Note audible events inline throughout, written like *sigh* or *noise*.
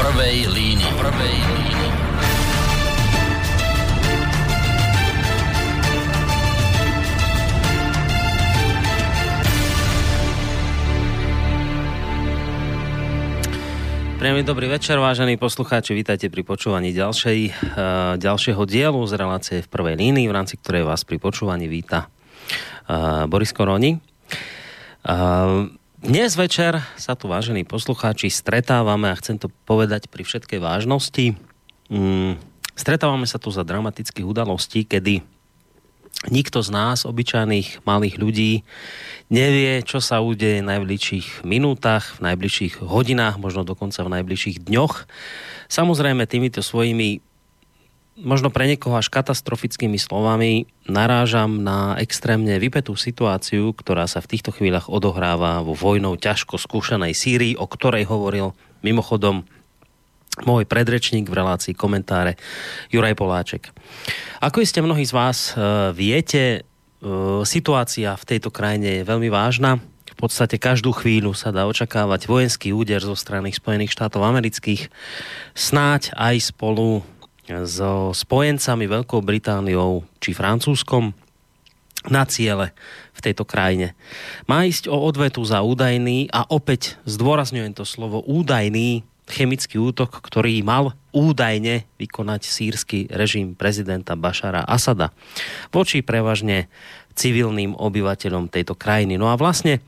prvej línii. Prvej línii. Príjemný dobrý večer, vážení poslucháči, vítajte pri počúvaní ďalšej, uh, ďalšieho dielu z relácie v prvej línii, v rámci ktorej vás pri počúvaní víta uh, Boris Koroni. Dnes večer sa tu, vážení poslucháči, stretávame a chcem to povedať pri všetkej vážnosti. Um, stretávame sa tu za dramatických udalostí, kedy nikto z nás, obyčajných malých ľudí, nevie, čo sa udeje v najbližších minútach, v najbližších hodinách, možno dokonca v najbližších dňoch. Samozrejme, týmito svojimi možno pre niekoho až katastrofickými slovami narážam na extrémne vypetú situáciu, ktorá sa v týchto chvíľach odohráva vo vojnou ťažko skúšanej Sýrii, o ktorej hovoril mimochodom môj predrečník v relácii komentáre Juraj Poláček. Ako iste mnohí z vás e, viete, e, situácia v tejto krajine je veľmi vážna. V podstate každú chvíľu sa dá očakávať vojenský úder zo strany Spojených štátov amerických, snáď aj spolu so spojencami Veľkou Britániou či Francúzskom na ciele v tejto krajine. Má ísť o odvetu za údajný a opäť zdôrazňujem to slovo údajný chemický útok, ktorý mal údajne vykonať sírsky režim prezidenta Bašara Asada voči prevažne civilným obyvateľom tejto krajiny. No a vlastne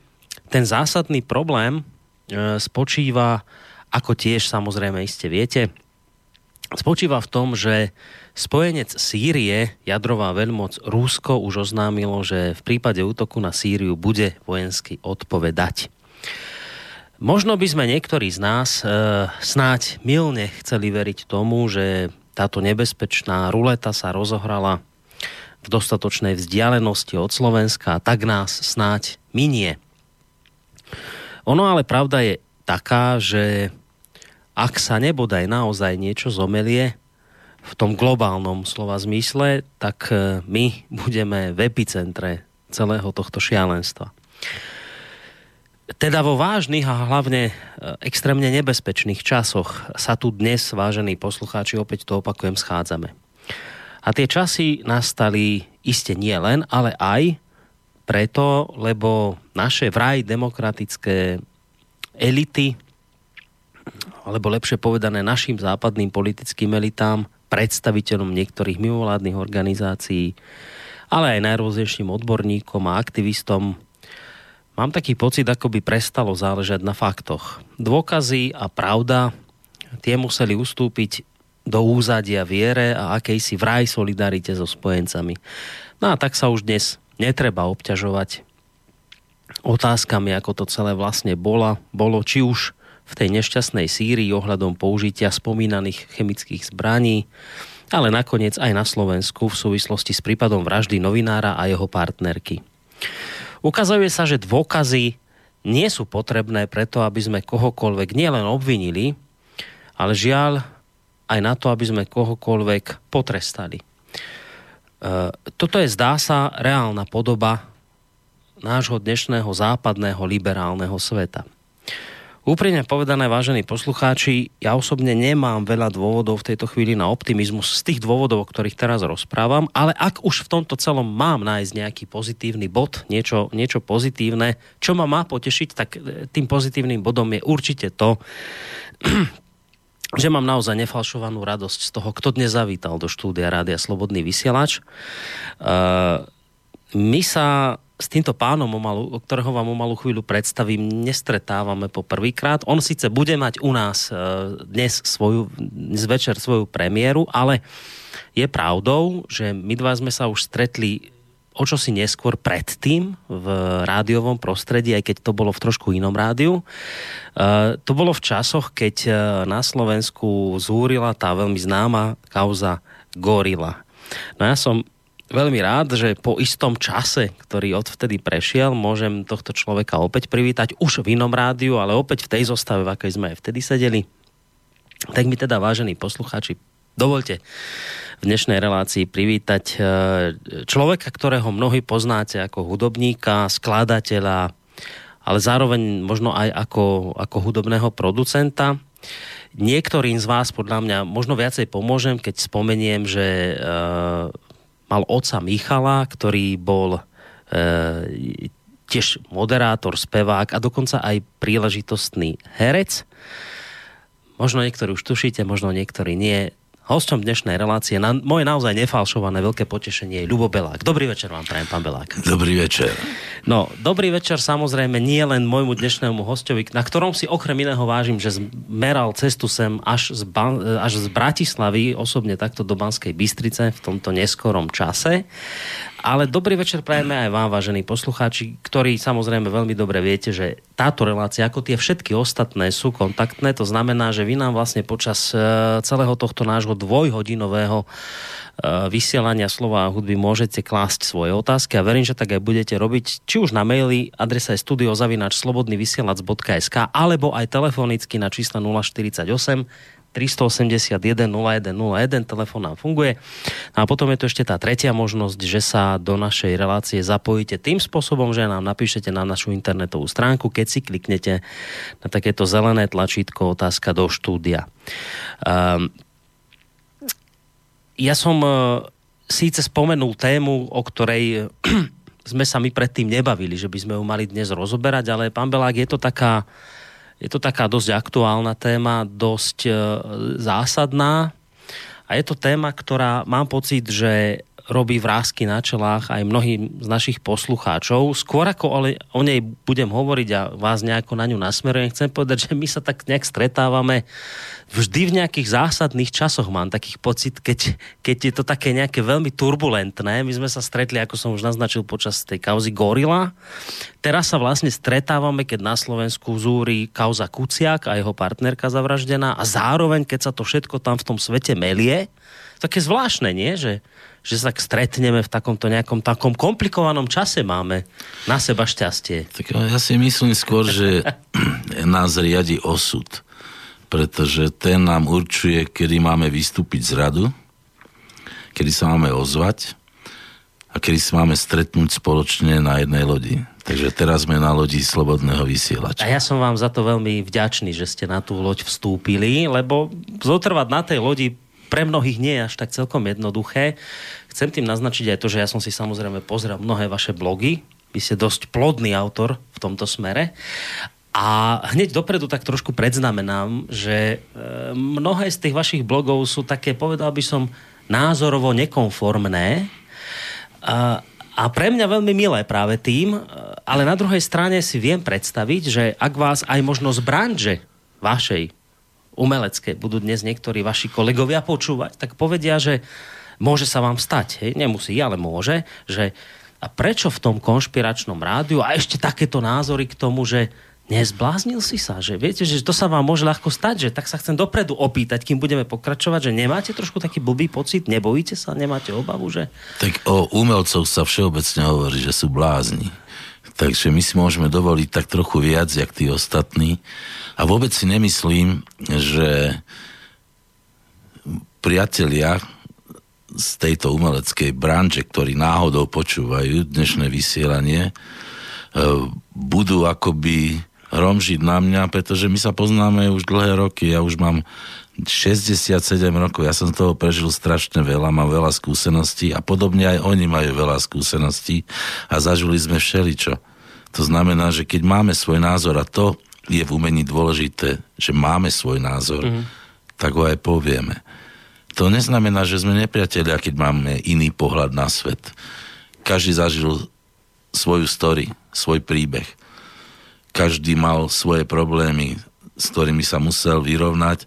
ten zásadný problém e, spočíva, ako tiež samozrejme iste viete, spočíva v tom, že spojenec Sýrie, jadrová veľmoc Rúsko, už oznámilo, že v prípade útoku na Sýriu bude vojensky odpovedať. Možno by sme niektorí z nás e, snáď milne chceli veriť tomu, že táto nebezpečná ruleta sa rozohrala v dostatočnej vzdialenosti od Slovenska a tak nás snáď minie. Ono ale pravda je taká, že ak sa nebodaj naozaj niečo zomelie v tom globálnom slova zmysle, tak e, my budeme v epicentre celého tohto šialenstva teda vo vážnych a hlavne e, extrémne nebezpečných časoch sa tu dnes, vážení poslucháči, opäť to opakujem, schádzame. A tie časy nastali iste nie len, ale aj preto, lebo naše vraj demokratické elity, alebo lepšie povedané našim západným politickým elitám, predstaviteľom niektorých mimovládnych organizácií, ale aj najrôznejším odborníkom a aktivistom Mám taký pocit, ako by prestalo záležať na faktoch. Dôkazy a pravda, tie museli ustúpiť do úzadia viere a akejsi vraj solidarite so spojencami. No a tak sa už dnes netreba obťažovať otázkami, ako to celé vlastne bola, bolo, či už v tej nešťastnej Sýrii ohľadom použitia spomínaných chemických zbraní, ale nakoniec aj na Slovensku v súvislosti s prípadom vraždy novinára a jeho partnerky. Ukazuje sa, že dôkazy nie sú potrebné preto, aby sme kohokoľvek nielen obvinili, ale žiaľ aj na to, aby sme kohokoľvek potrestali. E, toto je, zdá sa, reálna podoba nášho dnešného západného liberálneho sveta. Úprimne povedané, vážení poslucháči, ja osobne nemám veľa dôvodov v tejto chvíli na optimizmus z tých dôvodov, o ktorých teraz rozprávam, ale ak už v tomto celom mám nájsť nejaký pozitívny bod, niečo, niečo pozitívne, čo ma má potešiť, tak e, tým pozitívnym bodom je určite to, *clears throat* že mám naozaj nefalšovanú radosť z toho, kto dnes zavítal do štúdia Rádia Slobodný vysielač. Uh, my sa s týmto pánom, o, ktorého vám o malú chvíľu predstavím, nestretávame po prvýkrát. On síce bude mať u nás e, dnes, svoju, dnes večer svoju premiéru, ale je pravdou, že my dva sme sa už stretli o čosi neskôr predtým v rádiovom prostredí, aj keď to bolo v trošku inom rádiu. E, to bolo v časoch, keď e, na Slovensku zúrila tá veľmi známa kauza Gorila. No ja som veľmi rád, že po istom čase, ktorý odvtedy prešiel, môžem tohto človeka opäť privítať už v inom rádiu, ale opäť v tej zostave, v akej sme aj vtedy sedeli. Tak mi teda, vážení poslucháči, dovolte v dnešnej relácii privítať e, človeka, ktorého mnohí poznáte ako hudobníka, skladateľa, ale zároveň možno aj ako, ako hudobného producenta. niektorým z vás podľa mňa možno viacej pomôžem, keď spomeniem, že uh, mal oca Michala, ktorý bol uh, tiež moderátor, spevák a dokonca aj príležitostný herec. Možno niektorí už tušíte, možno niektorí nie. Hostom dnešnej relácie, na moje naozaj nefalšované veľké potešenie je Ľubo Belák. Dobrý večer vám prajem, pán Belák. Dobrý večer. No, dobrý večer samozrejme nie len môjmu dnešnému hostovi, na ktorom si okrem iného vážim, že zmeral cestu sem až z, Ban- až z Bratislavy, osobne takto do Banskej Bystrice v tomto neskorom čase. Ale dobrý večer prajeme aj vám, vážení poslucháči, ktorí samozrejme veľmi dobre viete, že táto relácia, ako tie všetky ostatné, sú kontaktné. To znamená, že vy nám vlastne počas e, celého tohto nášho dvojhodinového e, vysielania slova a hudby môžete klásť svoje otázky a verím, že tak aj budete robiť, či už na maili, adresa je studiozavinač.slobodnyvysielac.sk alebo aj telefonicky na čísle 048 381 0101, telefón nám funguje. No a potom je tu ešte tá tretia možnosť, že sa do našej relácie zapojíte tým spôsobom, že nám napíšete na našu internetovú stránku, keď si kliknete na takéto zelené tlačítko otázka do štúdia. Um, ja som uh, síce spomenul tému, o ktorej *clears throat* sme sa my predtým nebavili, že by sme ju mali dnes rozoberať, ale pán Belák, je to taká je to taká dosť aktuálna téma, dosť e, zásadná. A je to téma, ktorá mám pocit, že robí vrázky na čelách aj mnohým z našich poslucháčov. Skôr ako o nej budem hovoriť a vás nejako na ňu nasmerujem, chcem povedať, že my sa tak nejak stretávame vždy v nejakých zásadných časoch mám takých pocit, keď, keď je to také nejaké veľmi turbulentné. My sme sa stretli, ako som už naznačil, počas tej kauzy Gorila. Teraz sa vlastne stretávame, keď na Slovensku zúri kauza Kuciak a jeho partnerka zavraždená a zároveň, keď sa to všetko tam v tom svete melie, také zvláštne, nie? Že, že sa tak stretneme v takomto nejakom takom komplikovanom čase máme na seba šťastie. Tak ja si myslím skôr, že *clears throat* nás riadi osud pretože ten nám určuje, kedy máme vystúpiť z radu, kedy sa máme ozvať a kedy sa máme stretnúť spoločne na jednej lodi. Takže teraz sme na lodi Slobodného vysielača. A ja som vám za to veľmi vďačný, že ste na tú loď vstúpili, lebo zotrvať na tej lodi pre mnohých nie je až tak celkom jednoduché. Chcem tým naznačiť aj to, že ja som si samozrejme pozrel mnohé vaše blogy. Vy ste dosť plodný autor v tomto smere. A hneď dopredu tak trošku predznamenám, že e, mnohé z tých vašich blogov sú také, povedal by som, názorovo nekonformné. A, a pre mňa veľmi milé práve tým, e, ale na druhej strane si viem predstaviť, že ak vás aj možno z branže vašej umelecké budú dnes niektorí vaši kolegovia počúvať, tak povedia, že môže sa vám stať, hej, nemusí, ale môže, že a prečo v tom konšpiračnom rádiu a ešte takéto názory k tomu, že nezbláznil si sa, že viete, že to sa vám môže ľahko stať, že tak sa chcem dopredu opýtať, kým budeme pokračovať, že nemáte trošku taký blbý pocit, nebojíte sa, nemáte obavu, že... Tak o umelcoch sa všeobecne hovorí, že sú blázni. Takže my si môžeme dovoliť tak trochu viac, jak tí ostatní. A vôbec si nemyslím, že priatelia z tejto umeleckej branže, ktorí náhodou počúvajú dnešné vysielanie, e, budú akoby romžiť na mňa, pretože my sa poznáme už dlhé roky, ja už mám 67 rokov, ja som toho prežil strašne veľa, mám veľa skúseností a podobne aj oni majú veľa skúseností a zažili sme všeličo. To znamená, že keď máme svoj názor a to je v umení dôležité, že máme svoj názor, mm-hmm. tak ho aj povieme. To neznamená, že sme nepriatelia, keď máme iný pohľad na svet. Každý zažil svoju story, svoj príbeh každý mal svoje problémy, s ktorými sa musel vyrovnať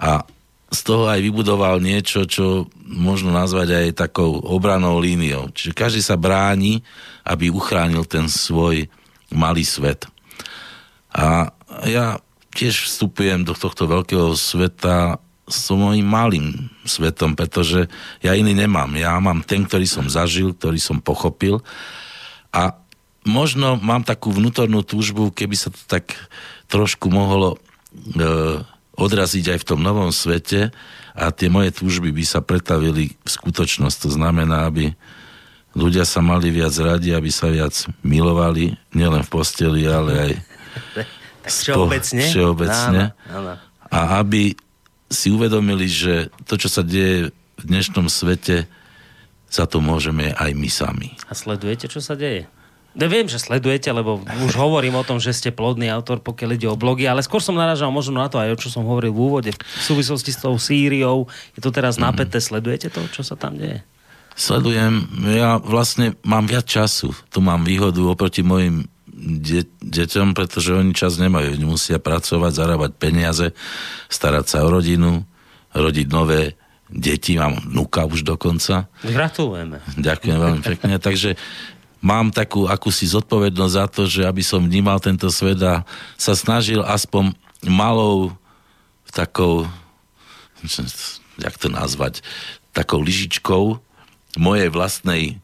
a z toho aj vybudoval niečo, čo možno nazvať aj takou obranou líniou. Čiže každý sa bráni, aby uchránil ten svoj malý svet. A ja tiež vstupujem do tohto veľkého sveta s mojim malým svetom, pretože ja iný nemám. Ja mám ten, ktorý som zažil, ktorý som pochopil a možno mám takú vnútornú túžbu, keby sa to tak trošku mohlo e, odraziť aj v tom novom svete a tie moje túžby by sa pretavili v skutočnosť. To znamená, aby ľudia sa mali viac radi, aby sa viac milovali, nielen v posteli, ale aj *laughs* tak všeobecne. všeobecne. Áno, áno. a aby si uvedomili, že to, čo sa deje v dnešnom svete, za to môžeme aj my sami. A sledujete, čo sa deje? Ja viem, že sledujete, lebo už hovorím o tom, že ste plodný autor, pokiaľ ide o blogy, ale skôr som naražal možno na to aj, o čo som hovoril v úvode, v súvislosti s tou Sýriou. Je to teraz mm-hmm. napäté, sledujete to, čo sa tam deje? Sledujem, ja vlastne mám viac času. Tu mám výhodu oproti mojim de- deťom, pretože oni čas nemajú. Oni musia pracovať, zarábať peniaze, starať sa o rodinu, rodiť nové deti, mám vnúka už dokonca. Gratulujeme. Ďakujem veľmi pekne. *laughs* Takže mám takú akúsi zodpovednosť za to, že aby som vnímal tento svet a sa snažil aspoň malou takou, jak to nazvať, takou lyžičkou mojej vlastnej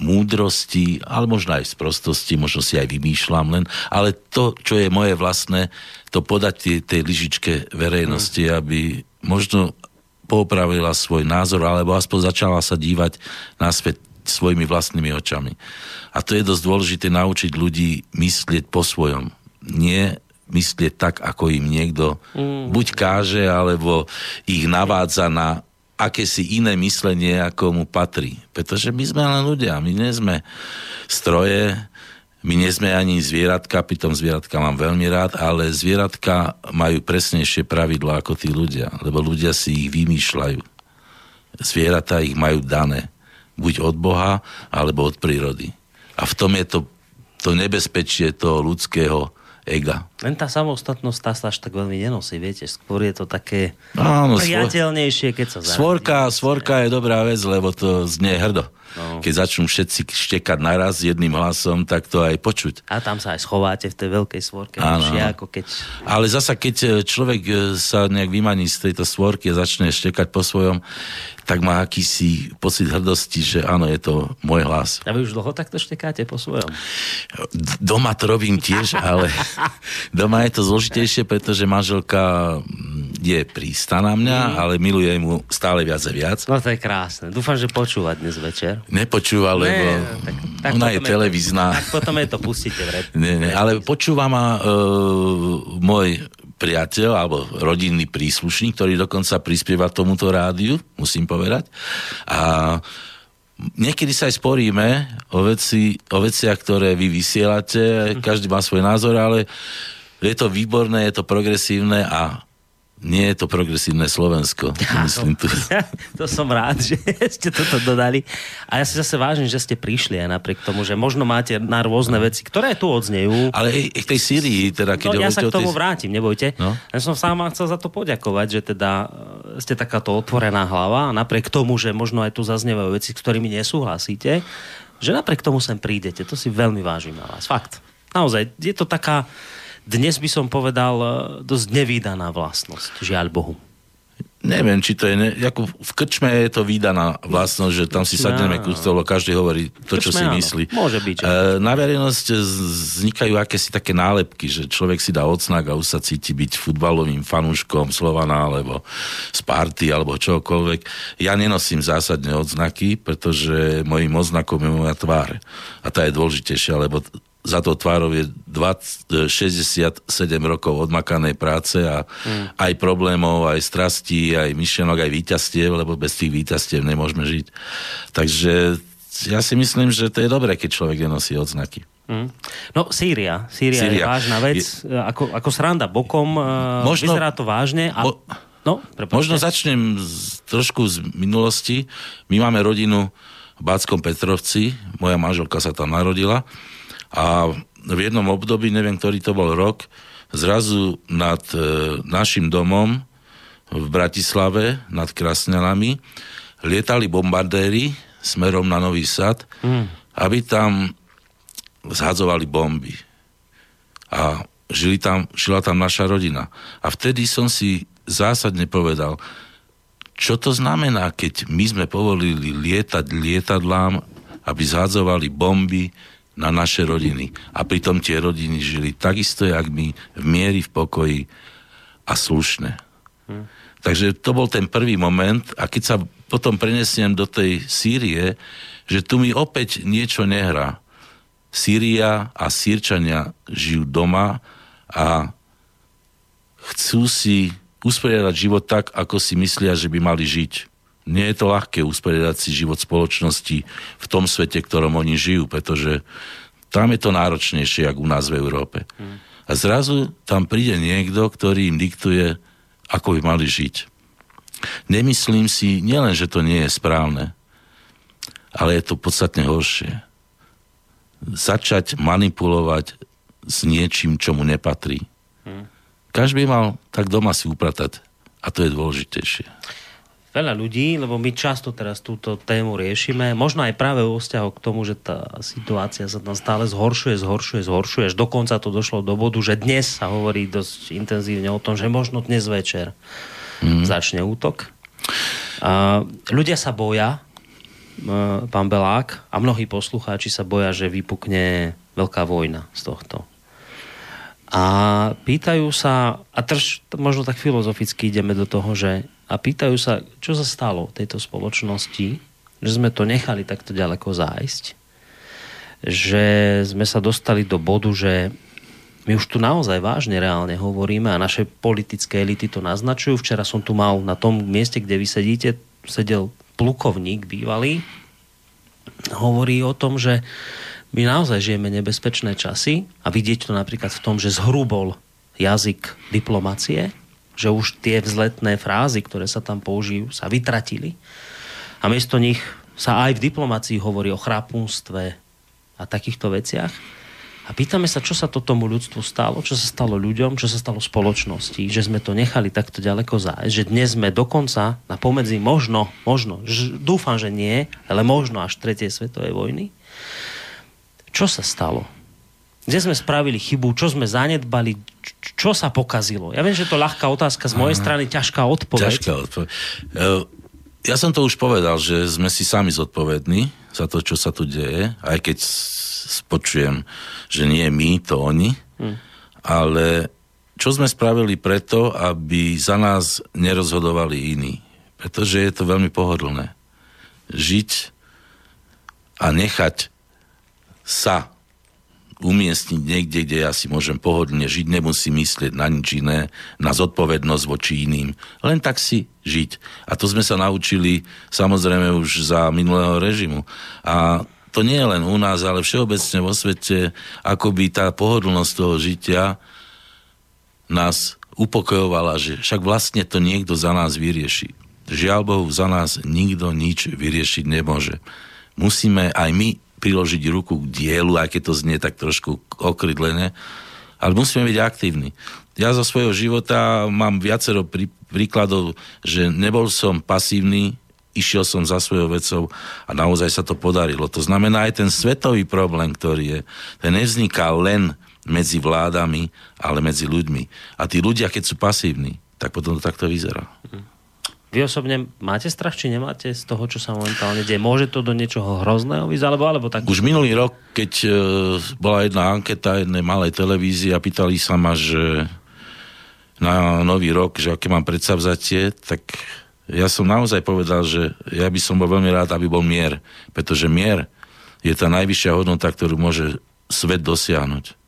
múdrosti, ale možno aj z prostosti, možno si aj vymýšľam len, ale to, čo je moje vlastné, to podať tej, tej lyžičke verejnosti, mm. aby možno popravila svoj názor, alebo aspoň začala sa dívať na svet svojimi vlastnými očami. A to je dosť dôležité naučiť ľudí myslieť po svojom. Nie myslieť tak, ako im niekto mm. buď káže, alebo ich navádza na akési iné myslenie, ako mu patrí. Pretože my sme len ľudia, my nie sme stroje, my nie sme ani zvieratka, pritom zvieratka mám veľmi rád, ale zvieratka majú presnejšie pravidlá ako tí ľudia, lebo ľudia si ich vymýšľajú. Zvieratá ich majú dané buď od Boha, alebo od prírody. A v tom je to, to nebezpečie toho ľudského ega. Len tá samostatnosť tá sa až tak veľmi nenosí, viete, skôr je to také Áno, priateľnejšie, keď sa zaradí. Svorka, svorka je dobrá vec, lebo to znie hrdo. No. Keď začnú všetci štekať naraz jedným hlasom, tak to aj počuť. A tam sa aj schováte v tej veľkej svorke. Áno. Ako keď... Ale zasa, keď e, človek e, sa nejak vymaní z tejto svorky a začne štekať po svojom, tak má akýsi pocit hrdosti, že áno, je to môj hlas. A vy už dlho takto štekáte po svojom? Doma to robím tiež, ale *laughs* doma je to zložitejšie, pretože manželka je prísta na mňa, mm. ale miluje mu stále viac a viac. No to je krásne. Dúfam, že počúva dnes večer. Nepočúva, lebo ne, tak, tak ona je televízna. tak potom je to pustíte v rep. Nie, nie, ale počúva ma uh, môj priateľ alebo rodinný príslušník, ktorý dokonca prispieva tomuto rádiu, musím povedať. A niekedy sa aj sporíme o, veci, o veciach, ktoré vy vysielate, každý má svoj názor, ale je to výborné, je to progresívne a nie je to progresívne Slovensko. Ja, *laughs* myslím to, ja, *laughs* to som rád, že *laughs* ste toto dodali. A ja si zase vážim, že ste prišli aj napriek tomu, že možno máte na rôzne veci, ktoré tu odznejú. Ale aj k tej Syrii, teda keď no, Ja sa k tomu tej... vrátim, nebojte. No? Ja som sám chcel za to poďakovať, že teda e, ste takáto otvorená hlava a napriek tomu, že možno aj tu zaznievajú veci, s ktorými nesúhlasíte, že napriek tomu sem prídete. To si veľmi vážim na vás. Fakt. Naozaj, je to taká dnes by som povedal e, dosť nevýdaná vlastnosť, žiaľ Bohu. Neviem, či to je... Ne, ako v krčme je to výdaná vlastnosť, že tam si sadneme no, ku stolu, každý hovorí to, čo si áno. myslí. Môže byť. E, na verejnosť vznikajú akési také nálepky, že človek si dá odsnak a už sa cíti byť futbalovým fanúškom Slovana alebo Sparty alebo čokoľvek. Ja nenosím zásadne odznaky, pretože mojim oznakom je moja tvár. A tá je dôležitejšia, lebo za to tvárov je 20, 67 rokov odmakanej práce a mm. aj problémov, aj strastí, aj myšlenok, aj výťastiev, lebo bez tých výťastiev nemôžeme žiť. Takže ja si myslím, že to je dobré, keď človek nenosí odznaky. Mm. No, Sýria. Sýria. Sýria je vážna vec. Je... Ako, ako sranda bokom. E, možno, vyzerá to vážne. A... Mo... No, možno začnem z, trošku z minulosti. My máme rodinu v Báckom Petrovci. Moja manželka sa tam narodila. A v jednom období, neviem, ktorý to bol rok, zrazu nad e, našim domom v Bratislave, nad Krasňanami, lietali bombardéry smerom na Nový Sad, mm. aby tam zhadzovali bomby. A žili tam, žila tam naša rodina. A vtedy som si zásadne povedal, čo to znamená, keď my sme povolili lietať lietadlám, aby zhadzovali bomby na naše rodiny. A pritom tie rodiny žili takisto, jak my, v miery, v pokoji a slušne. Hm. Takže to bol ten prvý moment a keď sa potom prenesiem do tej Sýrie, že tu mi opäť niečo nehrá. Sýria a Sýrčania žijú doma a chcú si usporiadať život tak, ako si myslia, že by mali žiť. Nie je to ľahké usporiadať si život spoločnosti v tom svete, ktorom oni žijú, pretože tam je to náročnejšie, ako u nás v Európe. Hmm. A zrazu tam príde niekto, ktorý im diktuje, ako by mali žiť. Nemyslím si nielen, že to nie je správne, ale je to podstatne horšie. Začať manipulovať s niečím, čo mu nepatrí. Hmm. Každý mal tak doma si upratať. A to je dôležitejšie. Veľa ľudí, lebo my často teraz túto tému riešime, možno aj práve vo vzťahu k tomu, že tá situácia sa tam stále zhoršuje, zhoršuje, zhoršuje, až dokonca to došlo do bodu, že dnes sa hovorí dosť intenzívne o tom, že možno dnes večer mm. začne útok. A ľudia sa boja, pán Belák, a mnohí poslucháči sa boja, že vypukne veľká vojna z tohto. A pýtajú sa, a trž, možno tak filozoficky ideme do toho, že a pýtajú sa, čo sa stalo v tejto spoločnosti, že sme to nechali takto ďaleko zájsť, že sme sa dostali do bodu, že my už tu naozaj vážne reálne hovoríme a naše politické elity to naznačujú. Včera som tu mal na tom mieste, kde vy sedíte, sedel plukovník bývalý, hovorí o tom, že my naozaj žijeme nebezpečné časy a vidieť to napríklad v tom, že zhrubol jazyk diplomacie, že už tie vzletné frázy, ktoré sa tam použijú, sa vytratili a miesto nich sa aj v diplomácii hovorí o chrapunstve a takýchto veciach. A pýtame sa, čo sa to tomu ľudstvu stalo, čo sa stalo ľuďom, čo sa stalo spoločnosti, že sme to nechali takto ďaleko zájsť, že dnes sme dokonca na pomedzi možno, možno, dúfam, že nie, ale možno až tretej svetovej vojny, čo sa stalo? Kde sme spravili chybu? Čo sme zanedbali? Čo sa pokazilo? Ja viem, že to je ľahká otázka z mojej strany, ťažká odpoveď. Ťažká odpoveď. E, ja som to už povedal, že sme si sami zodpovední za to, čo sa tu deje, aj keď spočujem, že nie my, to oni, hmm. ale čo sme spravili preto, aby za nás nerozhodovali iní? Pretože je to veľmi pohodlné. Žiť a nechať sa umiestniť niekde, kde ja si môžem pohodlne žiť, nemusím myslieť na nič iné, na zodpovednosť voči iným. Len tak si žiť. A to sme sa naučili samozrejme už za minulého režimu. A to nie je len u nás, ale všeobecne vo svete, akoby tá pohodlnosť toho žitia nás upokojovala, že však vlastne to niekto za nás vyrieši. Žiaľ Bohu, za nás nikto nič vyriešiť nemôže. Musíme aj my priložiť ruku k dielu, aj keď to znie tak trošku okrydlené, ale musíme byť aktívni. Ja zo svojho života mám viacero prí, príkladov, že nebol som pasívny, išiel som za svojou vecou a naozaj sa to podarilo. To znamená aj ten svetový problém, ktorý je, ten nevzniká len medzi vládami, ale medzi ľuďmi. A tí ľudia, keď sú pasívni, tak potom to takto vyzerá. Vy osobne máte strach, či nemáte z toho, čo sa momentálne deje? Môže to do niečoho hrozného ísť, alebo, alebo tak? Už minulý rok, keď e, bola jedna anketa jednej malej televízie a pýtali sa ma, že na nový rok, že aké mám predsavzatie, tak ja som naozaj povedal, že ja by som bol veľmi rád, aby bol mier, pretože mier je tá najvyššia hodnota, ktorú môže svet dosiahnuť.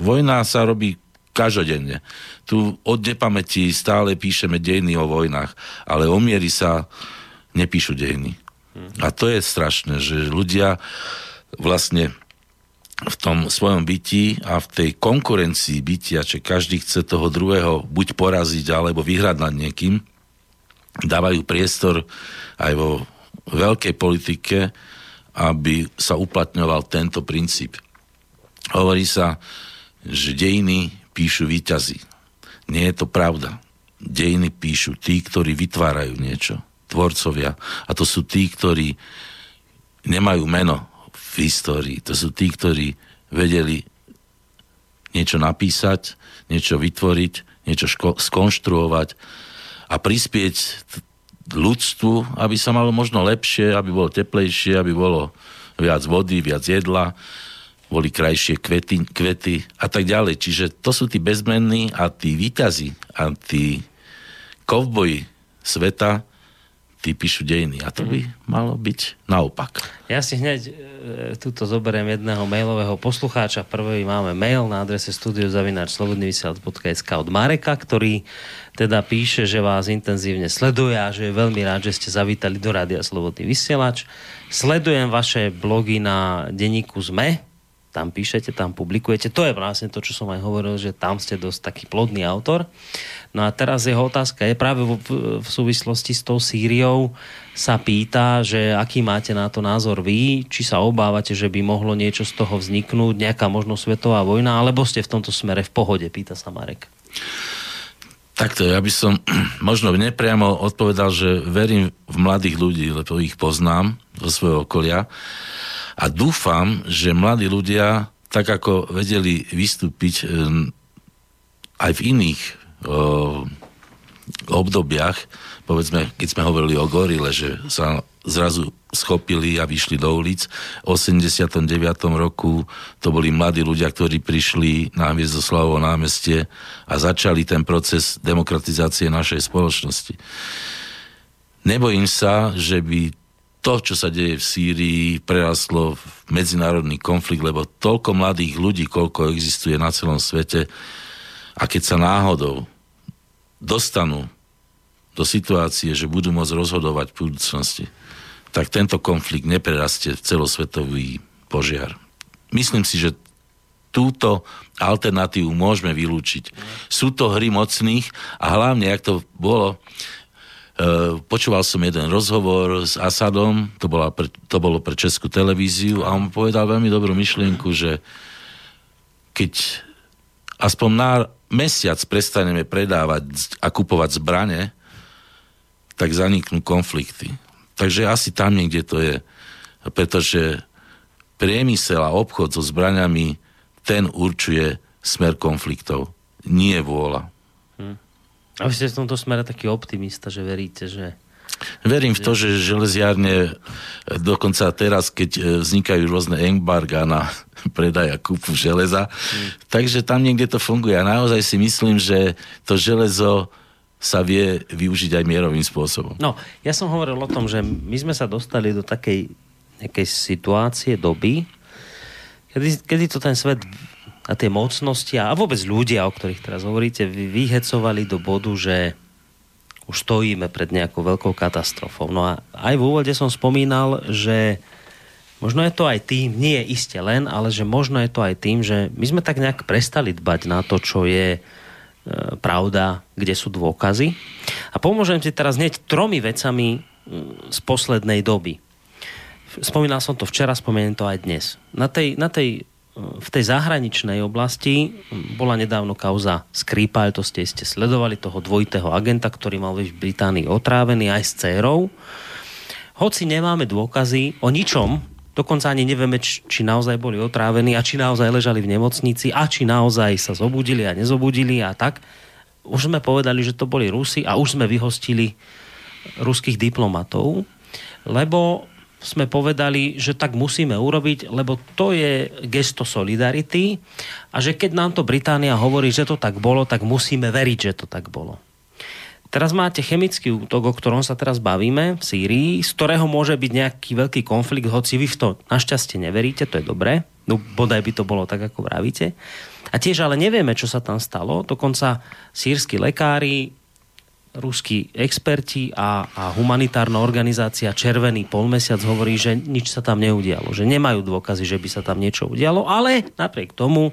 Vojna sa robí každodenne. Tu od nepamäti stále píšeme dejiny o vojnách, ale o miery sa nepíšu dejiny. A to je strašné, že ľudia vlastne v tom svojom byti a v tej konkurencii bytia, že každý chce toho druhého buď poraziť alebo vyhrať nad niekým, dávajú priestor aj vo veľkej politike, aby sa uplatňoval tento princíp. Hovorí sa, že dejiny píšu výťazí. Nie je to pravda. Dejiny píšu tí, ktorí vytvárajú niečo. Tvorcovia. A to sú tí, ktorí nemajú meno v histórii. To sú tí, ktorí vedeli niečo napísať, niečo vytvoriť, niečo ško- skonštruovať a prispieť ľudstvu, aby sa malo možno lepšie, aby bolo teplejšie, aby bolo viac vody, viac jedla, boli krajšie kvety, kvety a tak ďalej. Čiže to sú tí bezmenní a tí výťazi a tí kovboji sveta, tí píšu dejiny. A to by malo byť naopak. Ja si hneď e, tuto zoberiem jedného mailového poslucháča. Prvý máme mail na adrese studiozavináčslobodnyvysielac.sk od Mareka, ktorý teda píše, že vás intenzívne sleduje a že je veľmi rád, že ste zavítali do Rádia Slobodný vysielač. Sledujem vaše blogy na denníku ZME, tam píšete, tam publikujete. To je vlastne to, čo som aj hovoril, že tam ste dosť taký plodný autor. No a teraz jeho otázka je práve v, v súvislosti s tou Sýriou sa pýta, že aký máte na to názor vy, či sa obávate, že by mohlo niečo z toho vzniknúť, nejaká možno svetová vojna, alebo ste v tomto smere v pohode, pýta sa Marek. Takto, ja by som *clears throat* možno nepriamo odpovedal, že verím v mladých ľudí, lebo ich poznám zo svojho okolia a dúfam, že mladí ľudia, tak ako vedeli vystúpiť aj v iných o, obdobiach, povedzme, keď sme hovorili o gorile, že sa zrazu schopili a vyšli do ulic. V 89. roku to boli mladí ľudia, ktorí prišli na Hviezdoslavovo námestie a začali ten proces demokratizácie našej spoločnosti. Nebojím sa, že by to, čo sa deje v Sýrii, prerastlo v medzinárodný konflikt, lebo toľko mladých ľudí, koľko existuje na celom svete, a keď sa náhodou dostanú do situácie, že budú môcť rozhodovať v budúcnosti, tak tento konflikt neprerastie v celosvetový požiar. Myslím si, že túto alternatívu môžeme vylúčiť. Sú to hry mocných a hlavne, ak to bolo počúval som jeden rozhovor s Asadom, to, bola pre, to bolo pre Českú televíziu a on povedal veľmi dobrú myšlienku, že keď aspoň na mesiac prestaneme predávať a kupovať zbrane, tak zaniknú konflikty. Takže asi tam niekde to je. Pretože priemysel a obchod so zbraňami, ten určuje smer konfliktov. Nie vôľa. Hm. A vy ste v tomto smere taký optimista, že veríte, že... Verím v to, že železiárne dokonca teraz, keď e, vznikajú rôzne embarga na *laughs* predaj a kúpu železa, hmm. takže tam niekde to funguje. A naozaj si myslím, že to železo sa vie využiť aj mierovým spôsobom. No, ja som hovoril o tom, že my sme sa dostali do takej nejakej situácie, doby, kedy, kedy to ten svet a tie mocnosti a, vôbec ľudia, o ktorých teraz hovoríte, vy vyhecovali do bodu, že už stojíme pred nejakou veľkou katastrofou. No a aj v úvode som spomínal, že možno je to aj tým, nie je iste len, ale že možno je to aj tým, že my sme tak nejak prestali dbať na to, čo je e, pravda, kde sú dôkazy. A pomôžem ti teraz hneď tromi vecami z poslednej doby. Spomínal som to včera, spomeniem to aj dnes. Na tej, na tej v tej zahraničnej oblasti bola nedávno kauza Skripal, to ste, ste sledovali toho dvojitého agenta, ktorý mal v Británii otrávený aj s dcerou. Hoci nemáme dôkazy o ničom, dokonca ani nevieme, či naozaj boli otrávení a či naozaj ležali v nemocnici a či naozaj sa zobudili a nezobudili a tak. Už sme povedali, že to boli Rusi a už sme vyhostili ruských diplomatov, lebo sme povedali, že tak musíme urobiť, lebo to je gesto solidarity a že keď nám to Británia hovorí, že to tak bolo, tak musíme veriť, že to tak bolo. Teraz máte chemický útok, o ktorom sa teraz bavíme v Sýrii, z ktorého môže byť nejaký veľký konflikt, hoci vy v to našťastie neveríte, to je dobré, no bodaj by to bolo tak, ako vravíte. A tiež ale nevieme, čo sa tam stalo, dokonca sírsky lekári ruskí experti a, a humanitárna organizácia Červený polmesiac hovorí, že nič sa tam neudialo, že nemajú dôkazy, že by sa tam niečo udialo, ale napriek tomu e,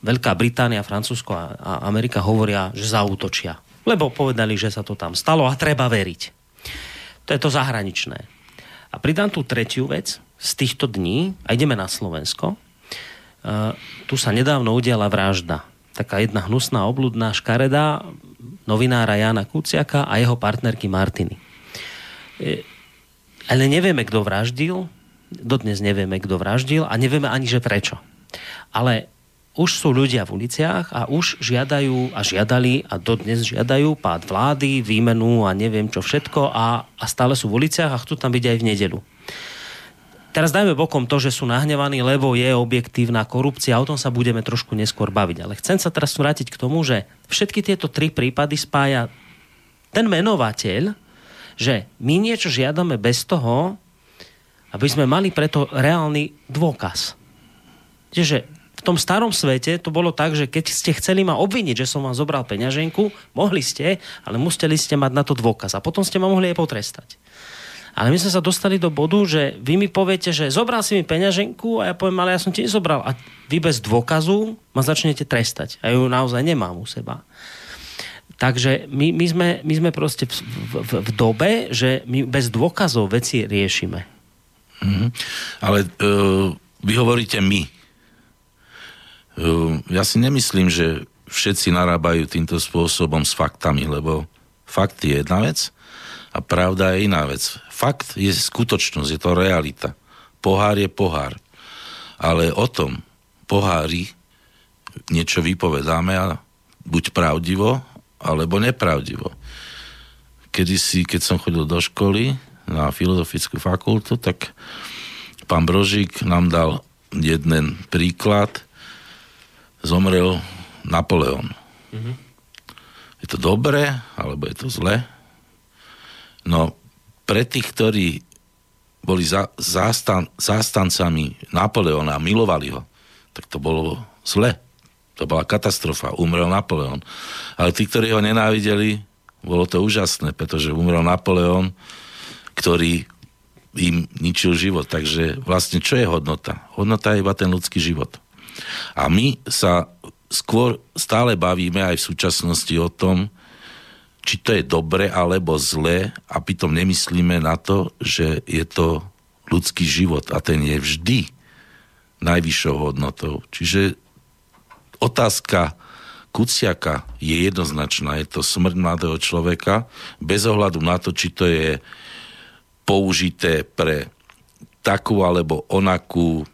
Veľká Británia, Francúzsko a, a Amerika hovoria, že zautočia. Lebo povedali, že sa to tam stalo a treba veriť. To je to zahraničné. A pridám tú tretiu vec z týchto dní a ideme na Slovensko. Uh, tu sa nedávno udiala vražda. Taká jedna hnusná, obludná škareda novinára Jana Kuciaka a jeho partnerky Martiny. E, ale nevieme, kto vraždil, dodnes nevieme, kto vraždil a nevieme ani, že prečo. Ale už sú ľudia v uliciach a už žiadajú a žiadali a dodnes žiadajú pád vlády, výmenu a neviem čo všetko a, a stále sú v uliciach a chcú tam byť aj v nedelu. Teraz dajme bokom to, že sú nahnevaní, lebo je objektívna korupcia, o tom sa budeme trošku neskôr baviť. Ale chcem sa teraz vrátiť k tomu, že všetky tieto tri prípady spája ten menovateľ, že my niečo žiadame bez toho, aby sme mali preto reálny dôkaz. Čiže v tom starom svete to bolo tak, že keď ste chceli ma obviniť, že som vám zobral peňaženku, mohli ste, ale museli ste mať na to dôkaz a potom ste ma mohli aj potrestať. Ale my sme sa dostali do bodu, že vy mi poviete, že zobral si mi peňaženku a ja poviem, ale ja som ti nezobral. A vy bez dôkazu ma začnete trestať. A ju naozaj nemám u seba. Takže my, my, sme, my sme proste v, v, v dobe, že my bez dôkazov veci riešime. Mm-hmm. Ale uh, vy hovoríte my. Uh, ja si nemyslím, že všetci narábajú týmto spôsobom s faktami, lebo fakt je jedna vec a pravda je iná vec. Fakt je skutočnosť, je to realita. Pohár je pohár. Ale o tom pohári niečo vypovedáme a buď pravdivo, alebo nepravdivo. Kedy si, keď som chodil do školy na filozofickú fakultu, tak pán Brožík nám dal jeden príklad. Zomrel Napoleon. Mm-hmm. Je to dobré, alebo je to zle? No, pre tých, ktorí boli za, zástan, zástancami Napoleona a milovali ho, tak to bolo zle. To bola katastrofa. Umrel Napoleon. Ale tí, ktorí ho nenávideli, bolo to úžasné, pretože umrel Napoleon, ktorý im ničil život. Takže vlastne čo je hodnota? Hodnota je iba ten ľudský život. A my sa skôr stále bavíme aj v súčasnosti o tom, či to je dobre alebo zlé a pritom nemyslíme na to, že je to ľudský život a ten je vždy najvyššou hodnotou. Čiže otázka Kuciaka je jednoznačná. Je to smrť mladého človeka bez ohľadu na to, či to je použité pre takú alebo onakú,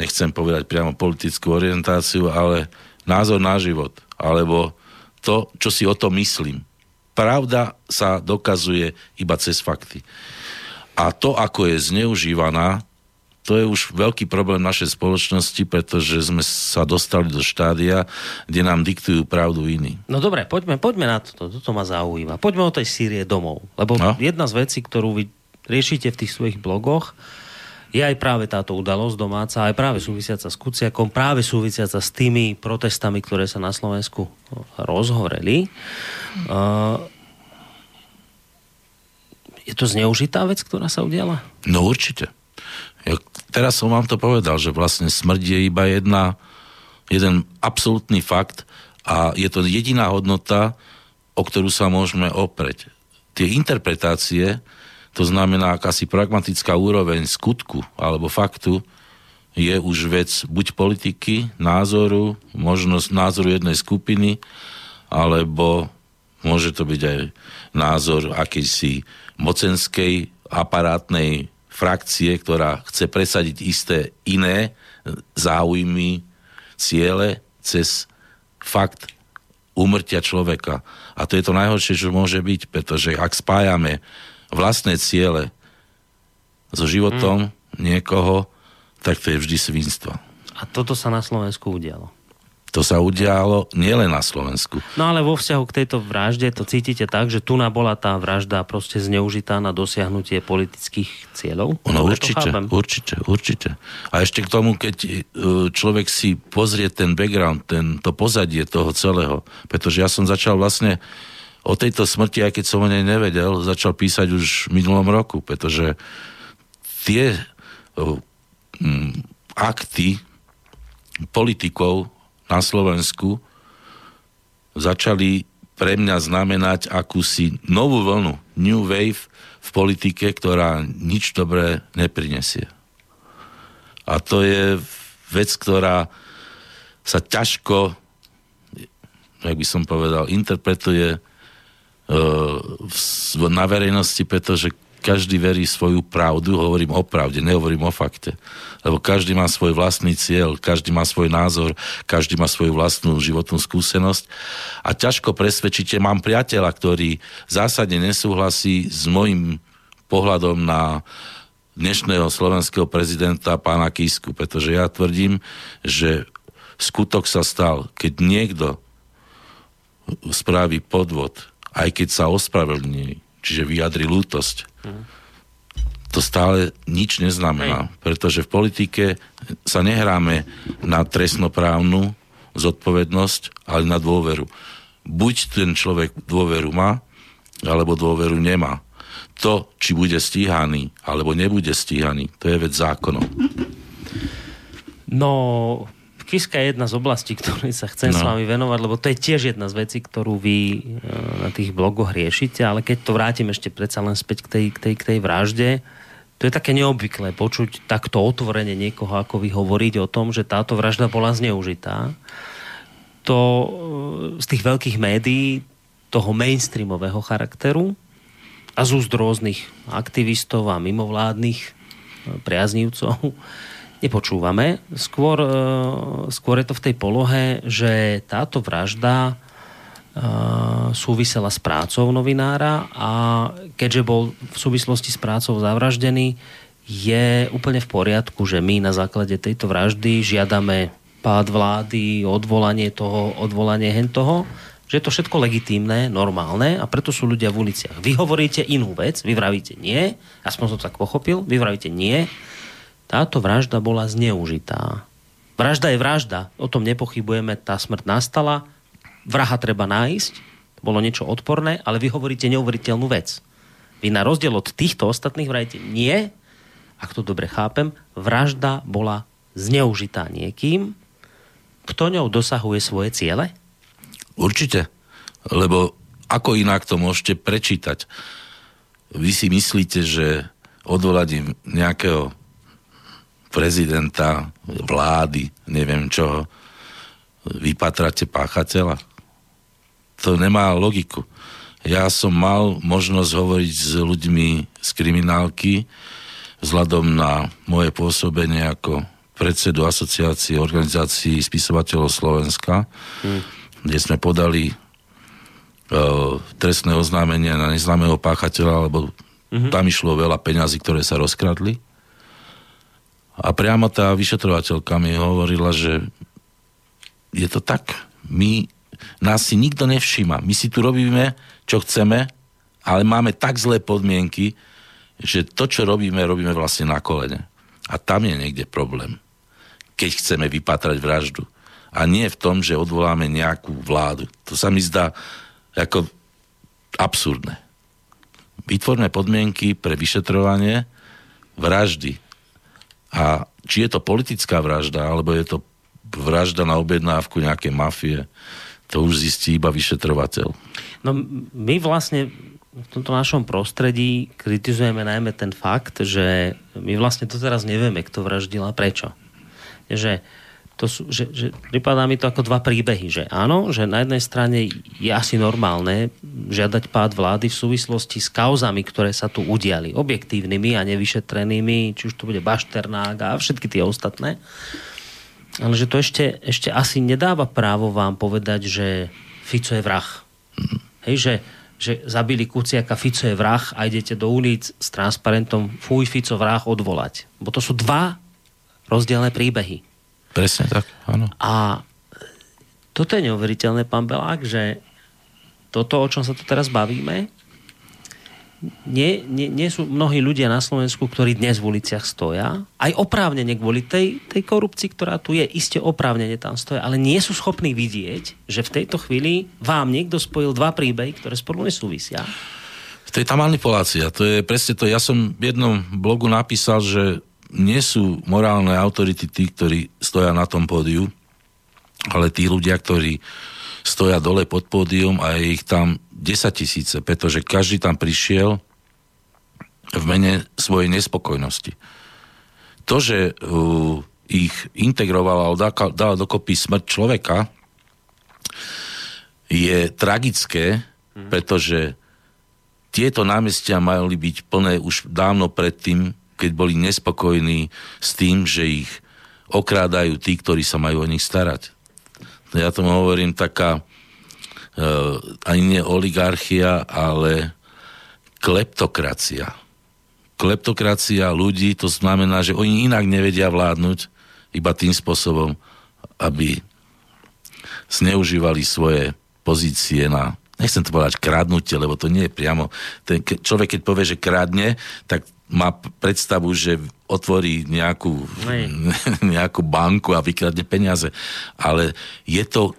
nechcem povedať priamo politickú orientáciu, ale názor na život. Alebo to, čo si o to myslím. Pravda sa dokazuje iba cez fakty. A to, ako je zneužívaná, to je už veľký problém našej spoločnosti, pretože sme sa dostali do štádia, kde nám diktujú pravdu iní. No dobre, poďme, poďme na toto, toto ma zaujíma. Poďme o tej Sýrie domov. Lebo no? jedna z vecí, ktorú vy riešite v tých svojich blogoch, je aj práve táto udalosť domáca, aj práve súvisiaca s Kuciakom, práve súvisiaca s tými protestami, ktoré sa na Slovensku rozhoreli. Uh, je to zneužitá vec, ktorá sa udiala? No určite. Ja, teraz som vám to povedal, že vlastne smrť je iba jedna, jeden absolútny fakt a je to jediná hodnota, o ktorú sa môžeme opreť. Tie interpretácie, to znamená akási pragmatická úroveň skutku alebo faktu, je už vec buď politiky, názoru, možnosť názoru jednej skupiny, alebo môže to byť aj názor akejsi mocenskej aparátnej frakcie, ktorá chce presadiť isté iné záujmy, ciele cez fakt umrtia človeka. A to je to najhoršie, čo môže byť, pretože ak spájame vlastné ciele so životom mm. niekoho, tak to je vždy svinstvo. A toto sa na Slovensku udialo. To sa udialo nielen na Slovensku. No ale vo vzťahu k tejto vražde to cítite tak, že tu bola tá vražda proste zneužitá na dosiahnutie politických cieľov? No určite, určite, určite. A ešte k tomu, keď e, človek si pozrie ten background, ten, to pozadie toho celého, pretože ja som začal vlastne o tejto smrti, aj keď som o nej nevedel, začal písať už v minulom roku, pretože tie um, akty politikov na Slovensku začali pre mňa znamenať akúsi novú vlnu, new wave v politike, ktorá nič dobré neprinesie. A to je vec, ktorá sa ťažko, jak by som povedal, interpretuje na verejnosti, pretože každý verí svoju pravdu, hovorím o pravde, nehovorím o fakte. Lebo každý má svoj vlastný cieľ, každý má svoj názor, každý má svoju vlastnú životnú skúsenosť a ťažko presvedčíte, mám priateľa, ktorý zásadne nesúhlasí s môjim pohľadom na dnešného slovenského prezidenta pána Kisku, pretože ja tvrdím, že skutok sa stal, keď niekto spraví podvod, aj keď sa ospravedlní, čiže vyjadri lútosť. To stále nič neznamená, pretože v politike sa nehráme na trestnoprávnu zodpovednosť, ale na dôveru. Buď ten človek dôveru má, alebo dôveru nemá. To, či bude stíhaný, alebo nebude stíhaný, to je vec zákonov. No, Kiska je jedna z oblastí, ktorej sa chcem no. s vami venovať, lebo to je tiež jedna z vecí, ktorú vy e, na tých blogoch riešite, ale keď to vrátim ešte predsa len späť k tej, k tej, k tej vražde, to je také neobvyklé počuť takto otvorene niekoho, ako vy hovoriť o tom, že táto vražda bola zneužitá. To e, z tých veľkých médií, toho mainstreamového charakteru a z úst rôznych aktivistov a mimovládnych e, priaznívcov nepočúvame. Skôr, e, skôr je to v tej polohe, že táto vražda e, súvisela s prácou novinára a keďže bol v súvislosti s prácou zavraždený, je úplne v poriadku, že my na základe tejto vraždy žiadame pád vlády, odvolanie toho, odvolanie hen toho, že je to všetko legitímne, normálne a preto sú ľudia v uliciach. Vy hovoríte inú vec, vy vravíte nie, aspoň som to tak pochopil, vy vravíte nie, táto vražda bola zneužitá. Vražda je vražda, o tom nepochybujeme, tá smrť nastala, vraha treba nájsť, bolo niečo odporné, ale vy hovoríte neuveriteľnú vec. Vy na rozdiel od týchto ostatných vrajete nie, ak to dobre chápem, vražda bola zneužitá niekým, kto ňou dosahuje svoje ciele? Určite, lebo ako inak to môžete prečítať? Vy si myslíte, že odvolaním nejakého prezidenta, vlády, neviem čo, vypatrate páchateľa. To nemá logiku. Ja som mal možnosť hovoriť s ľuďmi z kriminálky vzhľadom na moje pôsobenie ako predsedu asociácie organizácií spisovateľov Slovenska, hmm. kde sme podali uh, trestné oznámenie na neznámeho páchateľa, lebo hmm. tam išlo veľa peňazí, ktoré sa rozkradli. A priamo tá vyšetrovateľka mi hovorila, že je to tak. My, nás si nikto nevšíma. My si tu robíme, čo chceme, ale máme tak zlé podmienky, že to, čo robíme, robíme vlastne na kolene. A tam je niekde problém. Keď chceme vypatrať vraždu. A nie v tom, že odvoláme nejakú vládu. To sa mi zdá ako absurdné. Vytvorme podmienky pre vyšetrovanie vraždy a či je to politická vražda, alebo je to vražda na objednávku nejaké mafie, to už zistí iba vyšetrovateľ. No my vlastne v tomto našom prostredí kritizujeme najmä ten fakt, že my vlastne to teraz nevieme, kto vraždil a prečo. Že to sú, že, že pripadá mi to ako dva príbehy, že áno, že na jednej strane je asi normálne žiadať pád vlády v súvislosti s kauzami, ktoré sa tu udiali, objektívnymi a nevyšetrenými, či už to bude Bašternák a všetky tie ostatné. Ale že to ešte, ešte asi nedáva právo vám povedať, že Fico je vrah. Hej, že, že zabili Kuciaka, Fico je vrah a idete do ulic s transparentom fuj, Fico vrah odvolať. Bo to sú dva rozdielne príbehy. Presne tak, áno. A toto je neuveriteľné, pán Belák, že toto, o čom sa tu teraz bavíme, nie, nie, nie sú mnohí ľudia na Slovensku, ktorí dnes v uliciach stoja, aj oprávnene kvôli tej, tej korupcii, ktorá tu je, iste oprávnene tam stoja, ale nie sú schopní vidieť, že v tejto chvíli vám niekto spojil dva príbehy, ktoré spolu nesúvisia. To je tá manipulácia, to je presne to. Ja som v jednom blogu napísal, že nie sú morálne autority tí, ktorí stoja na tom pódiu, ale tí ľudia, ktorí stoja dole pod pódium a je ich tam 10 tisíce, pretože každý tam prišiel v mene svojej nespokojnosti. To, že uh, ich integrovala a dala dokopy smrť človeka, je tragické, mm. pretože tieto námestia mali byť plné už dávno predtým, keď boli nespokojní s tým, že ich okrádajú tí, ktorí sa majú o nich starať. Ja tomu hovorím taká uh, ani nie oligarchia, ale kleptokracia. Kleptokracia ľudí, to znamená, že oni inak nevedia vládnuť iba tým spôsobom, aby zneužívali svoje pozície na nechcem to povedať kradnutie, lebo to nie je priamo, ten človek keď povie, že kradne, tak má predstavu, že otvorí nejakú, *laughs* nejakú banku a vykradne peniaze. Ale je to,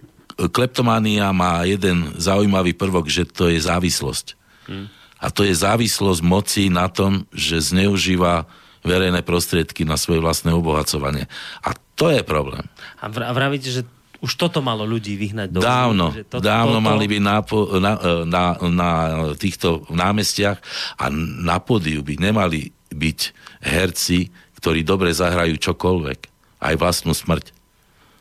kleptománia má jeden zaujímavý prvok, že to je závislosť. Hmm. A to je závislosť moci na tom, že zneužíva verejné prostriedky na svoje vlastné obohacovanie. A to je problém. A vravíte, že už toto malo ľudí vyhnať do Dávno, že to, dávno toto... mali byť na, na, na, na týchto námestiach a na pódiu by nemali byť herci, ktorí dobre zahrajú čokoľvek, aj vlastnú smrť.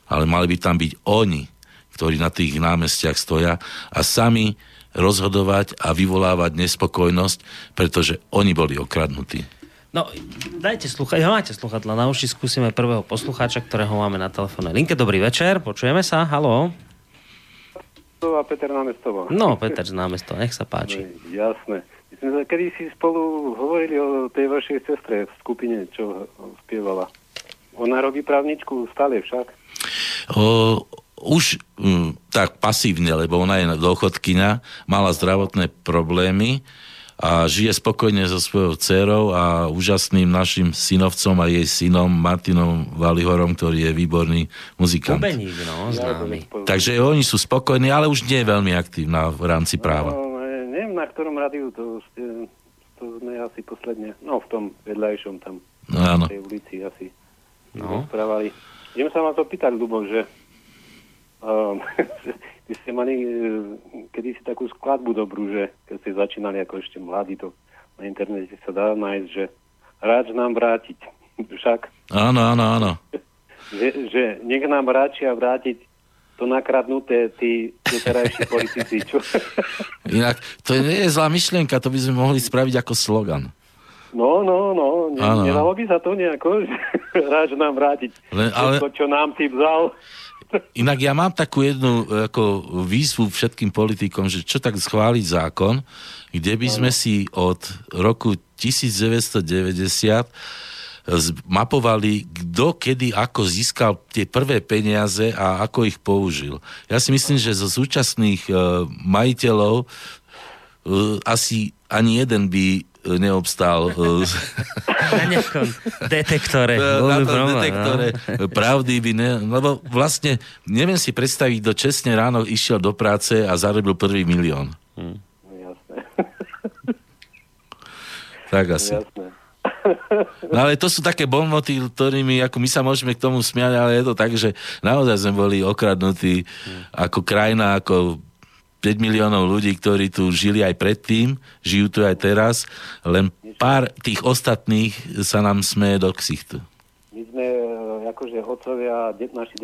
Ale mali by tam byť oni, ktorí na tých námestiach stoja a sami rozhodovať a vyvolávať nespokojnosť, pretože oni boli okradnutí. No, dajte sluchať, máte sluchadla na uši, skúsime prvého poslucháča, ktorého máme na telefónnej linke. Dobrý večer, počujeme sa, halo. A Peter Námestova. No, Peter z Námestova, nech sa páči. No, jasné. My sme kedy si spolu hovorili o tej vašej sestre v skupine, čo spievala. Ona robí právničku stále však? O, už m, mm, tak pasívne, lebo ona je dôchodkynia, mala zdravotné problémy, a žije spokojne so svojou dcerou a úžasným našim synovcom a jej synom Martinom Valihorom, ktorý je výborný muzikant. Bubeník, no, známy. Takže oni sú spokojní, ale už nie je veľmi aktívna v rámci práva. No, neviem, na ktorom rádiu to, ste, to sme asi posledne, no v tom vedľajšom tam, no, áno. v tej ulici asi no. rozprávali. Idem sa vás opýtať, Lubo, že *laughs* um, Vy ste mali e, kedysi takú skladbu dobrú, že keď ste začínali ako ešte mladí, to na internete sa dá nájsť, že ráč nám vrátiť. *laughs* Však? Áno, áno, áno. *laughs* že, že nech nám ráčia vrátiť to nakradnuté tí doterajší politici. Čo? *laughs* Inak, to nie je zlá myšlienka, to by sme mohli spraviť ako slogan. No, no, no, ne, nedalo by sa to nejako, ráč nám vrátiť. Len, ale... To, čo nám si vzal. Inak ja mám takú jednu ako výzvu všetkým politikom, že čo tak schváliť zákon, kde by sme si od roku 1990 mapovali, kto kedy ako získal tie prvé peniaze a ako ich použil. Ja si myslím, že zo súčasných uh, majiteľov asi ani jeden by neobstál e, na nejakom detektore. Na tom detektore no. pravdy by ne... Lebo vlastne neviem si predstaviť, kto čestne ráno išiel do práce a zarobil prvý milión. Hmm. Jasné. Tak asi. Jasné. No ale to sú také bonmoty, ktorými ako my sa môžeme k tomu smiať, ale je to tak, že naozaj sme boli okradnutí hmm. ako krajina, ako 5 miliónov ľudí, ktorí tu žili aj predtým, žijú tu aj teraz, len pár tých ostatných sa nám smeje do ksichtu. My sme e, akože otcovia, naši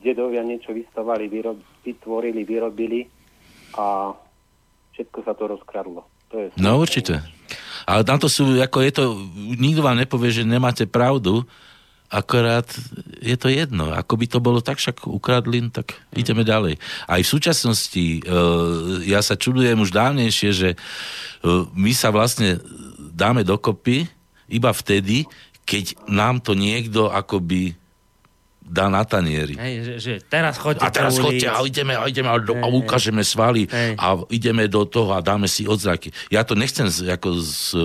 dedovia niečo vystavali, vyrob, vytvorili, vyrobili a všetko sa to rozkradlo. To je no určite. Ale tam to sú, ako je to, nikto vám nepovie, že nemáte pravdu, akorát je to jedno. Ako by to bolo tak, však ukradli, tak ideme ďalej. Aj v súčasnosti, uh, ja sa čudujem už dávnejšie, že uh, my sa vlastne dáme dokopy iba vtedy, keď nám to niekto akoby dá na tanieri. Hej, že, že teraz choďte A teraz choďte a ideme a ideme a, do, a ukážeme svaly hej. a ideme do toho a dáme si odzraky. Ja to nechcem z, ako z,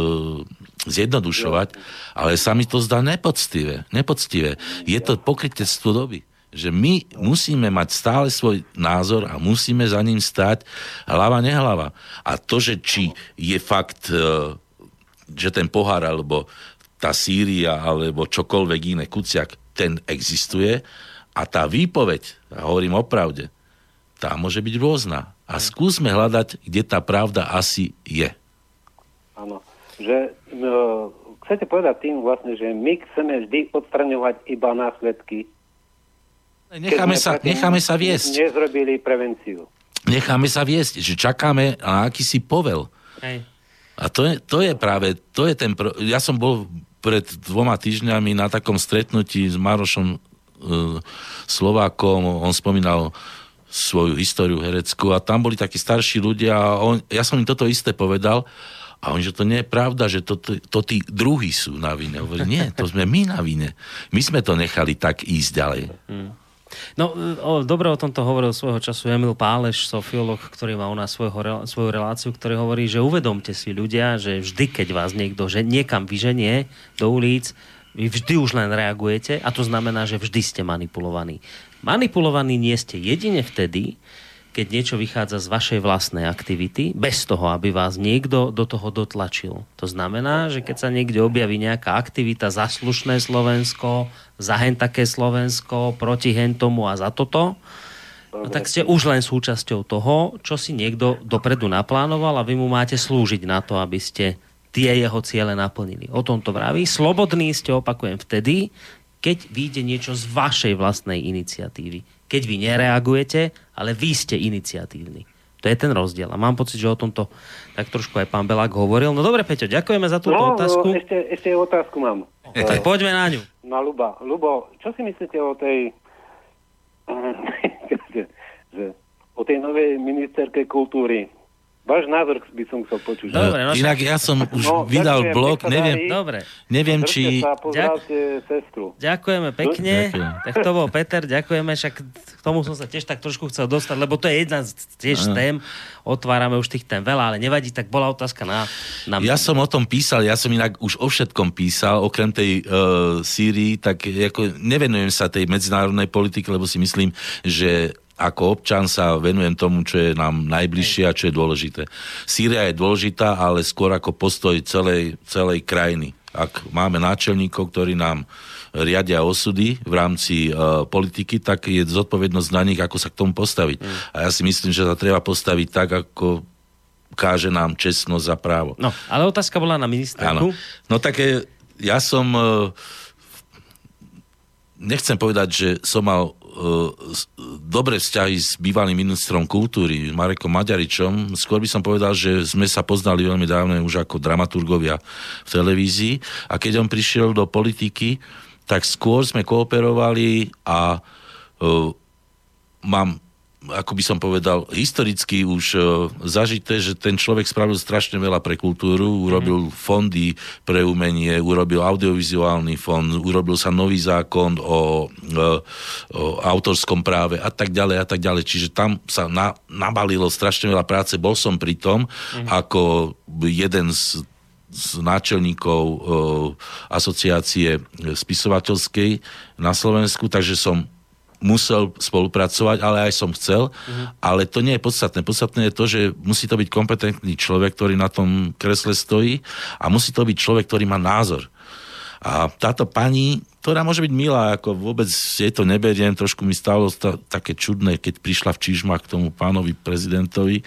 zjednodušovať, ale sa mi to zdá nepoctivé. nepoctivé. Je to pokrytectvo doby že my musíme mať stále svoj názor a musíme za ním stať hlava, nehlava. A to, že či je fakt, e, že ten pohár alebo tá Sýria alebo čokoľvek iné, Kuciak, ten existuje a tá výpoveď, ja hovorím o pravde, tá môže byť rôzna. A skúsme hľadať, kde tá pravda asi je. Áno že no, chcete povedať tým vlastne, že my chceme vždy odstraňovať iba následky. Necháme sa, necháme sa viesť. Nezrobili prevenciu. Necháme sa viesť, že čakáme na akýsi povel. Hej. A to je, to je práve, to je ten... Pro... Ja som bol pred dvoma týždňami na takom stretnutí s Marošom e, Slovákom, on spomínal svoju históriu hereckú a tam boli takí starší ľudia a on, ja som im toto isté povedal a on, že to nie je pravda, že to, to, to tí druhí sú na vine. Hovorí, nie, to sme my na vine. My sme to nechali tak ísť ďalej. Hmm. No, o, dobre o tomto hovoril svojho času Emil Páleš, sofiolog, ktorý má u nás svojho, svoju reláciu, ktorý hovorí, že uvedomte si ľudia, že vždy, keď vás niekto že niekam vyženie do ulic, vy vždy už len reagujete a to znamená, že vždy ste manipulovaní. Manipulovaní nie ste jedine vtedy, keď niečo vychádza z vašej vlastnej aktivity, bez toho, aby vás niekto do toho dotlačil. To znamená, že keď sa niekde objaví nejaká aktivita za slušné Slovensko, za hen také Slovensko, proti hen tomu a za toto, no tak ste už len súčasťou toho, čo si niekto dopredu naplánoval a vy mu máte slúžiť na to, aby ste tie jeho ciele naplnili. O tom to vraví. Slobodný ste, opakujem, vtedy, keď vyjde niečo z vašej vlastnej iniciatívy. Keď vy nereagujete, ale vy ste iniciatívni. To je ten rozdiel. A mám pocit, že o tomto tak trošku aj pán Belák hovoril. No dobre, Peťo, ďakujeme za túto no, otázku. No, ešte, ešte otázku mám. E, tak poďme na ňu. Na Luba. Lubo, čo si myslíte o tej *laughs* že, o tej novej ministerke kultúry? Váš názor by som chcel počuť. Dobre, no, Inak ja som už no, vydal ďakujem, blog, neviem, Dobre. neviem či... Sa, sestru. Ďakujeme pekne. Ďakujem. Tak to bol Peter, ďakujeme, však k tomu som sa tiež tak trošku chcel dostať, lebo to je jedna z tiež tém. Otvárame už tých tém veľa, ale nevadí, tak bola otázka na, na... Ja som o tom písal, ja som inak už o všetkom písal, okrem tej uh, Sýrii, tak ako nevenujem sa tej medzinárodnej politike, lebo si myslím, že ako občan sa venujem tomu, čo je nám najbližšie a čo je dôležité. Sýria je dôležitá, ale skôr ako postoj celej, celej krajiny. Ak máme náčelníkov, ktorí nám riadia osudy v rámci uh, politiky, tak je zodpovednosť na nich, ako sa k tomu postaviť. Mm. A ja si myslím, že sa treba postaviť tak, ako káže nám čestnosť za právo. No, ale otázka bola na ministerku. No tak je, ja som... Uh, nechcem povedať, že som mal dobré vzťahy s bývalým ministrom kultúry, Marekom Maďaričom. Skôr by som povedal, že sme sa poznali veľmi dávno už ako dramaturgovia v televízii a keď on prišiel do politiky, tak skôr sme kooperovali a uh, mám ako by som povedal, historicky už uh, zažité, že ten človek spravil strašne veľa pre kultúru, urobil mm. fondy pre umenie, urobil audiovizuálny fond, urobil sa nový zákon o, uh, o autorskom práve a tak ďalej a tak ďalej. Čiže tam sa na, nabalilo strašne veľa práce. Bol som pri tom mm. ako jeden z z náčelníkov e, asociácie spisovateľskej na Slovensku, takže som musel spolupracovať, ale aj som chcel. Uh-huh. Ale to nie je podstatné. Podstatné je to, že musí to byť kompetentný človek, ktorý na tom kresle stojí a musí to byť človek, ktorý má názor. A táto pani, ktorá môže byť milá, ako vôbec jej to neberiem, trošku mi stalo to také čudné, keď prišla v Čižma k tomu pánovi prezidentovi,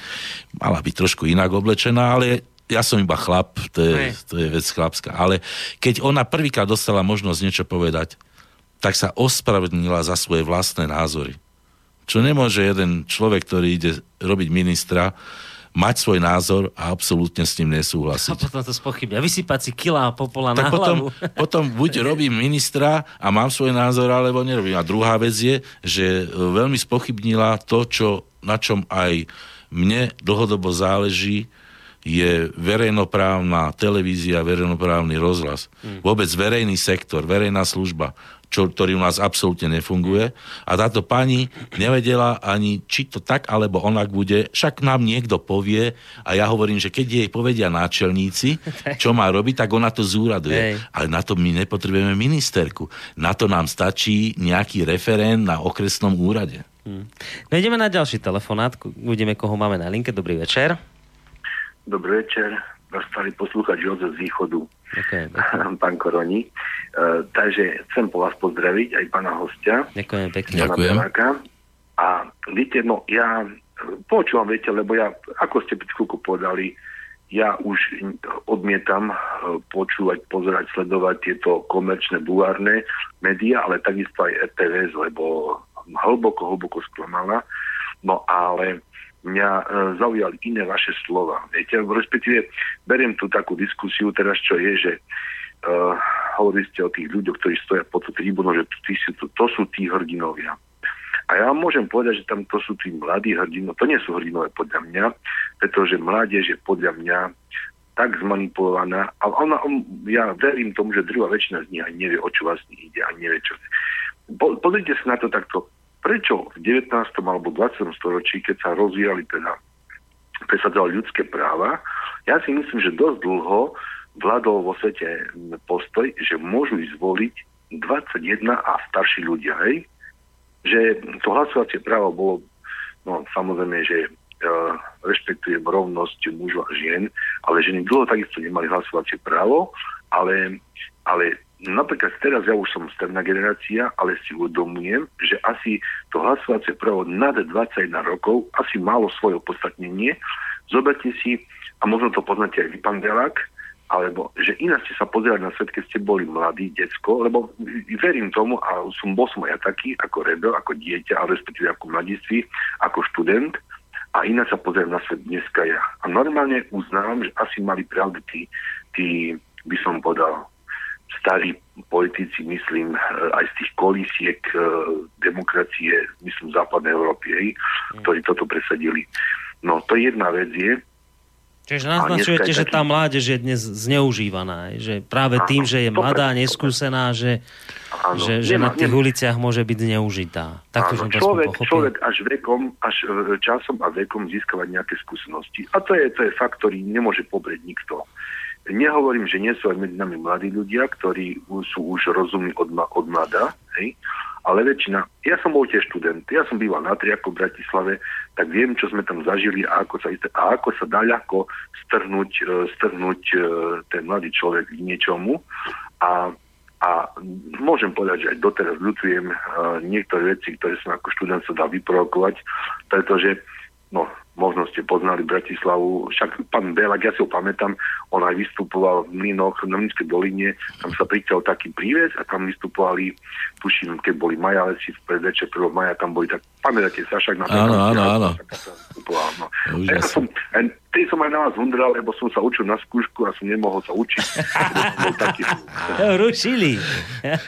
mala byť trošku inak oblečená, ale ja som iba chlap, to je, to je vec chlapská. Ale keď ona prvýkrát dostala možnosť niečo povedať, tak sa ospravedlnila za svoje vlastné názory. Čo nemôže jeden človek, ktorý ide robiť ministra, mať svoj názor a absolútne s ním nesúhlasiť. A potom to spochybia. Vysypať si kilá popola tak na potom, hlavu. *laughs* potom buď robím ministra a mám svoj názor, alebo nerobím. A druhá vec je, že veľmi spochybnila to, čo, na čom aj mne dlhodobo záleží, je verejnoprávna televízia, verejnoprávny rozhlas. Hmm. Vôbec verejný sektor, verejná služba čo, ktorý u nás absolútne nefunguje. A táto pani nevedela ani, či to tak alebo onak bude. Však nám niekto povie a ja hovorím, že keď jej povedia náčelníci, *laughs* čo má robiť, tak ona to zúraduje. Hej. Ale na to my nepotrebujeme ministerku. Na to nám stačí nejaký referent na okresnom úrade. Hmm. No ideme na ďalší telefonát. Uvidíme, koho máme na linke. Dobrý večer. Dobrý večer. Vás stali poslúchať Jozef z východu. Okay, *laughs* Pán Koroni. Uh, takže chcem po vás pozdraviť aj pána hostia. Ďakujem pekne. Ďakujem. A viete, no ja počúvam, viete, lebo ja, ako ste pred chvíľku povedali, ja už odmietam e, počúvať, pozerať, sledovať tieto komerčné, bulárne médiá, ale takisto aj RTVS, lebo hlboko, hlboko sklamala. No ale mňa e, zaujali iné vaše slova. Viete, respektíve beriem tu takú diskusiu teraz, čo je, že uh, hovorili ste o tých ľuďoch, ktorí stoja pod tú tribúnou, že tí sú, to, to sú tí hrdinovia. A ja vám môžem povedať, že tam to sú tí mladí hrdinovia, to nie sú hrdinové podľa mňa, pretože mládež je podľa mňa tak zmanipulovaná, a ona, on, ja verím tomu, že druhá väčšina z nich aj nevie, o čo vlastne ide, a nevie, čo... Po, pozrite sa na to takto. Prečo v 19. alebo 20. storočí, keď sa rozvíjali teda presadzovali ľudské práva, ja si myslím, že dosť dlho vládol vo svete postoj, že môžu ísť voliť 21 a starší ľudia, hej? Že to hlasovacie právo bolo, no samozrejme, že uh, rešpektujem rovnosť mužov a žien, ale ženy dlho takisto nemali hlasovacie právo, ale, ale napríklad teraz ja už som starná generácia, ale si uvedomujem, že asi to hlasovacie právo nad 21 rokov asi malo svoje opodstatnenie. Zoberte si, a možno to poznáte aj vy, pán Delák, alebo že inak ste sa pozerali na svet, keď ste boli mladý, decko, lebo verím tomu, a som, bol som aj ja taký, ako rebel, ako dieťa, ale respektíve ako mladiství, ako študent, a inak sa pozerám na svet dneska ja. A normálne uznám, že asi mali pravdu tí, tí by som povedal, starí politici, myslím, eh, aj z tých kolísiek eh, demokracie, myslím, západnej Európy, hej, mm. ktorí toto presadili. No, to jedna vec je. Čiže naznačujete, že tá mládež je dnes zneužívaná, že práve áno, tým, že je mladá, neskúsená, že, áno, že, že nemá, na tých nemá. uliciach môže byť zneužitá. Tak áno, človek, človek až vekom, až eh, časom a vekom získavať nejaké skúsenosti. A to je, to je fakt, ktorý nemôže pobrieť nikto. Nehovorím, že nie sú aj medzi nami mladí ľudia, ktorí sú už rozumní od, od mladá, hej? ale väčšina, ja som bol tiež študent, ja som býval na Triaku v Bratislave, tak viem, čo sme tam zažili a ako sa, a ako sa dá ľahko strhnúť, e, strhnúť e, ten mladý človek k niečomu. A, a môžem povedať, že aj doteraz ľutujem e, niektoré veci, ktoré som ako študent sa dal vyprovokovať, pretože no, možno ste poznali Bratislavu, však pán Belak, ja si ho pamätám, on aj vystupoval v Mlinoch, na Mlinskej doline, tam sa priťal taký príves a tam vystupovali, tuším, keď boli Majaleci v predveče 1. maja, tam boli tak, pamätáte sa však na Áno, áno, áno. No. Ja som, tej som aj na vás hundral, lebo som sa učil na skúšku a som nemohol sa učiť. taký, Rušili.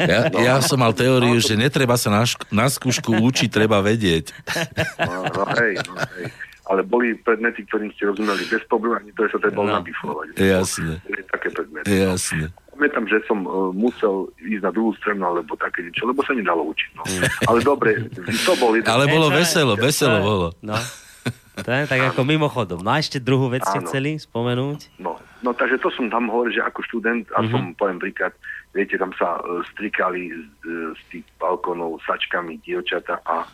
Ja, no. ja som mal teóriu, no, že netreba sa na, šk- na skúšku učiť, treba vedieť. No, no hej, no hej ale boli predmety, ktorým ste rozumeli bez problémov, ani to, že sa treba no. nabiflovať. Jasne. Také predmety. Jasne. Pamätám, že som uh, musel ísť na druhú stranu, alebo také niečo, lebo sa nedalo učiť. No. Mm. Ale dobre, to bol jeden... Ale bolo veselo, veselo bolo. No. To je tak ako mimochodom. No a ešte druhú vec ste chceli spomenúť? No, no takže to som tam hovoril, že ako študent, a mm-hmm. som poviem príklad, viete, tam sa uh, strikali z, z tých balkónov sačkami dievčata a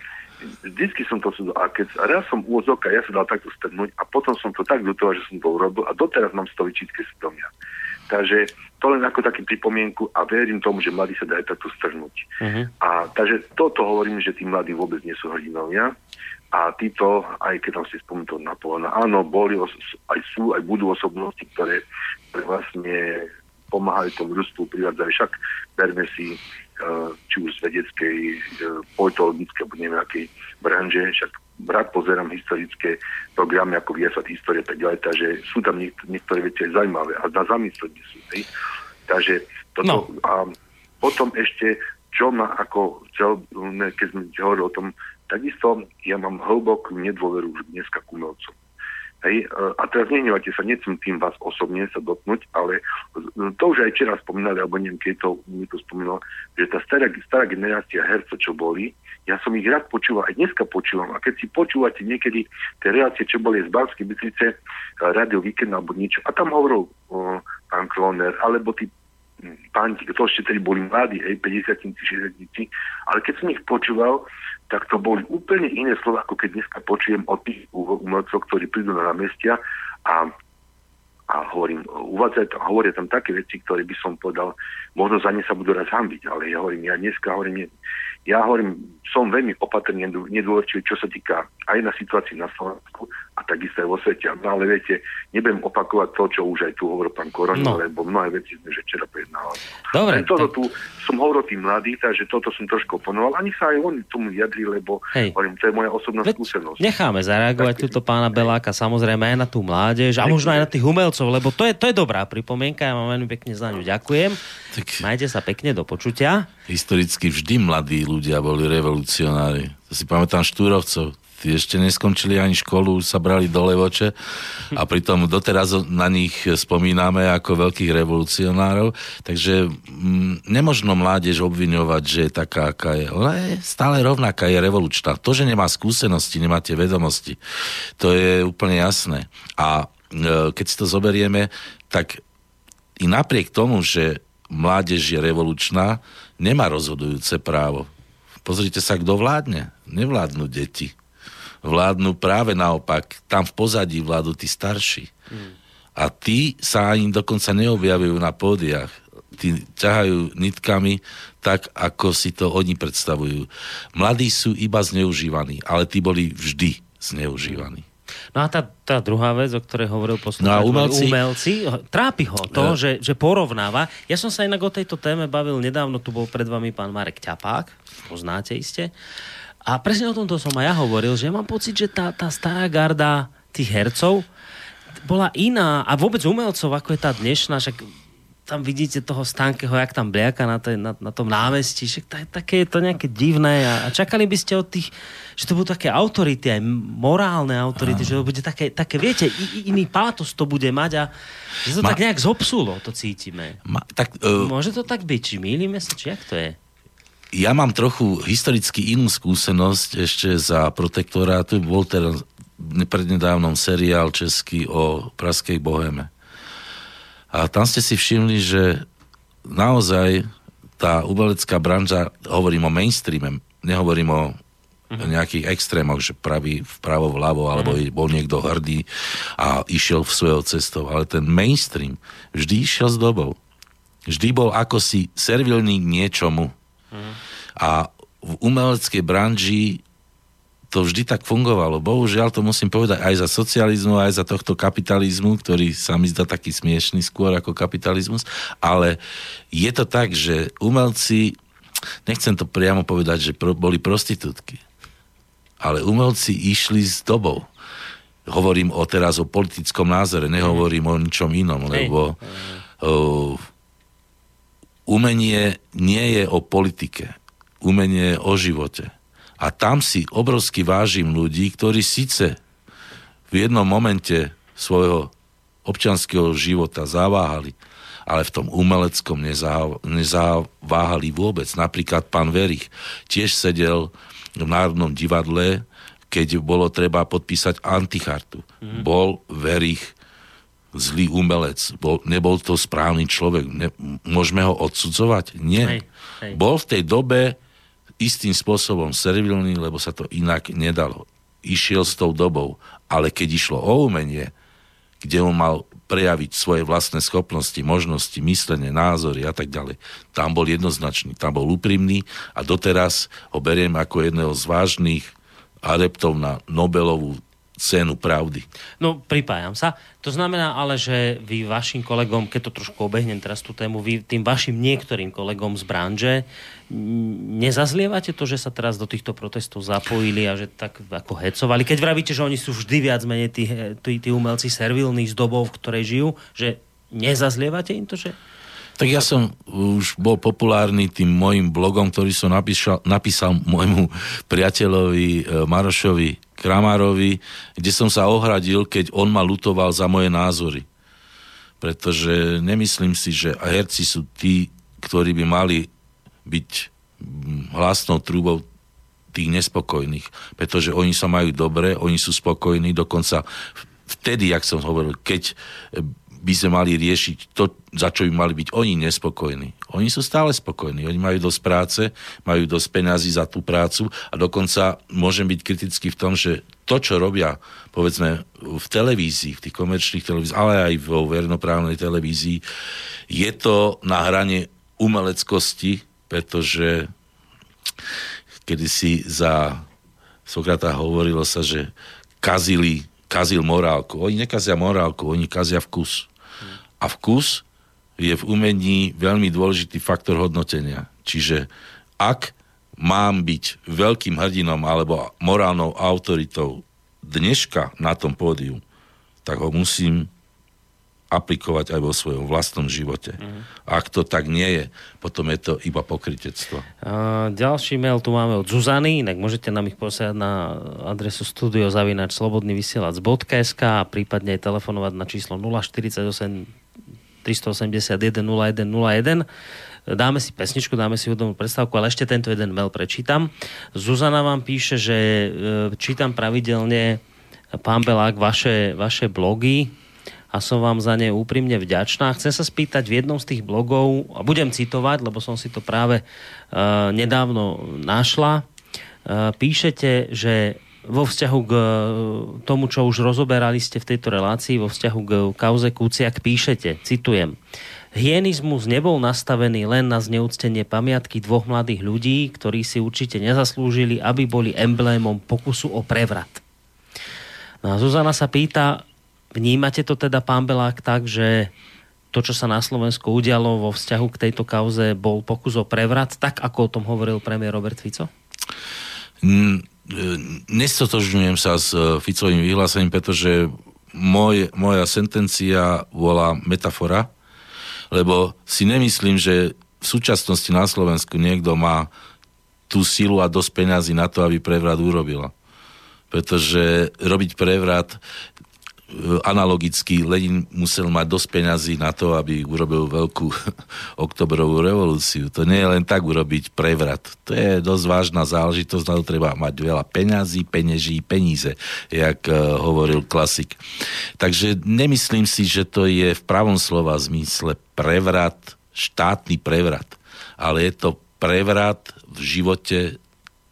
vždycky som to a keď raz som úvodzovka, ja sa dal takto strhnúť a potom som to tak ľutoval, že som to urobil a doteraz mám z toho vyčítke svedomia. Takže to len ako taký pripomienku a verím tomu, že mladí sa dajú takto strhnúť. Uh-huh. A takže toto hovorím, že tí mladí vôbec nie sú hrdinovia. A títo, aj keď tam si spomínal Napoleona, áno, boli, aj sú, aj budú osobnosti, ktoré, ktoré vlastne pomáhali tomu ľudstvu, privádzali. Však berme si či už z vedeckej, eh, politologickej, alebo neviem akej branže, však rád pozerám historické programy ako Viesat histórie tak ďalej, takže sú tam niek- niektoré veci aj zaujímavé a na zamyslenie sú. Hej. Takže toto, no. a potom ešte, čo ma ako chcel, keď sme hovorili o tom, takisto ja mám hlbokú nedôveru dneska k umelcom. Hej, e, a teraz nenevajte sa, nechcem tým vás osobne sa dotknúť, ale to už aj včera spomínali, alebo neviem, keď to to spomínal, že tá stará, stará generácia hercov, čo boli, ja som ich rád počúval, aj dneska počúvam. A keď si počúvate niekedy tie relácie, čo boli z Banskej Bystrice, e, Radio Weekend alebo niečo, a tam hovoril o, pán Kloner, alebo tí páni, to ešte tedy boli mladí, hej, 50 60 ale keď som ich počúval, tak to boli úplne iné slova, ako keď dneska počujem od tých umelcov, ktorí prídu na námestia a a hovorím, uvádzajú tam, hovoria tam také veci, ktoré by som povedal, možno za ne sa budú raz hambiť, ale ja hovorím, ja dneska hovorím, ja hovorím, som veľmi opatrný, nedôverčivý, čo sa týka aj na situácii na Slovensku a takisto aj vo svete. No ale viete, nebudem opakovať to, čo už aj tu hovoril pán Korona, no. lebo mnohé veci sme že včera prejednávali. Dobre. Toto tak... tu som hovoril tým mladých, takže toto som trošku oponoval. Ani sa aj oni tomu vyjadri, lebo Hej. hovorím, to je moja osobná Veď skúsenosť. Necháme zareagovať tak, túto pána Beláka, samozrejme aj na tú mládež a možno aj na tých umelcov, lebo to je, to je dobrá pripomienka, ja vám veľmi pekne za ňu ďakujem. Tak... Majte sa pekne do počutia. Historicky vždy mladí ľudia boli revolucionári. To si pamätám Štúrovcov, Ešte neskončili ani školu, sa brali do levoče a pritom doteraz na nich spomíname ako veľkých revolucionárov. Takže m, mm, nemožno mládež obviňovať, že je taká, aká je. Ona je stále rovnaká, je revolučná. To, že nemá skúsenosti, nemá tie vedomosti, to je úplne jasné. A e, keď si to zoberieme, tak i napriek tomu, že mládež je revolučná, nemá rozhodujúce právo. Pozrite sa, kto vládne. Nevládnu deti vládnu práve naopak. Tam v pozadí vládu tí starší. Hmm. A tí sa ani dokonca neobjavujú na pódiach. Tí ťahajú nitkami tak, ako si to oni predstavujú. Mladí sú iba zneužívaní, ale tí boli vždy zneužívaní. No a tá, tá druhá vec, o ktorej hovoril poslucháč, no umelci, umelci, trápi ho to, ja. že, že porovnáva. Ja som sa inak o tejto téme bavil nedávno, tu bol pred vami pán Marek Ťapák, poznáte iste. A presne o tomto som aj ja hovoril, že mám pocit, že tá, tá stará garda tých hercov bola iná a vôbec umelcov, ako je tá dnešná, však tam vidíte toho Stankeho, jak tam bliaka na, tej, na, na tom námestí, však tak, také je to nejaké divné a, a čakali by ste od tých, že to budú také autority, aj morálne autority, že to bude také, také viete, iný pátos to bude mať a že to Ma... tak nejak zopsulo, to cítime. Ma... Tak, uh... Môže to tak byť, či mýlime sa, či jak to je? Ja mám trochu historicky inú skúsenosť ešte za protektorátu. Bol teraz prednedávnom seriál český o praskej boheme. A tam ste si všimli, že naozaj tá umelecká branža, hovorím o mainstreame, nehovorím o uh-huh. nejakých extrémoch, že pravý vpravo, vľavo, alebo uh-huh. bol niekto hrdý a išiel v svojou cestou. Ale ten mainstream vždy išiel s dobou. Vždy bol ako si servilný niečomu. A v umeleckej branži to vždy tak fungovalo. Bohužiaľ to musím povedať aj za socializmu, aj za tohto kapitalizmu, ktorý sa mi zdá taký smiešný skôr ako kapitalizmus, ale je to tak, že umelci, nechcem to priamo povedať, že pro, boli prostitútky, ale umelci išli s dobou. Hovorím o teraz o politickom názore, nehovorím o ničom inom, lebo uh, umenie nie je o politike. Umenie je o živote. A tam si obrovsky vážim ľudí, ktorí síce v jednom momente svojho občanského života zaváhali, ale v tom umeleckom nezaváhali vôbec. Napríklad pán Verich tiež sedel v Národnom divadle, keď bolo treba podpísať antichartu. Mm. Bol Verich zlý umelec, bol, nebol to správny človek, ne, môžeme ho odsudzovať? Nie. Hej, hej. Bol v tej dobe istým spôsobom servilný, lebo sa to inak nedalo. Išiel s tou dobou, ale keď išlo o umenie, kde on mal prejaviť svoje vlastné schopnosti, možnosti, myslenie, názory a tak ďalej. Tam bol jednoznačný, tam bol úprimný a doteraz ho beriem ako jedného z vážnych adeptov na Nobelovú cenu pravdy. No, pripájam sa. To znamená ale, že vy vašim kolegom, keď to trošku obehnem teraz tú tému, vy tým vašim niektorým kolegom z branže nezazlievate to, že sa teraz do týchto protestov zapojili a že tak ako hecovali? Keď vravíte, že oni sú vždy viac menej tí, tí, tí umelci servilní z dobou, v ktorej žijú, že nezazlievate im to, že tak ja som už bol populárny tým môjim blogom, ktorý som napísal, napísal môjmu priateľovi e, Marošovi Kramárovi, kde som sa ohradil, keď on ma lutoval za moje názory. Pretože nemyslím si, že herci sú tí, ktorí by mali byť hlasnou trúbou tých nespokojných. Pretože oni sa majú dobre, oni sú spokojní, dokonca vtedy, jak som hovoril, keď by sme mali riešiť to, za čo by mali byť oni nespokojní. Oni sú stále spokojní. Oni majú dosť práce, majú dosť peňazí za tú prácu a dokonca môžem byť kritický v tom, že to, čo robia, povedzme, v televízii, v tých komerčných televíziách, ale aj vo vernoprávnej televízii, je to na hrane umeleckosti, pretože kedy si za Sokrata hovorilo sa, že kazili, kazil morálku. Oni nekazia morálku, oni kazia vkus. A vkus je v umení veľmi dôležitý faktor hodnotenia. Čiže ak mám byť veľkým hrdinom alebo morálnou autoritou dneška na tom pódiu, tak ho musím aplikovať aj vo svojom vlastnom živote. Mm. Ak to tak nie je, potom je to iba pokritectvo. A ďalší mail tu máme od Zuzany, inak môžete nám ich posielať na adresu studiozavinač slobodnyvysielac.sk a prípadne aj telefonovať na číslo 048 381 0101 dáme si pesničku, dáme si hudobnú predstavku, ale ešte tento jeden mail prečítam. Zuzana vám píše, že e, čítam pravidelne pán Belák vaše, vaše blogy a som vám za ne úprimne vďačná. Chcem sa spýtať v jednom z tých blogov, a budem citovať, lebo som si to práve uh, nedávno našla, uh, píšete, že vo vzťahu k tomu, čo už rozoberali ste v tejto relácii, vo vzťahu k kauze Kuciak píšete, citujem, Hienizmus nebol nastavený len na zneúctenie pamiatky dvoch mladých ľudí, ktorí si určite nezaslúžili, aby boli emblémom pokusu o prevrat. No a Zuzana sa pýta, vnímate to teda, pán Belák, tak, že to, čo sa na Slovensku udialo vo vzťahu k tejto kauze, bol pokus o prevrat, tak ako o tom hovoril premiér Robert Fico? Mm, e, nestotožňujem sa s e, Ficovým vyhlásením, pretože môj, moja sentencia bola metafora, lebo si nemyslím, že v súčasnosti na Slovensku niekto má tú silu a dosť peňazí na to, aby prevrat urobila. Pretože robiť prevrat analogicky Lenin musel mať dosť peňazí na to, aby urobil veľkú *laughs* oktobrovú revolúciu. To nie je len tak urobiť prevrat. To je dosť vážna záležitosť, na to treba mať veľa peňazí, peneží, peníze, jak uh, hovoril klasik. Takže nemyslím si, že to je v pravom slova zmysle prevrat, štátny prevrat, ale je to prevrat v živote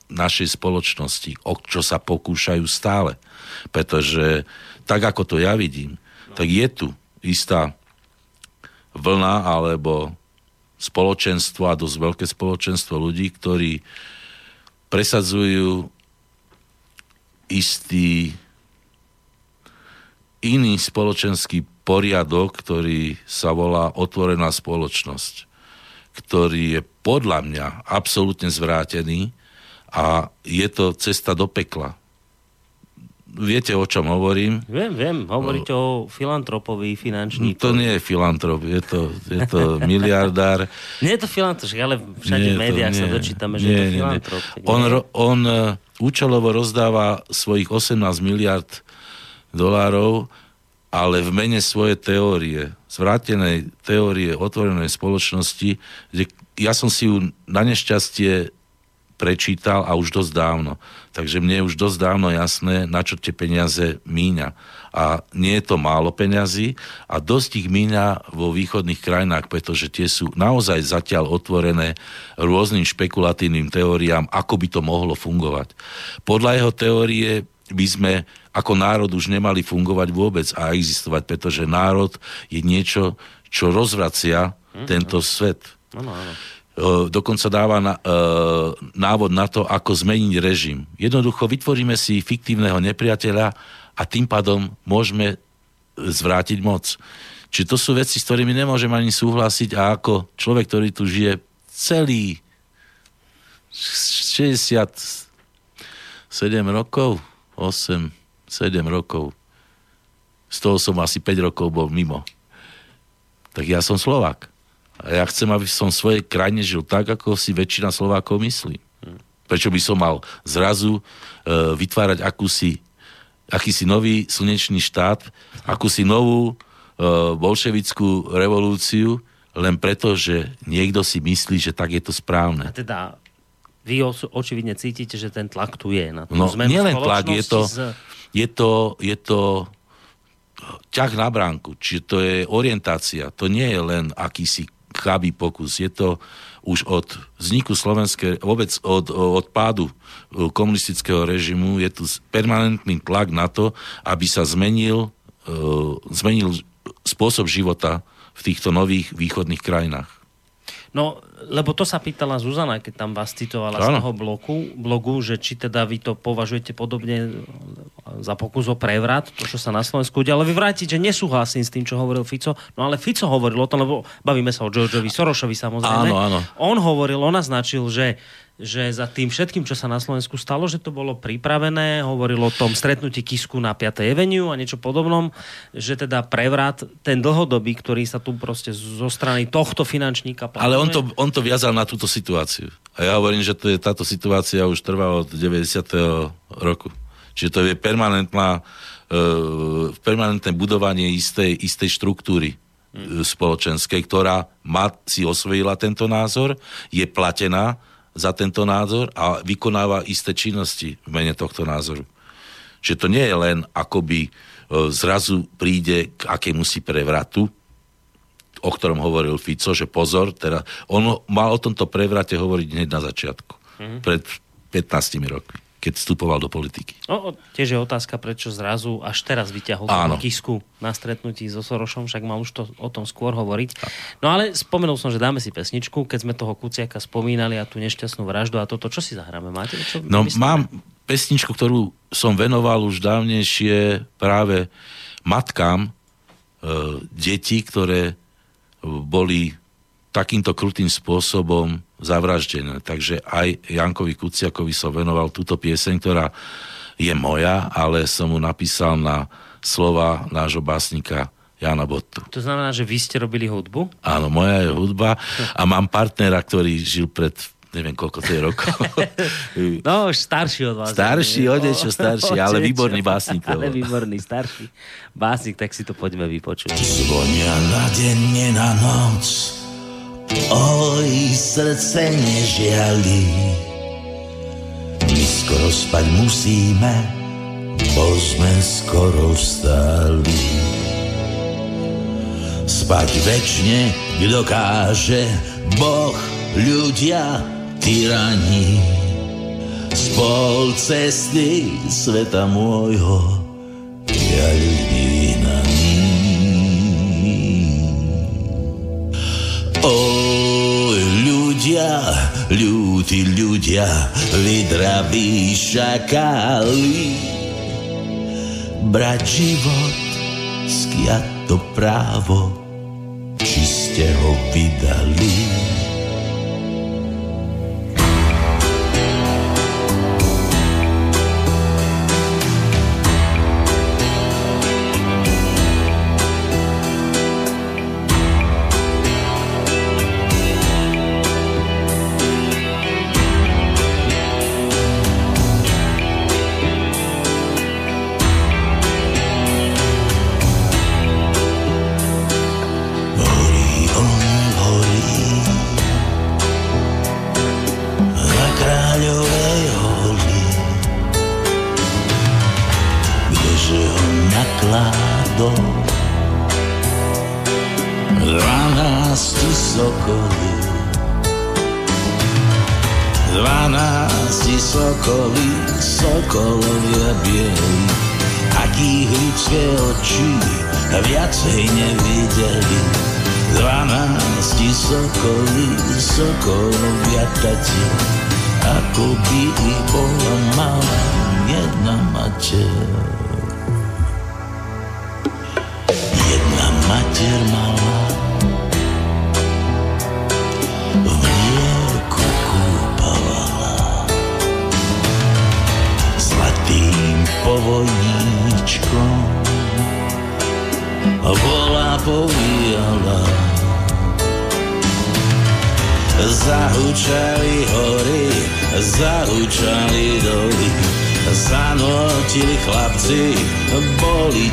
našej spoločnosti, o čo sa pokúšajú stále. Pretože tak ako to ja vidím, tak je tu istá vlna alebo spoločenstvo a dosť veľké spoločenstvo ľudí, ktorí presadzujú istý iný spoločenský poriadok, ktorý sa volá otvorená spoločnosť, ktorý je podľa mňa absolútne zvrátený a je to cesta do pekla viete, o čom hovorím? Viem, viem. Hovoríte o filantropovi, finančníku. To nie je filantrop, je to, je to miliardár. *laughs* nie je to filantrop, ale všade v médiách to, sa dočítame, že nie, je to filantrop. Nie, nie. On, on e, účelovo rozdáva svojich 18 miliard dolárov, ale v mene svojej teórie, zvrátenej teórie otvorenej spoločnosti, kde ja som si ju na nešťastie prečítal a už dosť dávno. Takže mne je už dosť dávno jasné, na čo tie peniaze míňa. A nie je to málo peňazí a dosť ich míňa vo východných krajinách, pretože tie sú naozaj zatiaľ otvorené rôznym špekulatívnym teóriám, ako by to mohlo fungovať. Podľa jeho teórie by sme ako národ už nemali fungovať vôbec a existovať, pretože národ je niečo, čo rozvracia mm, tento svet. Ano, ano dokonca dáva na, e, návod na to, ako zmeniť režim. Jednoducho vytvoríme si fiktívneho nepriateľa a tým pádom môžeme zvrátiť moc. Čiže to sú veci, s ktorými nemôžem ani súhlasiť a ako človek, ktorý tu žije celý 67 rokov, 8, 7 rokov, z toho som asi 5 rokov bol mimo. Tak ja som Slovak. A ja chcem, aby som v svojej krajine žil tak, ako si väčšina Slovákov myslí. Prečo by som mal zrazu e, vytvárať akúsi, akýsi nový slnečný štát, akúsi novú e, bolševickú revolúciu, len preto, že niekto si myslí, že tak je to správne. A teda vy očividne cítite, že ten tlak tu je. Na no, nielen tlak, je to, z... je to, je to ťah na bránku, čiže to je orientácia, to nie je len akýsi chabý pokus. Je to už od vzniku slovenskej, vôbec od, od pádu e, komunistického režimu, je tu permanentný tlak na to, aby sa zmenil, uh, zmenil spôsob života v týchto nových východných krajinách. No, lebo to sa pýtala Zuzana, keď tam vás citovala ano. z toho bloku, blogu, že či teda vy to považujete podobne za pokus o prevrat, to, čo sa na Slovensku udialo. Vy vrátiť, že nesúhlasím s tým, čo hovoril Fico, no ale Fico hovoril o tom, lebo bavíme sa o Georgeovi Sorošovi samozrejme. Áno, áno. On hovoril, on naznačil, že že za tým všetkým, čo sa na Slovensku stalo, že to bolo pripravené, hovoril o tom stretnutí Kisku na 5. Avenue a niečo podobnom, že teda prevrat, ten dlhodobý, ktorý sa tu proste zo strany tohto finančníka plánuje. Ale on to, on to viazal na túto situáciu. A ja hovorím, že to je, táto situácia už trvá od 90. roku. Čiže to je permanentná, uh, permanentné budovanie istej, istej štruktúry hmm. spoločenskej, ktorá má, si osvojila tento názor, je platená za tento názor a vykonáva isté činnosti v mene tohto názoru. Že to nie je len akoby e, zrazu príde k akémusi prevratu, o ktorom hovoril Fico, že pozor, teda on mal o tomto prevrate hovoriť hneď na začiatku, mm-hmm. pred 15 rokmi keď vstupoval do politiky. No, tiež je otázka, prečo zrazu až teraz vyťahol Kisku na stretnutí so Sorošom, však mal už to o tom skôr hovoriť. No ale spomenul som, že dáme si pesničku, keď sme toho Kuciaka spomínali a tú nešťastnú vraždu a toto, čo si zahráme? Máte? Čo no myslíme? mám pesničku, ktorú som venoval už dávnejšie práve matkám e, detí, ktoré boli takýmto krutým spôsobom zavraždené. Takže aj Jankovi Kuciakovi som venoval túto pieseň, ktorá je moja, ale som mu napísal na slova nášho básnika Jana Bottu. To znamená, že vy ste robili hudbu? Áno, moja je hudba a mám partnera, ktorý žil pred neviem koľko to je rokov. *laughs* no, už starší od vás. Starší, o niečo starší, ale výborný básnik. Ale výborný, starší básnik, tak si to poďme vypočuť. Zvonia na deň, nie na noc, Oj, srdce nežiali, my skoro spať musíme, bo sme skoro vstali. Spať večne, kto káže, Boh, ľudia, tyrani. Spol cesty sveta môjho, ja ľudí ľudia, ľudí ľudia, vydraví šakali. Brať život, skiať to právo, či ste ho vydali.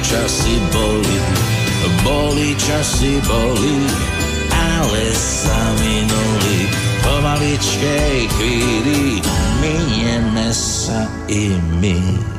časy boli, boli časy boli, ale sa minuli. Po maličkej chvíli minieme sa i my.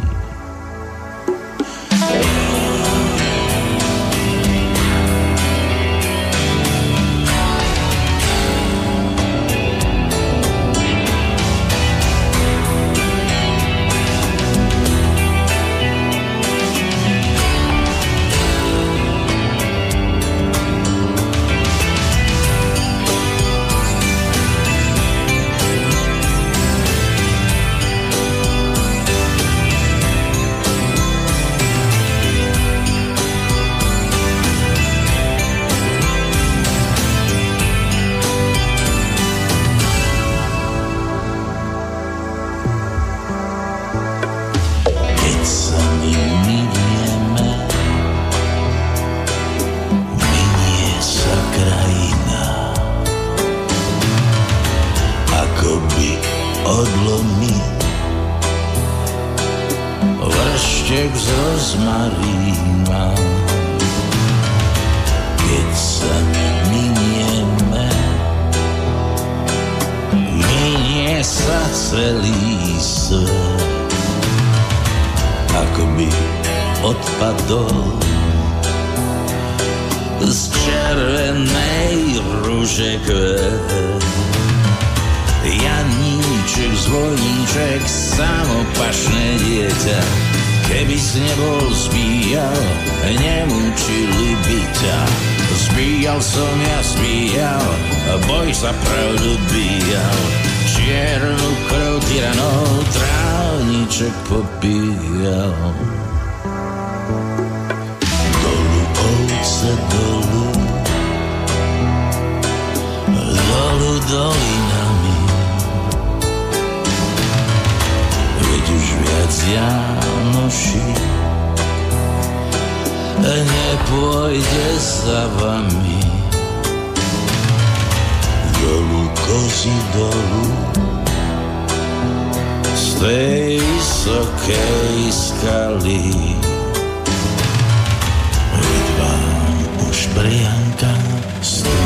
Adrián Castro.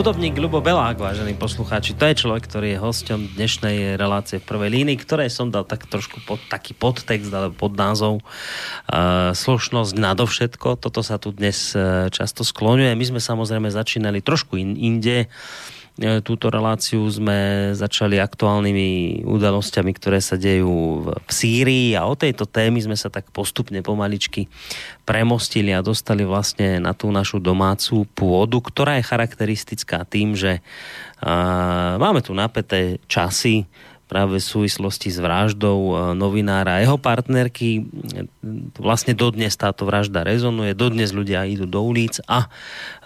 Hudobník Ľubo Belák, vážení poslucháči, to je človek, ktorý je hosťom dnešnej relácie v prvej línii, ktoré som dal tak trošku pod taký podtext, alebo pod názov uh, slušnosť nadovšetko. Toto sa tu dnes uh, často skloňuje. My sme samozrejme začínali trošku in, inde. E, túto reláciu sme začali aktuálnymi udalosťami, ktoré sa dejú v, Sýrii a o tejto témy sme sa tak postupne pomaličky premostili a dostali vlastne na tú našu domácu pôdu, ktorá je charakteristická tým, že máme tu napäté časy, práve v súvislosti s vraždou novinára a jeho partnerky. Vlastne dodnes táto vražda rezonuje, dodnes ľudia idú do ulic a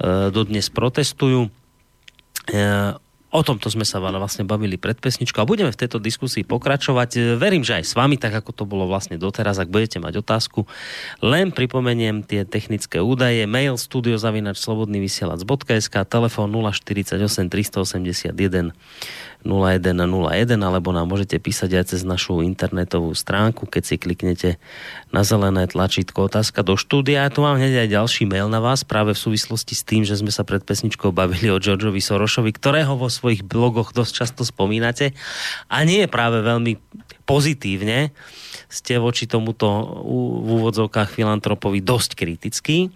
e, dodnes protestujú. E, o tomto sme sa vlastne bavili pred pesničkou a budeme v tejto diskusii pokračovať. E, verím, že aj s vami, tak ako to bolo vlastne doteraz, ak budete mať otázku. Len pripomeniem tie technické údaje. Mail studiozavinač.slobodnyvysielac.sk telefón 048 381 0101 alebo nám môžete písať aj cez našu internetovú stránku, keď si kliknete na zelené tlačítko otázka do štúdia. Ja tu mám hneď aj ďalší mail na vás práve v súvislosti s tým, že sme sa pred pesničkou bavili o Georgeovi Sorošovi, ktorého vo svojich blogoch dosť často spomínate a nie je práve veľmi pozitívne ste voči tomuto v úvodzovkách filantropovi dosť kritický.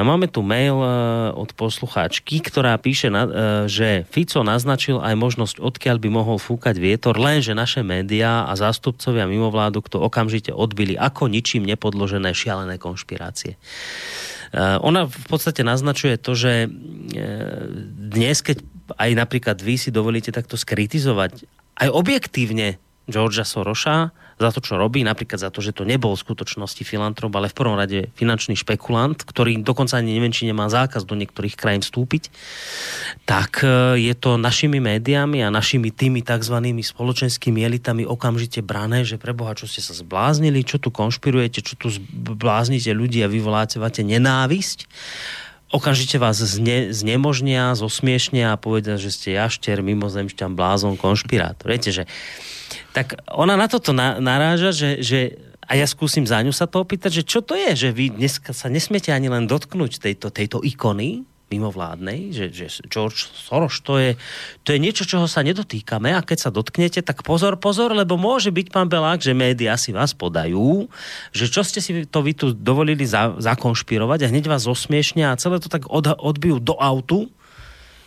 No máme tu mail e, od poslucháčky, ktorá píše, e, že Fico naznačil aj možnosť, odkiaľ by mohol fúkať vietor, lenže naše médiá a zástupcovia mimovládok to okamžite odbili ako ničím nepodložené šialené konšpirácie. E, ona v podstate naznačuje to, že dnes, keď aj napríklad vy si dovolíte takto skritizovať aj objektívne Georgia Soroša za to, čo robí, napríklad za to, že to nebol v skutočnosti filantrop, ale v prvom rade finančný špekulant, ktorý dokonca ani neviem, či nemá zákaz do niektorých krajín vstúpiť, tak e, je to našimi médiami a našimi tými tzv. spoločenskými elitami okamžite brané, že preboha, čo ste sa zbláznili, čo tu konšpirujete, čo tu zbláznite ľudí a vyvoláte nenávisť okamžite vás zne, znemožnia, zosmiešnia a povedia, že ste jašter, mimozemšťan, blázon, konšpirátor. Viete, že tak ona na toto na, naráža, že, že a ja skúsim za ňu sa to opýtať, že čo to je, že vy dneska sa nesmiete ani len dotknúť tejto, tejto ikony mimovládnej, že, že George Soros to je, to je niečo, čoho sa nedotýkame a keď sa dotknete, tak pozor, pozor, lebo môže byť, pán Belák, že médiá si vás podajú, že čo ste si to vy tu dovolili za, zakonšpirovať a hneď vás osmiešnia a celé to tak od, odbijú do autu,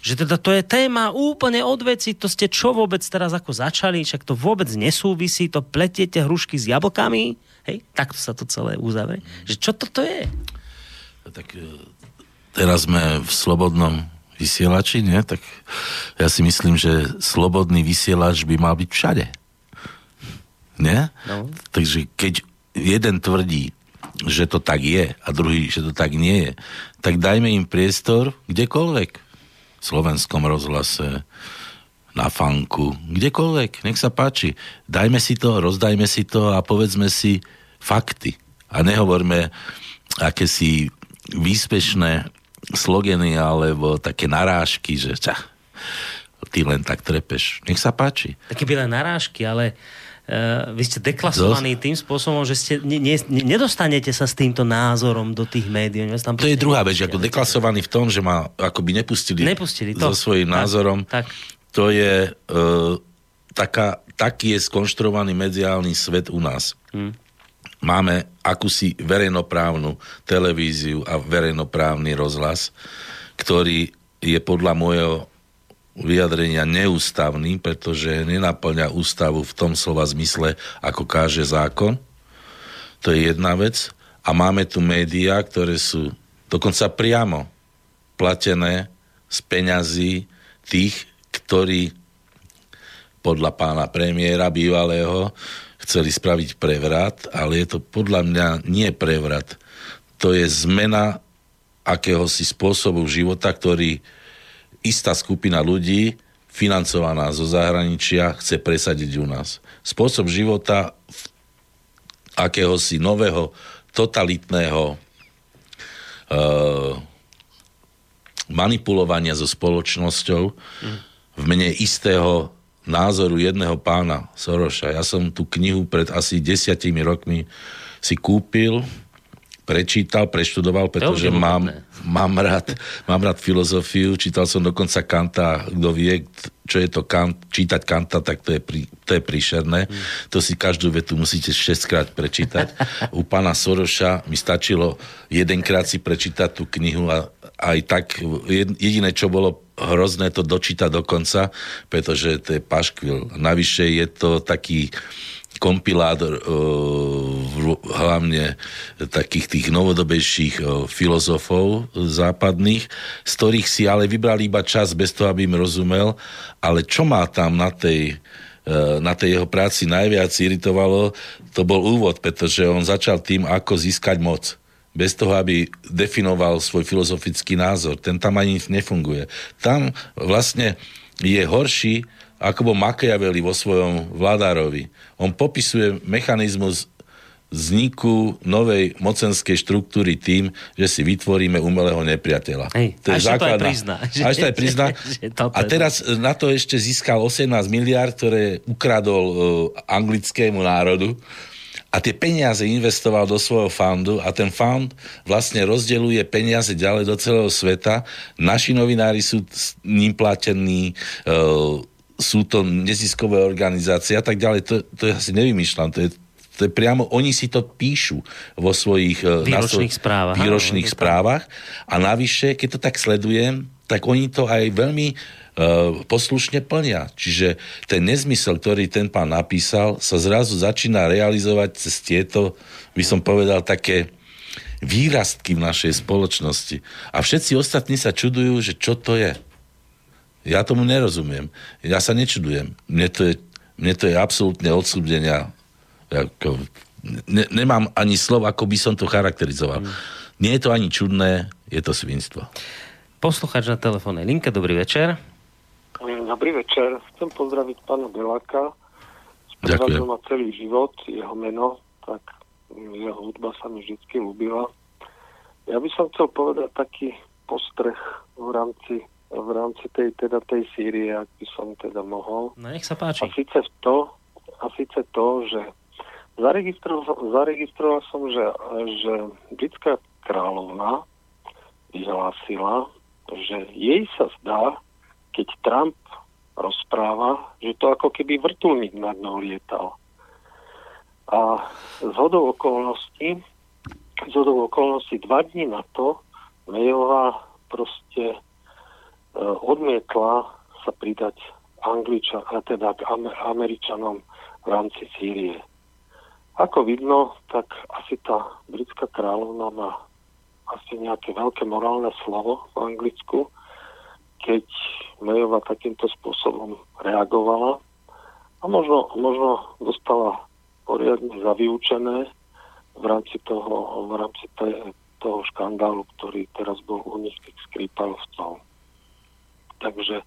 že teda to je téma úplne od veci, to ste čo vôbec teraz ako začali, však to vôbec nesúvisí, to pletiete hrušky s jablkami, hej, takto sa to celé uzavrie. Že čo toto je? Tak e, teraz sme v slobodnom vysielači, nie? Tak ja si myslím, že slobodný vysielač by mal byť všade. Nie? No. Takže keď jeden tvrdí, že to tak je a druhý, že to tak nie je, tak dajme im priestor kdekoľvek slovenskom rozhlase, na fanku, kdekoľvek, nech sa páči. Dajme si to, rozdajme si to a povedzme si fakty. A nehovorme aké si výspešné slogeny alebo také narážky, že ča, ty len tak trepeš. Nech sa páči. Také by len narážky, ale vy ste deklasovaní tým spôsobom, že ste, ne, ne, nedostanete sa s týmto názorom do tých médií. Tam to je druhá vec, ako deklasovaný v tom, že ma akoby nepustili, nepustili to. so svojím tak, názorom. Tak. To je uh, taká, taký je skonštruovaný mediálny svet u nás. Hmm. Máme akúsi verejnoprávnu televíziu a verejnoprávny rozhlas, ktorý je podľa môjho vyjadrenia neústavný, pretože nenaplňa ústavu v tom slova zmysle, ako káže zákon. To je jedna vec. A máme tu médiá, ktoré sú dokonca priamo platené z peňazí tých, ktorí podľa pána premiéra bývalého chceli spraviť prevrat, ale je to podľa mňa nie prevrat. To je zmena akéhosi spôsobu života, ktorý istá skupina ľudí, financovaná zo zahraničia, chce presadiť u nás. Spôsob života akéhosi nového totalitného uh, manipulovania so spoločnosťou v mene istého názoru jedného pána Soroša. Ja som tú knihu pred asi desiatimi rokmi si kúpil prečítal, preštudoval, pretože mám, mám, rád, mám rád filozofiu, čítal som dokonca Kanta, kto vie, čo je to Kant, čítať Kanta, tak to je, pri, to je príšerné. Hmm. To si každú vetu musíte 6 krát prečítať. U pána Soroša mi stačilo jedenkrát si prečítať tú knihu a aj tak jediné, čo bolo hrozné to dočítať do konca, pretože to je paškvil. Navyše je to taký kompilátor hlavne takých tých novodobejších filozofov západných, z ktorých si ale vybrali iba čas bez toho, aby im rozumel, ale čo má tam na tej e, na tej jeho práci najviac iritovalo, to bol úvod, pretože on začal tým, ako získať moc. Bez toho, aby definoval svoj filozofický názor. Ten tam ani nefunguje. Tam vlastne je horší ako bol Machiavelli vo svojom vládárovi. On popisuje mechanizmus vzniku novej mocenskej štruktúry tým, že si vytvoríme umelého nepriateľa. Hej, to je až základná, to aj prizná. *laughs* Až to aj prizná. *laughs* A teraz na to ešte získal 18 miliard, ktoré ukradol uh, anglickému národu a tie peniaze investoval do svojho fundu a ten fund vlastne rozdeluje peniaze ďalej do celého sveta. Naši novinári sú ním platení, uh, sú to neziskové organizácie a tak ďalej. To, to ja si nevymýšľam, to je, to je priamo, oni si to píšu vo svojich e, výročných správach. Výročných áno, správach a navyše, keď to tak sledujem, tak oni to aj veľmi uh, poslušne plnia. Čiže ten nezmysel, ktorý ten pán napísal, sa zrazu začína realizovať cez tieto, by som povedal, také výrastky v našej spoločnosti. A všetci ostatní sa čudujú, že čo to je. Ja tomu nerozumiem. Ja sa nečudujem. Mne to je, mne to je absolútne odsúdenia. Ako, ne, nemám ani slov, ako by som to charakterizoval. Mm. Nie je to ani čudné, je to svinstvo. Posluchač na telefónnej linke, dobrý večer. Dobrý večer. Chcem pozdraviť pána Beláka. Ďakujem. ma celý život, jeho meno, tak jeho hudba sa mi vždy ľúbila. Ja by som chcel povedať taký postreh v rámci v rámci tej, teda tej Sýrie, ak by som teda mohol. No nech sa páči. A síce to, a síce to že zaregistroval, zaregistroval som, že, že britská kráľovna vyhlásila, že jej sa zdá, keď Trump rozpráva, že to ako keby vrtulník nad ňou lietal. A z hodou okolností, z hodou okolností dva dní na to Mayová proste odmietla sa pridať Angliča, teda k Američanom v rámci Sýrie. Ako vidno, tak asi tá britská kráľovna má asi nejaké veľké morálne slovo v Anglicku, keď Mayova takýmto spôsobom reagovala a možno, možno dostala poriadne zavyučené v rámci toho, v rámci toho škandálu, ktorý teraz bol u nich tých Skripalovcov. Takže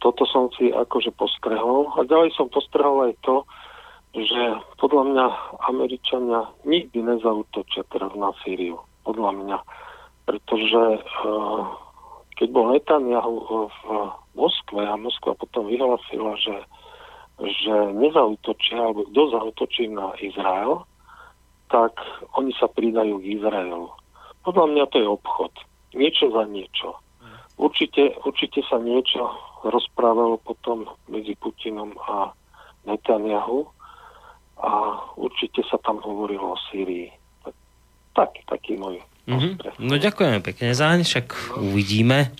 toto som si akože postrehol. A ďalej som postrehol aj to, že podľa mňa Američania nikdy nezautočia teraz na Sýriu. Podľa mňa pretože keď bol Netanyahu v Moskve a Moskva potom vyhlasila, že, že nezautočia, alebo kto zautočí na Izrael, tak oni sa pridajú k Izraelu. Podľa mňa to je obchod. Niečo za niečo. Určite, určite sa niečo rozprávalo potom medzi Putinom a Netanyahu a určite sa tam hovorilo o Sýrii. Tak, taký môj mm-hmm. No ďakujeme pekne zaň, však uvidíme.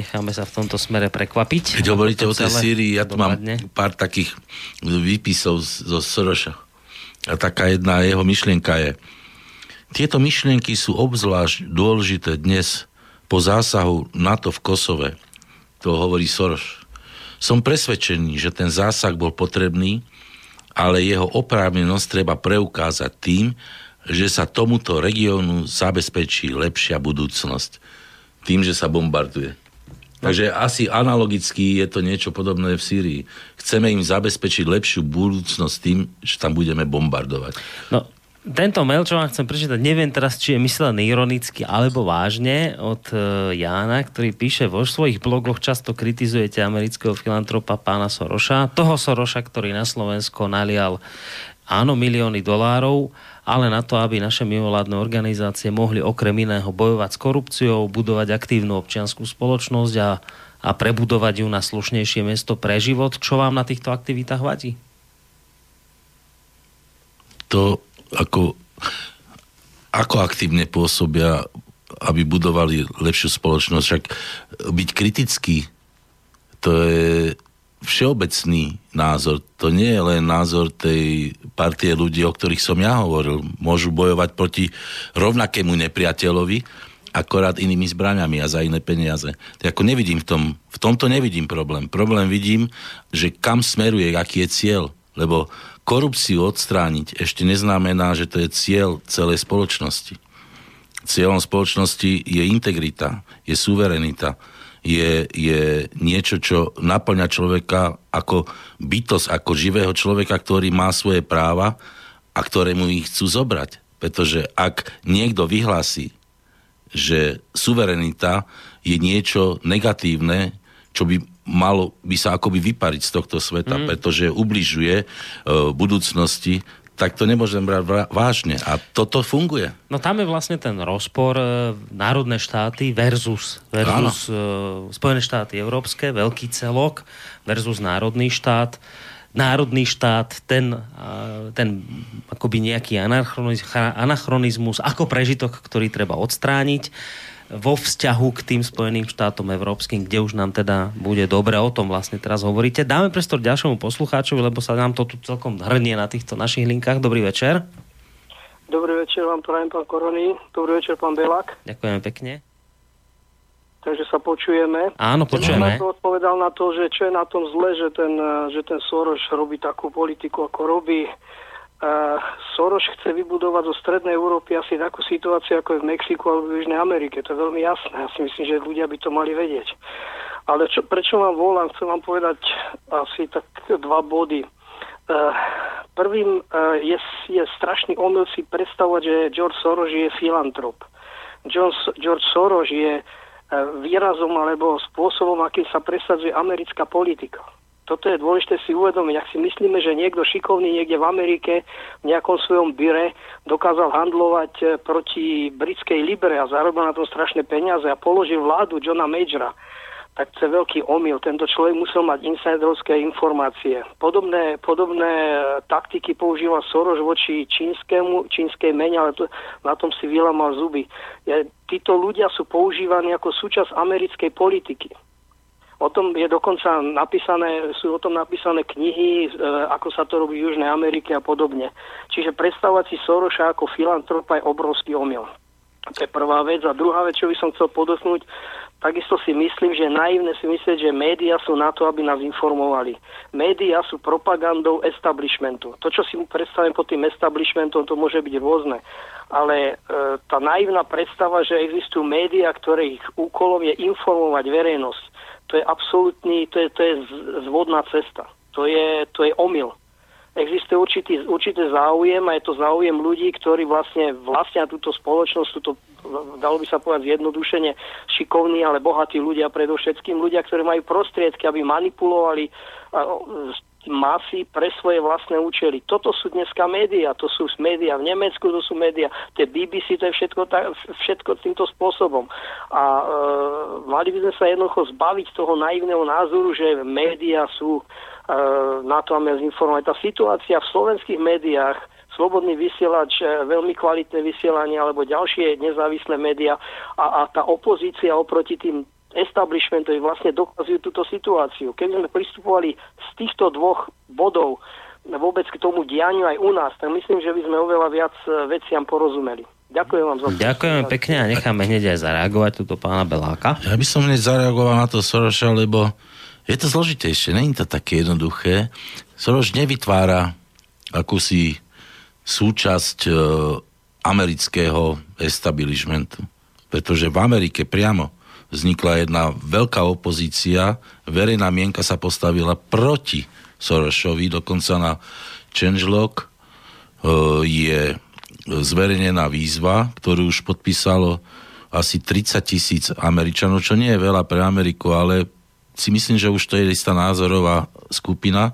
Necháme sa v tomto smere prekvapiť. Keď hovoríte o tej Sýrii, ja tu mám pár takých výpisov zo Soroša. A taká jedna jeho myšlienka je, tieto myšlienky sú obzvlášť dôležité dnes po zásahu NATO v Kosove. To hovorí Soros. Som presvedčený, že ten zásah bol potrebný, ale jeho oprávnenosť treba preukázať tým, že sa tomuto regiónu zabezpečí lepšia budúcnosť. Tým, že sa bombarduje. Takže asi analogicky je to niečo podobné v Sýrii. Chceme im zabezpečiť lepšiu budúcnosť tým, že tam budeme bombardovať. No, tento mail, čo vám chcem prečítať, neviem teraz, či je myslený ironicky alebo vážne od uh, Jána, ktorý píše vo svojich blogoch často kritizujete amerického filantropa pána Soroša, toho Soroša, ktorý na Slovensko nalial áno milióny dolárov, ale na to, aby naše mimovládne organizácie mohli okrem iného bojovať s korupciou, budovať aktívnu občianskú spoločnosť a, a prebudovať ju na slušnejšie miesto pre život. Čo vám na týchto aktivitách vadí? To ako, ako aktívne pôsobia, aby budovali lepšiu spoločnosť. Však byť kritický, to je všeobecný názor. To nie je len názor tej partie ľudí, o ktorých som ja hovoril. Môžu bojovať proti rovnakému nepriateľovi, akorát inými zbraňami a za iné peniaze. Tak ako nevidím v tom, v tomto nevidím problém. Problém vidím, že kam smeruje, aký je cieľ. Lebo korupciu odstrániť ešte neznamená, že to je cieľ celej spoločnosti. Cieľom spoločnosti je integrita, je suverenita, je, je niečo, čo naplňa človeka ako bytosť, ako živého človeka, ktorý má svoje práva a ktorému ich chcú zobrať. Pretože ak niekto vyhlási, že suverenita je niečo negatívne, čo by malo by sa akoby vypariť z tohto sveta, mm. pretože ubližuje e, budúcnosti, tak to nemôžem brať vážne. A toto funguje. No tam je vlastne ten rozpor e, národné štáty versus, versus e, Spojené štáty európske, veľký celok versus národný štát. Národný štát, ten, ten akoby nejaký anachronizmus ako prežitok, ktorý treba odstrániť vo vzťahu k tým Spojeným štátom európskym, kde už nám teda bude dobre o tom vlastne teraz hovoríte. Dáme prestor ďalšomu poslucháčovi, lebo sa nám to tu celkom hrnie na týchto našich linkách. Dobrý večer. Dobrý večer vám prajem, pán Korony. Dobrý večer, pán Belák. Ďakujem pekne. Takže sa počujeme. Áno, počujeme. Ja som odpovedal na to, že čo je na tom zle, že ten, že ten Soros robí takú politiku, ako robí Soros chce vybudovať zo Strednej Európy asi takú situáciu, ako je v Mexiku alebo v Južnej Amerike. To je veľmi jasné. Ja si myslím, že ľudia by to mali vedieť. Ale čo, prečo vám volám? Chcem vám povedať asi tak dva body. Uh, prvým uh, je, je strašný omyl si predstavovať, že George Soros je filantrop. George, George Soros je uh, výrazom alebo spôsobom, akým sa presadzuje americká politika toto je dôležité si uvedomiť. Ak si myslíme, že niekto šikovný niekde v Amerike v nejakom svojom byre dokázal handlovať eh, proti britskej Libre a zarobil na tom strašné peniaze a položil vládu Johna Majora, tak to je veľký omyl. Tento človek musel mať insiderovské informácie. Podobné, podobné eh, taktiky používa Soros voči čínskemu, čínskej mene, ale to, na tom si vylamal zuby. Je, títo ľudia sú používaní ako súčasť americkej politiky. O tom je dokonca napísané, sú o tom napísané knihy, e, ako sa to robí v Južnej Amerike a podobne. Čiže predstavovať si Soroša ako filantropa je obrovský omyl. To je prvá vec. A druhá vec, čo by som chcel podotknúť, takisto si myslím, že naivné si myslieť, že médiá sú na to, aby nás informovali. Médiá sú propagandou establishmentu. To, čo si predstavím pod tým establishmentom, to môže byť rôzne. Ale e, tá naivná predstava, že existujú médiá, ktoré ich úkolom je informovať verejnosť, to je absolútny, to je, to je zvodná cesta. To je, to je omyl. Existuje určitý, určitý záujem a je to záujem ľudí, ktorí vlastne vlastnia túto spoločnosť, túto dalo by sa povedať zjednodušene, šikovní, ale bohatí ľudia, predovšetkým ľudia, ktorí majú prostriedky, aby manipulovali masy pre svoje vlastné účely. Toto sú dneska médiá, to sú médiá v Nemecku, to sú médiá, tie BBC, to je všetko, ta, všetko týmto spôsobom. A e, mali by sme sa jednoducho zbaviť toho naivného názoru, že médiá sú na to, aby informovať. Tá situácia v slovenských médiách slobodný vysielač, e, veľmi kvalitné vysielanie alebo ďalšie nezávislé médiá a, a tá opozícia oproti tým establishmentovi vlastne dokazujú túto situáciu. Keď sme pristupovali z týchto dvoch bodov vôbec k tomu dianiu aj u nás, tak myslím, že by sme oveľa viac e, veciam porozumeli. Ďakujem vám za Ďakujeme pekne a necháme hneď aj zareagovať túto pána Beláka. Ja by som hneď zareagoval na to Soroša, lebo je to zložitejšie, není to také jednoduché. Soroš nevytvára akúsi súčasť e, amerického establishmentu. Pretože v Amerike priamo vznikla jedna veľká opozícia, verejná mienka sa postavila proti Sorošovi, dokonca na Changelog e, je zverejnená výzva, ktorú už podpísalo asi 30 tisíc Američanov, čo nie je veľa pre Ameriku, ale si myslím, že už to je istá názorová skupina,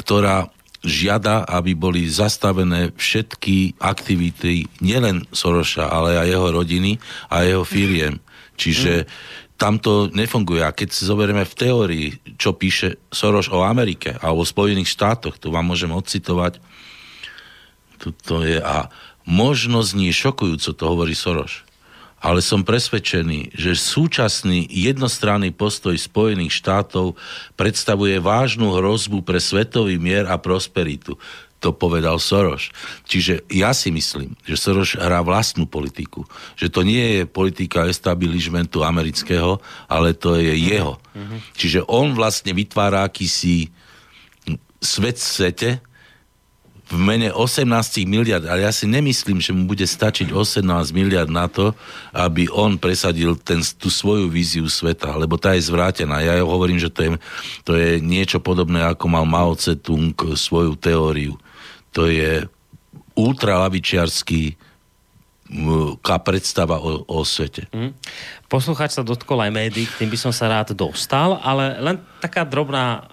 ktorá žiada, aby boli zastavené všetky aktivity nielen Soroša, ale aj jeho rodiny a jeho firiem. Čiže mm. tam to nefunguje. A keď si zoberieme v teórii, čo píše Soros o Amerike a o Spojených štátoch, tu vám môžem odcitovať, to je, a možno znie šokujúco, to hovorí Soros, ale som presvedčený, že súčasný jednostranný postoj Spojených štátov predstavuje vážnu hrozbu pre svetový mier a prosperitu to povedal Soros. Čiže ja si myslím, že Soros hrá vlastnú politiku. Že to nie je politika establishmentu amerického, ale to je jeho. Mm-hmm. Čiže on vlastne vytvára akýsi svet v svete v mene 18 miliard, ale ja si nemyslím, že mu bude stačiť 18 miliard na to, aby on presadil ten, tú svoju víziu sveta, lebo tá je zvrátená. Ja hovorím, že to je, to je niečo podobné, ako mal Mao Tse-tung svoju teóriu to je ultralavičiarský ká predstava o, o svete. Mm. Poslucháč sa dotkol aj médií, tým by som sa rád dostal, ale len taká drobná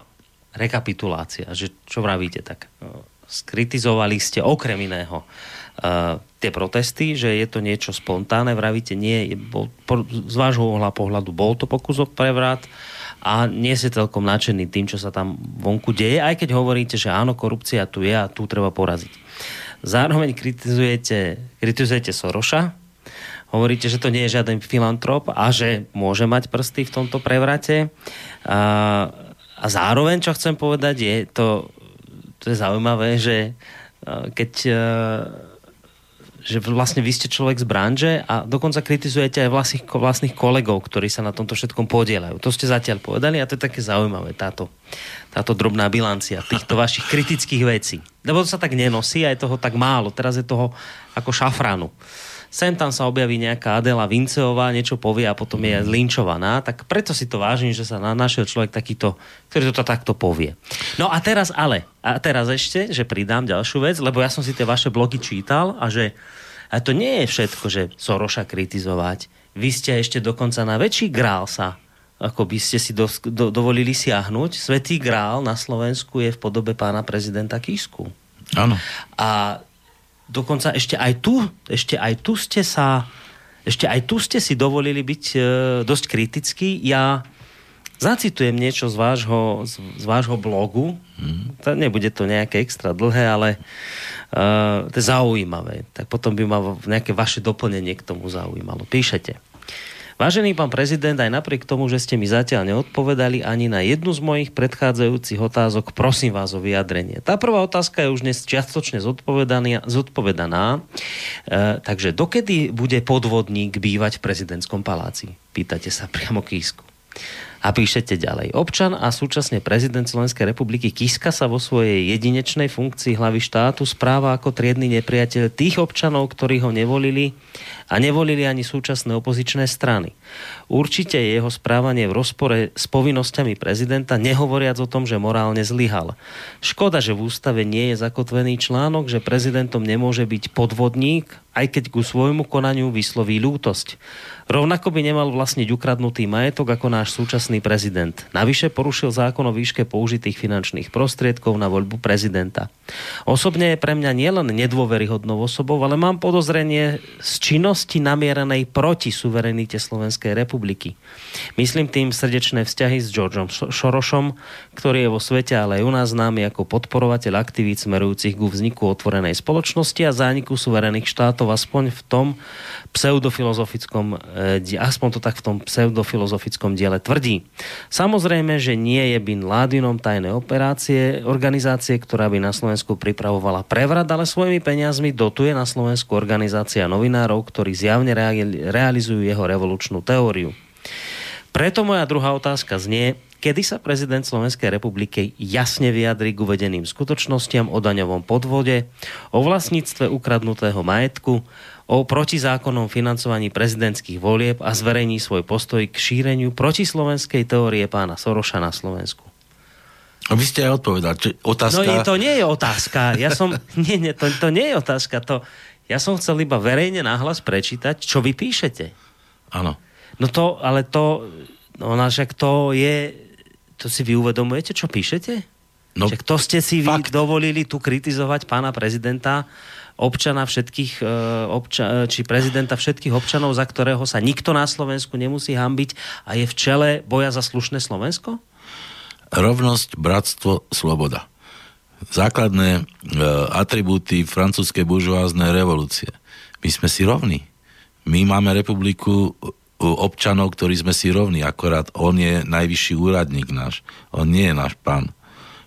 rekapitulácia, že čo vravíte tak. Skritizovali ste okrem iného uh, tie protesty, že je to niečo spontánne, vravíte nie, je, bol, po, z vášho pohľadu bol to pokus o prevrat, a nie ste celkom nadšený tým, čo sa tam vonku deje, aj keď hovoríte, že áno, korupcia tu je a tu treba poraziť. Zároveň kritizujete, kritizujete Soroša, hovoríte, že to nie je žiaden filantrop a že môže mať prsty v tomto prevrate. A, a zároveň, čo chcem povedať, je to, to je zaujímavé, že keď že vlastne vy ste človek z branže a dokonca kritizujete aj vlastných, vlastných kolegov, ktorí sa na tomto všetkom podielajú. To ste zatiaľ povedali a to je také zaujímavé, táto, táto drobná bilancia týchto vašich kritických vecí. Lebo to sa tak nenosí a je toho tak málo. Teraz je toho ako šafránu sem tam sa objaví nejaká Adela Vinceová, niečo povie a potom je zlinčovaná, tak preto si to vážim, že sa na našiel človek takýto, ktorý to takto povie. No a teraz ale, a teraz ešte, že pridám ďalšiu vec, lebo ja som si tie vaše blogy čítal a že a to nie je všetko, že Soroša kritizovať. Vy ste ešte dokonca na väčší grál sa ako by ste si do, do, dovolili siahnuť. Svetý grál na Slovensku je v podobe pána prezidenta Kísku. Áno. A dokonca ešte aj tu, ešte aj tu ste sa, ešte aj tu ste si dovolili byť e, dosť kritický. Ja zacitujem niečo z vášho, z, z vášho blogu. Hmm. To, nebude to nejaké extra dlhé, ale uh, to je zaujímavé. Tak potom by ma nejaké vaše doplnenie k tomu zaujímalo. Píšete. Vážený pán prezident, aj napriek tomu, že ste mi zatiaľ neodpovedali ani na jednu z mojich predchádzajúcich otázok, prosím vás o vyjadrenie. Tá prvá otázka je už dnes čiastočne zodpovedaná. E, takže dokedy bude podvodník bývať v prezidentskom paláci? Pýtate sa priamo Kísku. A píšete ďalej. Občan a súčasne prezident Slovenskej republiky Kiska sa vo svojej jedinečnej funkcii hlavy štátu správa ako triedny nepriateľ tých občanov, ktorí ho nevolili a nevolili ani súčasné opozičné strany. Určite je jeho správanie v rozpore s povinnosťami prezidenta, nehovoriac o tom, že morálne zlyhal. Škoda, že v ústave nie je zakotvený článok, že prezidentom nemôže byť podvodník, aj keď ku svojmu konaniu vysloví ľútosť. Rovnako by nemal vlastniť ukradnutý majetok ako náš súčasný prezident. Navyše porušil zákon o výške použitých finančných prostriedkov na voľbu prezidenta. Osobne je pre mňa nielen nedôveryhodnou osobou, ale mám podozrenie z činnosti namieranej proti suverenite Slovenskej republiky. Myslím tým srdečné vzťahy s Georgeom Šorošom, ktorý je vo svete, ale aj u nás známy ako podporovateľ aktivít smerujúcich ku vzniku otvorenej spoločnosti a zániku suverených štátov, aspoň v tom pseudofilozofickom E, aspoň to tak v tom pseudofilozofickom diele tvrdí. Samozrejme, že nie je Bin Ládinom tajné operácie, organizácie, ktorá by na Slovensku pripravovala prevrat, ale svojimi peniazmi dotuje na Slovensku organizácia novinárov, ktorí zjavne realizujú jeho revolučnú teóriu. Preto moja druhá otázka znie, kedy sa prezident Slovenskej republiky jasne vyjadri k uvedeným skutočnostiam o daňovom podvode, o vlastníctve ukradnutého majetku, o protizákonnom financovaní prezidentských volieb a zverejní svoj postoj k šíreniu protislovenskej teórie pána Soroša na Slovensku. A vy ste aj odpovedali. Či otázka... No to nie je otázka. Ja som... *laughs* nie, nie, to, to nie je otázka. To, ja som chcel iba verejne nahlas prečítať, čo vy píšete. Áno. No to, ale to... No však to je... To si vy uvedomujete, čo píšete? No, však to ste si vy fakt. dovolili tu kritizovať pána prezidenta občana všetkých, e, obča, e, či prezidenta všetkých občanov, za ktorého sa nikto na Slovensku nemusí hambiť a je v čele boja za slušné Slovensko? Rovnosť, bratstvo, sloboda. Základné e, atribúty francúzskej buržoáznej revolúcie. My sme si rovní. My máme republiku občanov, ktorí sme si rovní, akorát on je najvyšší úradník náš. On nie je náš pán.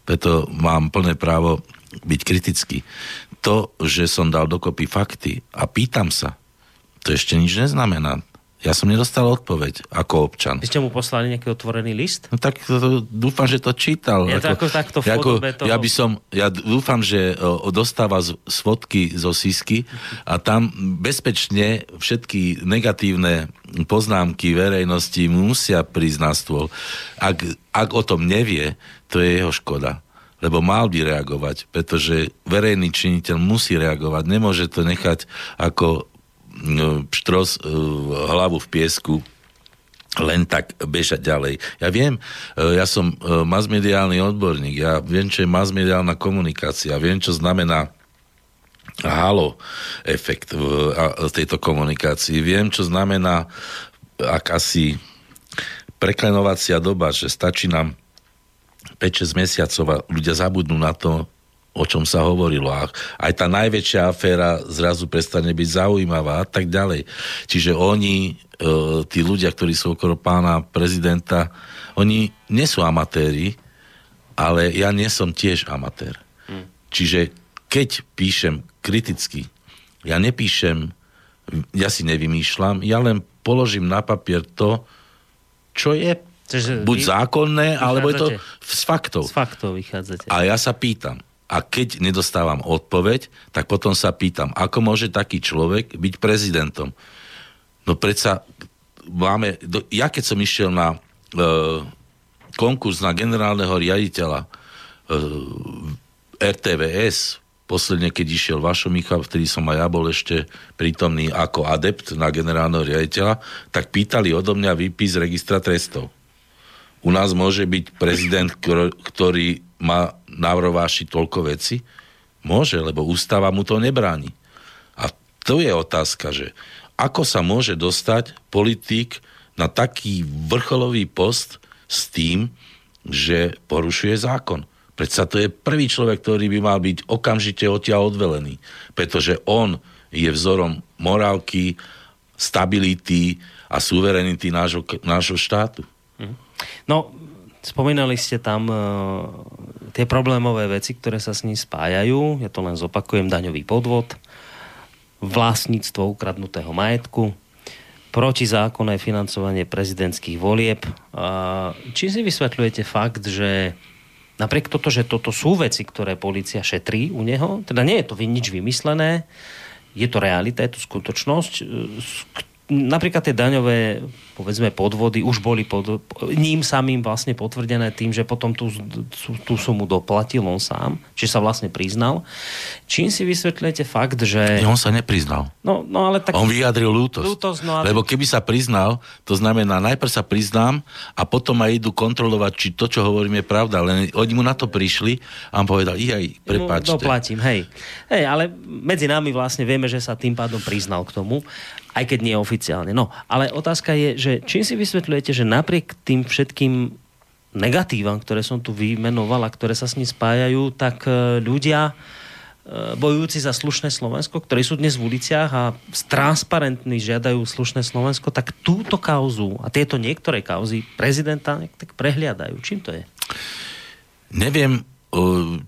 Preto mám plné právo byť kritický to, že som dal dokopy fakty a pýtam sa, to ešte nič neznamená. Ja som nedostal odpoveď ako občan. Vy ste mu poslali nejaký otvorený list? No tak to, dúfam, že to čítal. Je to ako, ako takto v ako, toho... Ja by som, ja dúfam, že o, dostáva z, fotky zo sísky a tam bezpečne všetky negatívne poznámky verejnosti musia prísť na stôl. Ak, ak o tom nevie, to je jeho škoda lebo mal by reagovať, pretože verejný činiteľ musí reagovať. Nemôže to nechať ako no, pštros e, hlavu v piesku len tak bežať ďalej. Ja viem, e, ja som e, masmediálny odborník, ja viem, čo je masmediálna komunikácia, viem, čo znamená halo efekt v tejto komunikácii. Viem, čo znamená akási preklenovacia doba, že stačí nám 5-6 mesiacov a ľudia zabudnú na to, o čom sa hovorilo. A aj tá najväčšia aféra zrazu prestane byť zaujímavá a tak ďalej. Čiže oni, e, tí ľudia, ktorí sú okolo pána prezidenta, oni nie sú amatéri, ale ja nie som tiež amatér. Hmm. Čiže keď píšem kriticky, ja nepíšem, ja si nevymýšľam, ja len položím na papier to, čo je Čiže Buď zákonné, alebo je to z faktov. Z faktov vychádzate. A ja sa pýtam, a keď nedostávam odpoveď, tak potom sa pýtam, ako môže taký človek byť prezidentom? No predsa máme, ja keď som išiel na e, konkurs na generálneho riaditeľa e, RTVS, posledne keď išiel Vašo Michal, vtedy som aj ja bol ešte prítomný ako adept na generálneho riaditeľa, tak pýtali odo mňa výpis registra trestov u nás môže byť prezident, ktorý má na rováši toľko veci? Môže, lebo ústava mu to nebráni. A to je otázka, že ako sa môže dostať politik na taký vrcholový post s tým, že porušuje zákon. Predsa to je prvý človek, ktorý by mal byť okamžite odtiaľ odvelený. Pretože on je vzorom morálky, stability a suverenity nášho, nášho štátu. No, spomínali ste tam uh, tie problémové veci, ktoré sa s ním spájajú. Ja to len zopakujem. Daňový podvod, vlastníctvo ukradnutého majetku, protizákonné financovanie prezidentských volieb. Uh, či si vysvetľujete fakt, že napriek toto, že toto sú veci, ktoré policia šetrí u neho, teda nie je to nič vymyslené, je to realita, je to skutočnosť, napríklad tie daňové povedzme podvody už boli pod, ním samým vlastne potvrdené tým, že potom tú, tú, tú sumu doplatil on sám, či sa vlastne priznal. Čím si vysvetľujete fakt, že... On sa nepriznal. No, no ale tak... On vyjadril lútosť. lútosť no ale... Lebo keby sa priznal, to znamená, najprv sa priznám a potom aj idú kontrolovať, či to, čo hovorím, je pravda. Len oni mu na to prišli a on povedal, aj, prepáčte. No, doplatím, hej. Hej, ale medzi nami vlastne vieme, že sa tým pádom priznal k tomu aj keď nie oficiálne. No, ale otázka je, že čím si vysvetľujete, že napriek tým všetkým negatívam, ktoré som tu vymenoval a ktoré sa s ním spájajú, tak e, ľudia e, bojujúci za slušné Slovensko, ktorí sú dnes v uliciach a transparentní žiadajú slušné Slovensko, tak túto kauzu a tieto niektoré kauzy prezidenta tak prehliadajú. Čím to je? Neviem,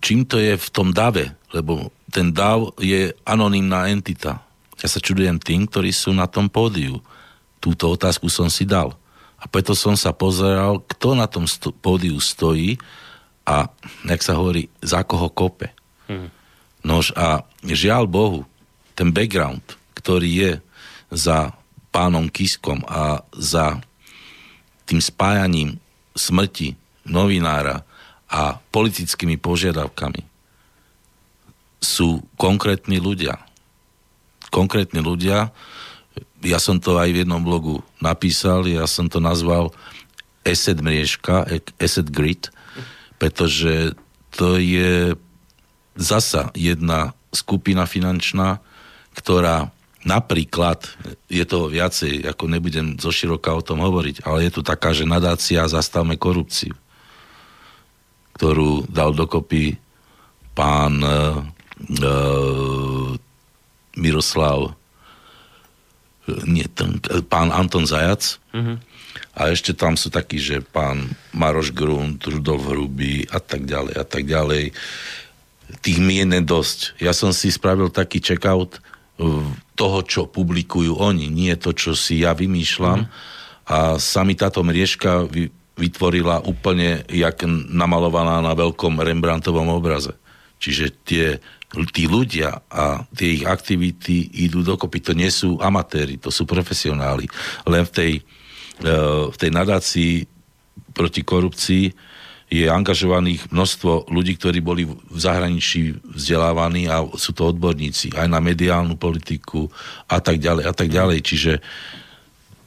čím to je v tom dave, lebo ten dav je anonimná entita. Ja sa čudujem tým, ktorí sú na tom pódiu. Túto otázku som si dal. A preto som sa pozeral, kto na tom sto- pódiu stojí a, jak sa hovorí, za koho kope. Hmm. Nož a žiaľ Bohu, ten background, ktorý je za pánom Kiskom a za tým spájaním smrti novinára a politickými požiadavkami sú konkrétni ľudia konkrétni ľudia. Ja som to aj v jednom blogu napísal, ja som to nazval Asset mriežka, Asset grid, pretože to je zasa jedna skupina finančná, ktorá napríklad, je toho viacej, ako nebudem zo široka o tom hovoriť, ale je tu taká, že nadácia Zastavme korupciu, ktorú dal dokopy pán e, Miroslav nie, ten, pán Anton Zajac uh-huh. a ešte tam sú takí, že pán Maroš Grunt, Rudolf Hrubý a tak ďalej a tak ďalej. Tých mien je dosť. Ja som si spravil taký check-out toho, čo publikujú oni, nie to, čo si ja vymýšľam uh-huh. a sami táto mriežka vytvorila úplne jak namalovaná na veľkom Rembrandtovom obraze. Čiže tie tí ľudia a tie ich aktivity idú dokopy. To nie sú amatéri, to sú profesionáli. Len v tej, e, v tej nadácii proti korupcii je angažovaných množstvo ľudí, ktorí boli v zahraničí vzdelávaní a sú to odborníci aj na mediálnu politiku a tak ďalej a tak ďalej. Čiže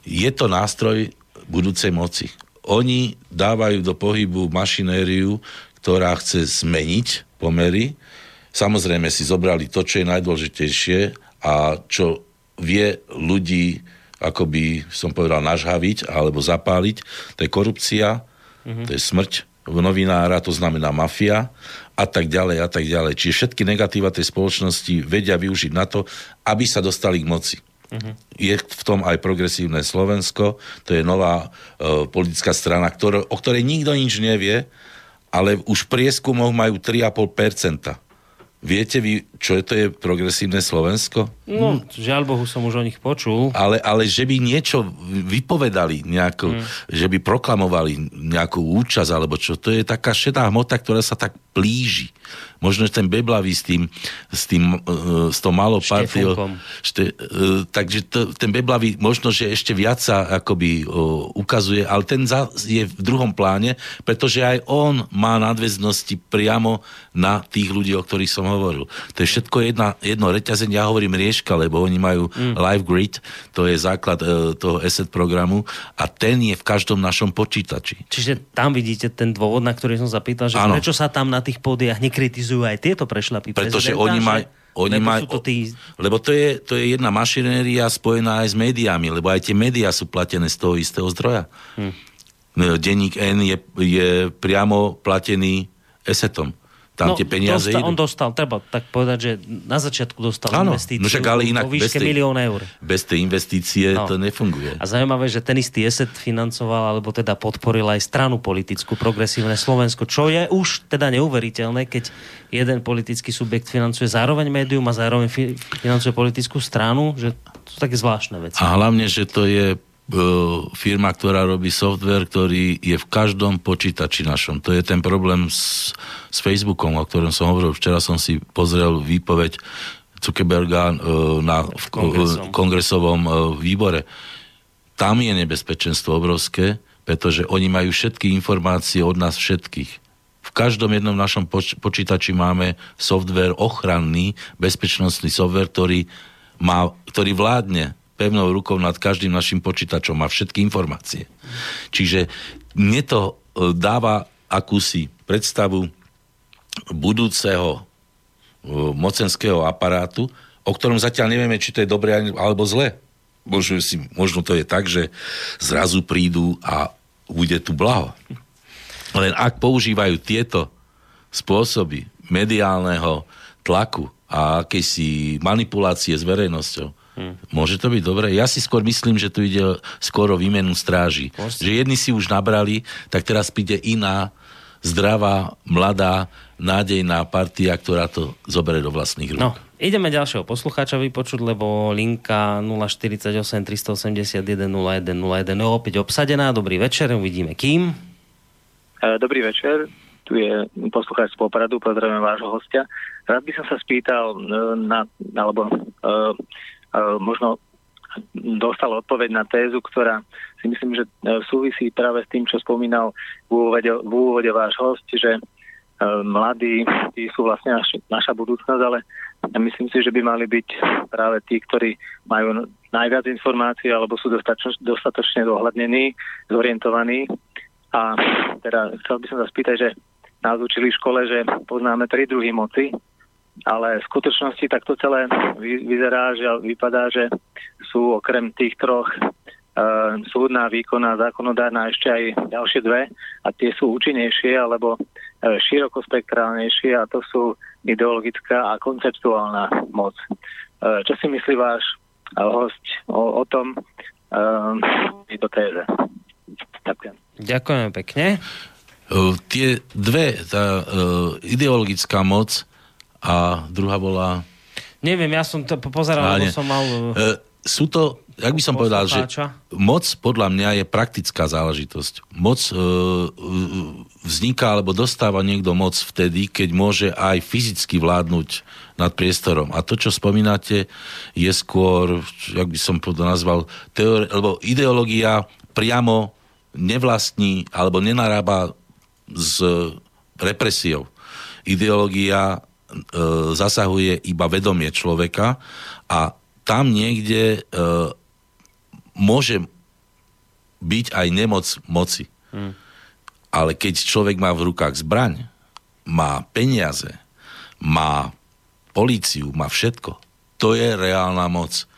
je to nástroj budúcej moci. Oni dávajú do pohybu mašinériu, ktorá chce zmeniť pomery, Samozrejme si zobrali to, čo je najdôležitejšie a čo vie ľudí akoby, som povedal, nažhaviť alebo zapáliť. To je korupcia, mm-hmm. to je smrť novinára, to znamená mafia a tak ďalej a tak ďalej. Čiže všetky negatíva tej spoločnosti vedia využiť na to, aby sa dostali k moci. Uh-huh. Je v tom aj progresívne Slovensko, to je nová uh, politická strana, ktoré, o ktorej nikto nič nevie, ale už v prieskumoch majú 3,5%. Viete vy, čo je to je progresívne Slovensko? No, žiaľ Bohu som už o nich počul. Ale, ale že by niečo vypovedali, nejako, hm. že by proklamovali nejakú účasť, alebo čo, to je taká šedá hmota, ktorá sa tak plíži. Možno, ten Beblavý s tým, s tým, uh, s tou malou partiou, šte, uh, takže to, ten Beblavý možno, že ešte viac sa akoby uh, ukazuje, ale ten za, je v druhom pláne, pretože aj on má nadväznosti priamo na tých ľudí, o ktorých som hovoril. To je všetko jedna, jedno reťazenie, ja hovorím rieška, lebo oni majú mm. Live Grid, to je základ uh, toho asset programu a ten je v každom našom počítači. Čiže tam vidíte ten dôvod, na ktorý som zapýtal, že ano. prečo sa tam na tých pódiach nekritizujú kritizujú aj tieto prešlapy Pretože oni majú oni lebo, maj, to tí... lebo to je, to je jedna mašinéria spojená aj s médiami, lebo aj tie médiá sú platené z toho istého zdroja. Hm. Denník N je, je priamo platený esetom. Tam no, tie peniaze dostal, idú. On dostal, treba tak povedať, že na začiatku dostal ano, investíciu no však ale inak vo výške milión eur. Bez tej investície no. to nefunguje. A zaujímavé, že ten istý ESET financoval, alebo teda podporil aj stranu politickú, progresívne Slovensko, čo je už teda neuveriteľné, keď jeden politický subjekt financuje zároveň médium a zároveň financuje politickú stranu, že to sú také zvláštne veci. A hlavne, že to je firma, ktorá robí software, ktorý je v každom počítači našom. To je ten problém s, s Facebookom, o ktorom som hovoril. Včera som si pozrel výpoveď Zuckerberga na, v kongresovom výbore. Tam je nebezpečenstvo obrovské, pretože oni majú všetky informácie od nás všetkých. V každom jednom našom poč- počítači máme software ochranný, bezpečnostný software, ktorý, má, ktorý vládne pevnou rukou nad každým našim počítačom, má všetky informácie. Čiže mne to e, dáva akúsi predstavu budúceho e, mocenského aparátu, o ktorom zatiaľ nevieme, či to je dobré alebo zlé. Možno, si, možno to je tak, že zrazu prídu a bude tu blaho. Len ak používajú tieto spôsoby mediálneho tlaku a akejsi manipulácie s verejnosťou, Hmm. Môže to byť dobre? Ja si skôr myslím, že tu ide skoro výmenu stráži. Môžete. Že jedni si už nabrali, tak teraz príde iná, zdravá, mladá, nádejná partia, ktorá to zoberie do vlastných rúk. No, ideme ďalšieho poslucháča vypočuť, lebo linka 048 381 0101 je opäť obsadená. Dobrý večer, uvidíme kým. E, dobrý večer, tu je poslucháč z Popradu, pozdravujem vášho hostia. Rád by som sa spýtal, e, na, alebo uh, možno dostal odpoveď na tézu, ktorá si myslím, že e, súvisí práve s tým, čo spomínal v úvode, v úvode váš host, že e, mladí tí sú vlastne naš, naša budúcnosť, ale myslím si, že by mali byť práve tí, ktorí majú najviac informácií alebo sú dostatočne, dostatočne dohľadnení, zorientovaní. A teda chcel by som sa spýtať, že nás učili v škole, že poznáme tri druhy moci, ale v skutočnosti takto celé vyzerá, že vypadá, že sú okrem tých troch e, súdna, výkonná, zákonodárna ešte aj ďalšie dve a tie sú účinnejšie alebo e, širokospektrálnejšie a to sú ideologická a konceptuálna moc. E, čo si myslí váš e, host o, o tom e, do téze? Ďakujem. Ďakujeme pekne. Uh, tie dve, tá uh, ideologická moc a druhá bola... Neviem, ja som to pozeral, lebo som mal... E, sú to, jak by som povedal, že moc podľa mňa je praktická záležitosť. Moc e, vzniká alebo dostáva niekto moc vtedy, keď môže aj fyzicky vládnuť nad priestorom. A to, čo spomínate, je skôr, jak by som povedal, nazval, teori- lebo ideológia priamo nevlastní alebo nenarába s represiou. Ideológia zasahuje iba vedomie človeka a tam niekde e, môže byť aj nemoc moci. Hmm. Ale keď človek má v rukách zbraň, má peniaze, má políciu, má všetko, to je reálna moc.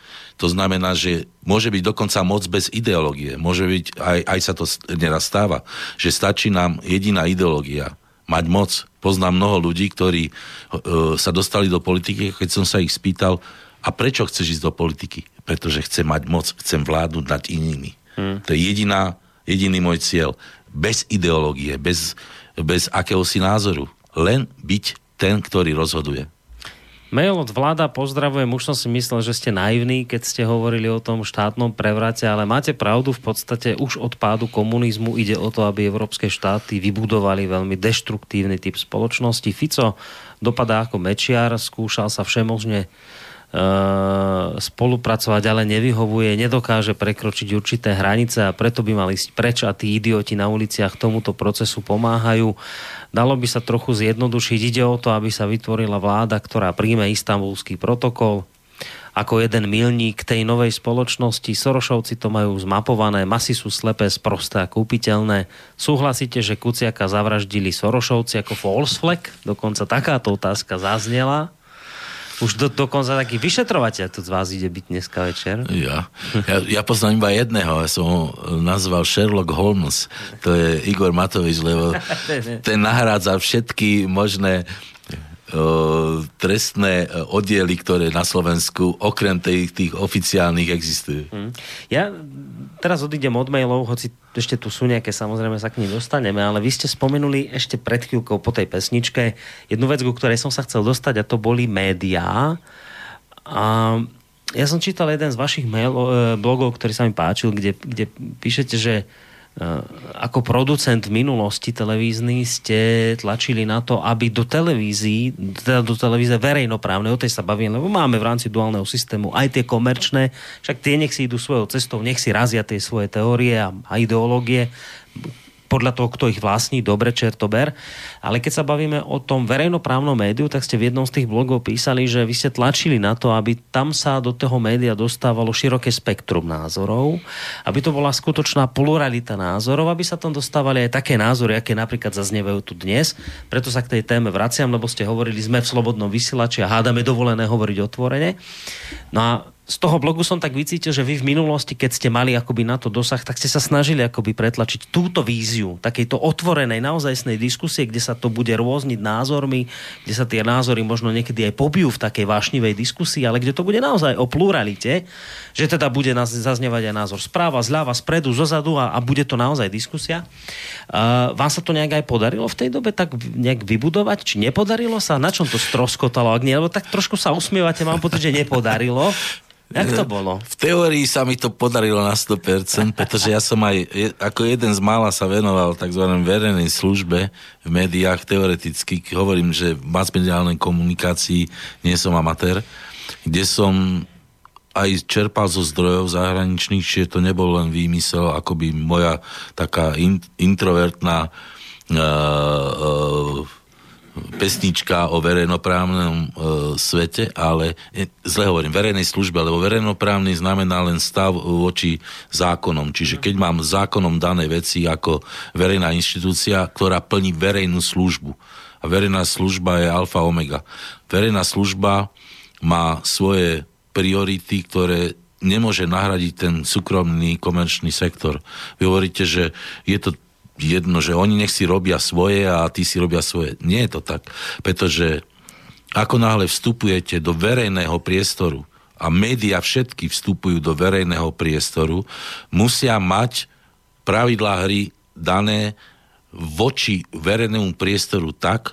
To znamená, že môže byť dokonca moc bez ideológie. Môže byť, aj, aj sa to neraz stáva, že stačí nám jediná ideológia, mať moc. Poznám mnoho ľudí, ktorí uh, sa dostali do politiky, keď som sa ich spýtal, a prečo chceš ísť do politiky? Pretože chcem mať moc, chcem vládnuť nad inými. Hmm. To je jediná, jediný môj cieľ. Bez ideológie, bez, bez akéhosi názoru. Len byť ten, ktorý rozhoduje. Mail od vláda pozdravujem, už som si myslel, že ste naivní, keď ste hovorili o tom štátnom prevrate, ale máte pravdu, v podstate už od pádu komunizmu ide o to, aby európske štáty vybudovali veľmi deštruktívny typ spoločnosti. Fico dopadá ako mečiar, skúšal sa všemožne spolupracovať, ale nevyhovuje, nedokáže prekročiť určité hranice a preto by mali ísť preč a tí idioti na uliciach tomuto procesu pomáhajú. Dalo by sa trochu zjednodušiť. Ide o to, aby sa vytvorila vláda, ktorá príjme istambulský protokol, ako jeden milník tej novej spoločnosti. Sorošovci to majú zmapované, masy sú slepé, sprosté a kúpiteľné. Súhlasíte, že Kuciaka zavraždili Sorošovci ako false flag? Dokonca takáto otázka zaznela. Už do, dokonca taký vyšetrovateľ tu z vás ide byť dneska večer. Ja. ja, ja poznám iba jedného, ja som ho nazval Sherlock Holmes. To je Igor Matovič, lebo *laughs* ten nahrádza všetky možné trestné oddiely, ktoré na Slovensku okrem tých, tých oficiálnych existujú. Hmm. Ja teraz odídem od mailov, hoci ešte tu sú nejaké, samozrejme sa k ním dostaneme, ale vy ste spomenuli ešte pred chvíľkou po tej pesničke jednu vec, ku ktorej som sa chcel dostať a to boli médiá. A ja som čítal jeden z vašich mail, e, blogov, ktorý sa mi páčil, kde, kde píšete, že ako producent v minulosti televízny ste tlačili na to, aby do televízií, teda do televízie verejnoprávnej, o tej sa bavíme, lebo máme v rámci duálneho systému aj tie komerčné, však tie nech si idú svojou cestou, nech si razia tie svoje teórie a, a ideológie, podľa toho, kto ich vlastní, dobre, čertober. Ale keď sa bavíme o tom verejnoprávnom médiu, tak ste v jednom z tých blogov písali, že vy ste tlačili na to, aby tam sa do toho média dostávalo široké spektrum názorov, aby to bola skutočná pluralita názorov, aby sa tam dostávali aj také názory, aké napríklad zaznievajú tu dnes. Preto sa k tej téme vraciam, lebo ste hovorili, sme v slobodnom vysielači a hádame dovolené hovoriť otvorene. No a z toho blogu som tak vycítil, že vy v minulosti, keď ste mali akoby na to dosah, tak ste sa snažili akoby pretlačiť túto víziu takejto otvorenej, naozajstnej diskusie, kde sa to bude rôzniť názormi, kde sa tie názory možno niekedy aj pobijú v takej vášnivej diskusii, ale kde to bude naozaj o pluralite, že teda bude zaznievať aj názor správa, zľava, spredu, zozadu a, a bude to naozaj diskusia. Uh, vám sa to nejak aj podarilo v tej dobe tak nejak vybudovať? Či nepodarilo sa? Na čom to stroskotalo? Ak nie, lebo tak trošku sa usmievate, mám pocit, že nepodarilo. Jak to bolo? V teórii sa mi to podarilo na 100%, pretože ja som aj ako jeden z mála sa venoval tzv. verejnej službe v médiách teoreticky. Hovorím, že v masmediálnej komunikácii nie som amatér, kde som aj čerpal zo zdrojov zahraničných, čiže to nebol len výmysel, akoby moja taká in, introvertná uh, uh, pesnička o verejnoprávnom e, svete, ale e, zle hovorím, verejnej službe, lebo verejnoprávny znamená len stav voči zákonom. Čiže keď mám zákonom dané veci ako verejná inštitúcia, ktorá plní verejnú službu. A verejná služba je alfa omega. Verejná služba má svoje priority, ktoré nemôže nahradiť ten súkromný komerčný sektor. Vy hovoríte, že je to jedno, že oni nech si robia svoje a ty si robia svoje. Nie je to tak, pretože ako náhle vstupujete do verejného priestoru a média všetky vstupujú do verejného priestoru, musia mať pravidlá hry dané voči verejnému priestoru tak,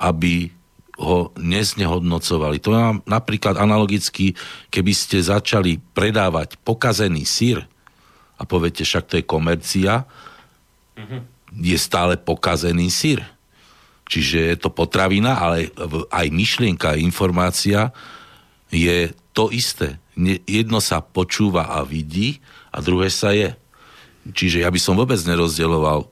aby ho neznehodnocovali. To je napríklad analogicky, keby ste začali predávať pokazený sír a poviete, však to je komercia, mm-hmm. je stále pokazený sír. Čiže je to potravina, ale aj myšlienka, informácia je to isté. Jedno sa počúva a vidí a druhé sa je. Čiže ja by som vôbec nerozdeloval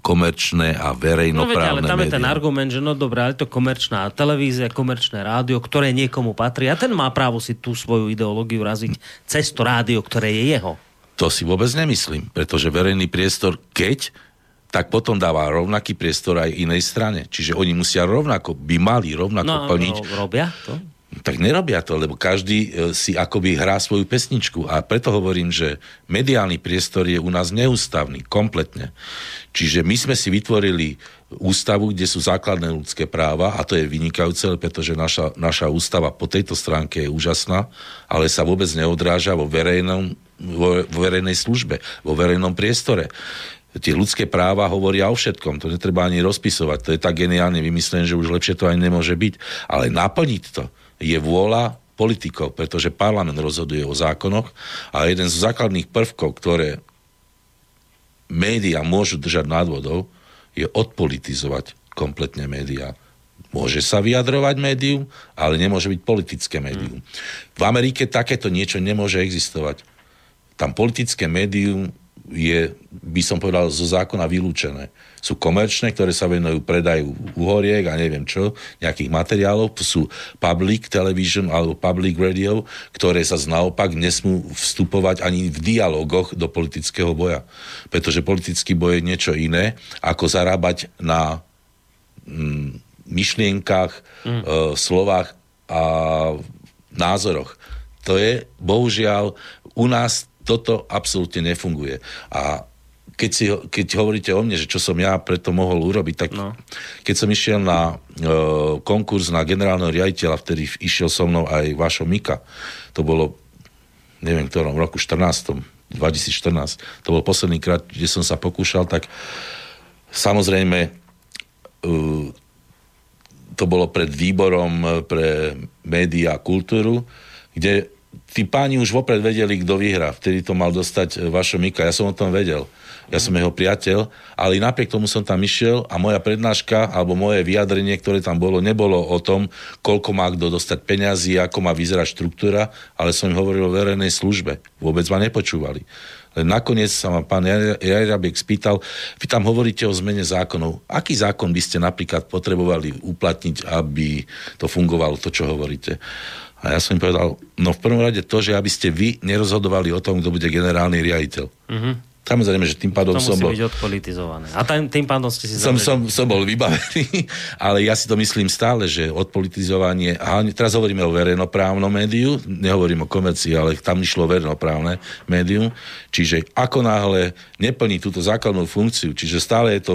komerčné a verejnoprávne no, ale tam médiá. je ten argument, že no dobré, ale to komerčná televízia, komerčné rádio, ktoré niekomu patrí a ten má právo si tú svoju ideológiu raziť cez to rádio, ktoré je jeho. To si vôbec nemyslím, pretože verejný priestor, keď tak potom dáva rovnaký priestor aj inej strane. Čiže oni musia rovnako, by mali rovnako no, plniť. No, robia to? Tak nerobia to, lebo každý e, si akoby hrá svoju pesničku. A preto hovorím, že mediálny priestor je u nás neústavný, kompletne. Čiže my sme si vytvorili ústavu, kde sú základné ľudské práva a to je vynikajúce, pretože naša, naša ústava po tejto stránke je úžasná, ale sa vôbec neodráža vo, verejnom, vo, vo verejnej službe, vo verejnom priestore tie ľudské práva hovoria o všetkom, to netreba ani rozpisovať, to je tak geniálne vymyslené, že už lepšie to ani nemôže byť. Ale naplniť to je vôľa politikov, pretože parlament rozhoduje o zákonoch a jeden z základných prvkov, ktoré médiá môžu držať nad vodou, je odpolitizovať kompletne médiá. Môže sa vyjadrovať médium, ale nemôže byť politické médium. V Amerike takéto niečo nemôže existovať. Tam politické médium je, by som povedal, zo zákona vylúčené. Sú komerčné, ktoré sa venujú predaju uhoriek a neviem čo, nejakých materiálov, sú public television alebo public radio, ktoré sa naopak nesmú vstupovať ani v dialogoch do politického boja. Pretože politický boj je niečo iné, ako zarábať na mm, myšlienkach, mm. e, slovách a názoroch. To je, bohužiaľ, u nás toto absolútne nefunguje. A keď, si, keď hovoríte o mne, že čo som ja preto mohol urobiť, tak no. keď som išiel na e, konkurs na generálneho riaditeľa, vtedy išiel so mnou aj Vašo Mika, to bolo, neviem, v ktorom roku, 14. 2014, to bol posledný krát, kde som sa pokúšal, tak samozrejme e, to bolo pred výborom pre médiá a kultúru, kde tí páni už vopred vedeli, kto vyhrá. Vtedy to mal dostať e, Vašo Mika. Ja som o tom vedel. Ja som jeho priateľ, ale napriek tomu som tam išiel a moja prednáška alebo moje vyjadrenie, ktoré tam bolo, nebolo o tom, koľko má kto dostať peňazí, ako má vyzerať štruktúra, ale som im hovoril o verejnej službe. Vôbec ma nepočúvali. Len nakoniec sa ma pán Jarabiek spýtal, vy tam hovoríte o zmene zákonov. Aký zákon by ste napríklad potrebovali uplatniť, aby to fungovalo, to, čo hovoríte? A ja som im povedal, no v prvom rade to, že aby ste vy nerozhodovali o tom, kto bude generálny riaditeľ. Mm-hmm. Samozrejme, že tým pádom to som bol... byť odpolitizované. A tým, tým pádom ste si som, som, som bol vybavený, *laughs* ale ja si to myslím stále, že odpolitizovanie... A teraz hovoríme o verejnoprávnom médiu, nehovorím o komercii, ale tam išlo verejnoprávne médium. Čiže ako náhle neplní túto základnú funkciu, čiže stále je to,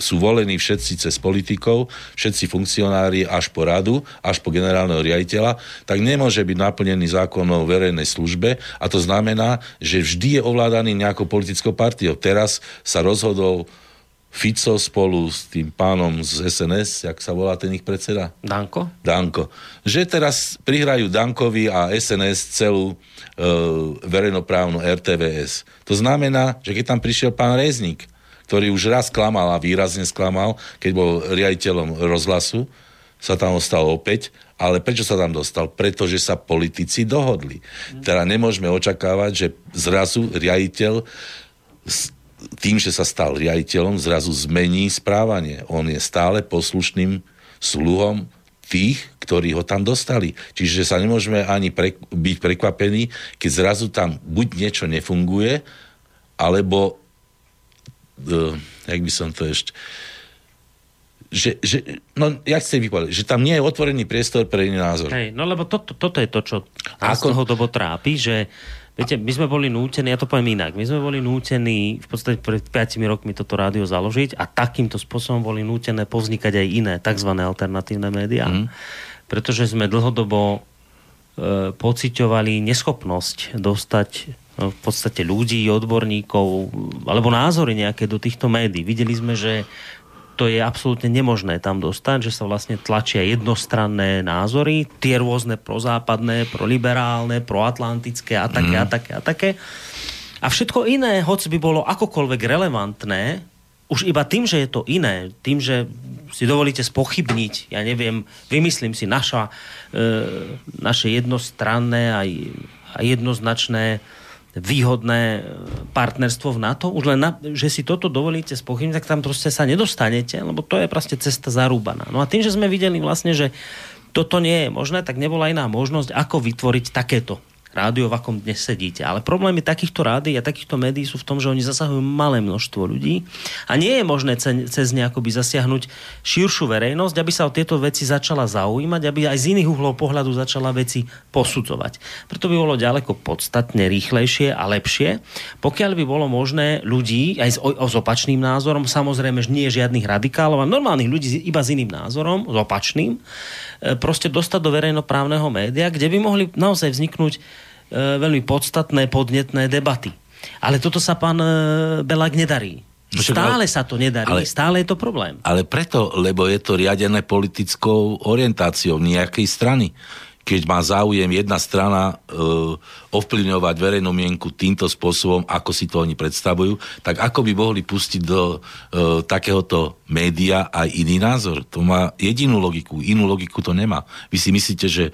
sú volení všetci cez politikov, všetci funkcionári až po radu, až po generálneho riaditeľa, tak nemôže byť naplnený zákon o verejnej službe a to znamená, že vždy je ovládaný nejakou politickou partiou. Teraz sa rozhodol Fico spolu s tým pánom z SNS, jak sa volá ten ich predseda? Danko? Danko. Že teraz prihrajú Dankovi a SNS celú e, verejnoprávnu RTVS. To znamená, že keď tam prišiel pán Rezník, ktorý už raz klamal a výrazne sklamal, keď bol riaditeľom rozhlasu, sa tam ostal opäť, ale prečo sa tam dostal? Pretože sa politici dohodli. Teda nemôžeme očakávať, že zrazu riaditeľ tým, že sa stal riaditeľom, zrazu zmení správanie. On je stále poslušným sluhom tých, ktorí ho tam dostali. Čiže sa nemôžeme ani pre, byť prekvapení, keď zrazu tam buď niečo nefunguje, alebo uh, jak by som to ešte že, že no, ja chcem vypovedať, že tam nie je otvorený priestor pre iný názor. Hej, no lebo to, to, toto je to, čo nás Ako... dobo trápi, že Viete, my sme boli nútení, ja to poviem inak, my sme boli nútení v podstate pred 5 rokmi toto rádio založiť a takýmto spôsobom boli nútené povznikať aj iné tzv. alternatívne médiá. Mm. Pretože sme dlhodobo e, pociťovali neschopnosť dostať no, v podstate ľudí, odborníkov alebo názory nejaké do týchto médií. Videli sme, že to je absolútne nemožné tam dostať, že sa vlastne tlačia jednostranné názory, tie rôzne prozápadné, proliberálne, proatlantické a také mm. a také a také. A všetko iné, hoci by bolo akokoľvek relevantné, už iba tým, že je to iné, tým, že si dovolíte spochybniť, ja neviem, vymyslím si naša, e, naše jednostranné a, a jednoznačné výhodné partnerstvo v NATO, už len na, že si toto dovolíte spochybniť, tak tam proste sa nedostanete, lebo to je proste cesta zarúbaná. No a tým, že sme videli vlastne, že toto nie je možné, tak nebola iná možnosť, ako vytvoriť takéto rádio, v akom dnes sedíte. Ale problémy takýchto rádií a takýchto médií sú v tom, že oni zasahujú malé množstvo ľudí a nie je možné cez ne zasiahnuť širšiu verejnosť, aby sa o tieto veci začala zaujímať, aby aj z iných uhlov pohľadu začala veci posudzovať. Preto by bolo ďaleko podstatne rýchlejšie a lepšie, pokiaľ by bolo možné ľudí aj s, o, s opačným názorom, samozrejme, že nie žiadnych radikálov, a normálnych ľudí iba s iným názorom, s opačným, proste dostať do verejnoprávneho média, kde by mohli naozaj vzniknúť E, veľmi podstatné, podnetné debaty. Ale toto sa pán e, Belák nedarí. Stále sa to nedarí, ale, stále je to problém. Ale preto, lebo je to riadené politickou orientáciou nejakej strany. Keď má záujem jedna strana e, ovplyvňovať verejnú mienku týmto spôsobom, ako si to oni predstavujú, tak ako by mohli pustiť do e, takéhoto média aj iný názor? To má jedinú logiku, inú logiku to nemá. Vy si myslíte, že e,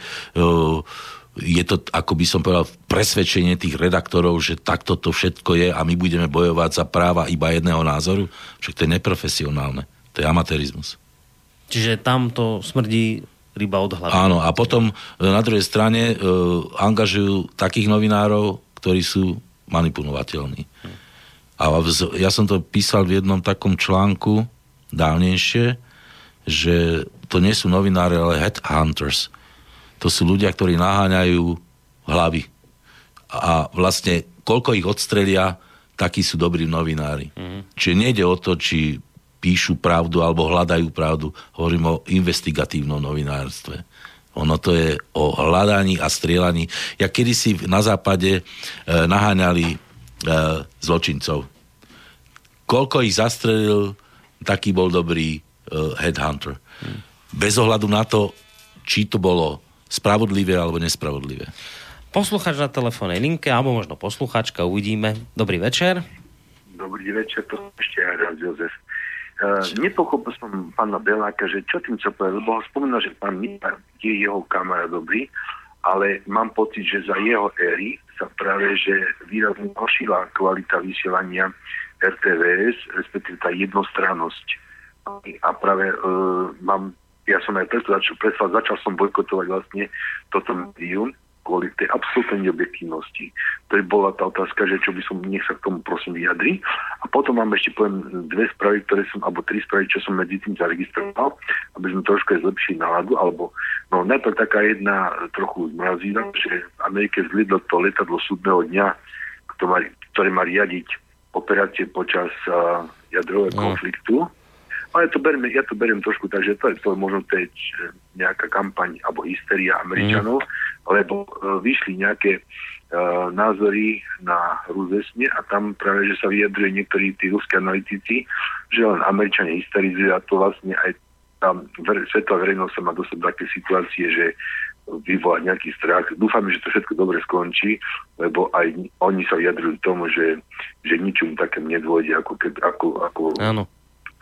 je to, ako by som povedal, presvedčenie tých redaktorov, že takto to všetko je a my budeme bojovať za práva iba jedného názoru, však to je neprofesionálne. To je amatérizmus. Čiže tam to smrdí ryba od hlavy. Áno, a potom e, na druhej strane e, angažujú takých novinárov, ktorí sú manipulovateľní. Hm. A ja som to písal v jednom takom článku dávnejšie, že to nie sú novinári, ale headhunters to sú ľudia, ktorí naháňajú hlavy. A vlastne, koľko ich odstrelia, takí sú dobrí novinári. Mm. Čiže nejde o to, či píšu pravdu alebo hľadajú pravdu. Hovorím o investigatívnom novinárstve. Ono to je o hľadaní a strieľaní. Ja kedysi na západe e, naháňali e, zločincov. Koľko ich zastrelil, taký bol dobrý e, headhunter. Bez ohľadu na to, či to bolo spravodlivé alebo nespravodlivé. Posluchač na telefónnej linke, alebo možno posluchačka, uvidíme. Dobrý večer. Dobrý večer, to ešte aj raz, Jozef. Uh, nepochopil som pána Beláka, že čo tým chcel povedať, lebo ho že pán Mipar je jeho kamera dobrý, ale mám pocit, že za jeho éry sa práve, že výrazne ošila kvalita vysielania RTVS, respektíve tá jednostrannosť. A práve uh, mám, ja som aj preto začal, začal som bojkotovať vlastne toto médium, kvôli tej absolútnej neobjektívnosti. To je bola tá otázka, že čo by som, nech sa k tomu prosím vyjadri. A potom mám ešte poviem dve správy, ktoré som, alebo tri správy, čo som medzi tým zaregistroval, aby sme trošku aj zlepšili náladu, alebo no najprv taká jedna trochu zmrazína, že v Amerike zliedlo to letadlo súdneho dňa, ktoré má riadiť operácie počas uh, jadrového no. konfliktu ale to beriem, ja to beriem trošku tak, že to je to možno je nejaká kampaň alebo hysteria Američanov, mm. lebo uh, vyšli nejaké uh, názory na Ruzesne a tam práve, že sa vyjadruje niektorí tí ruskí analytici, že len Američania hysterizujú a to vlastne aj tam ver, svetová verejnosť sa má dosť také situácie, že vyvolať nejaký strach. Dúfame, že to všetko dobre skončí, lebo aj oni sa vyjadrujú tomu, že, že ničom takému nedôjde, ako, keby, ako, ako Áno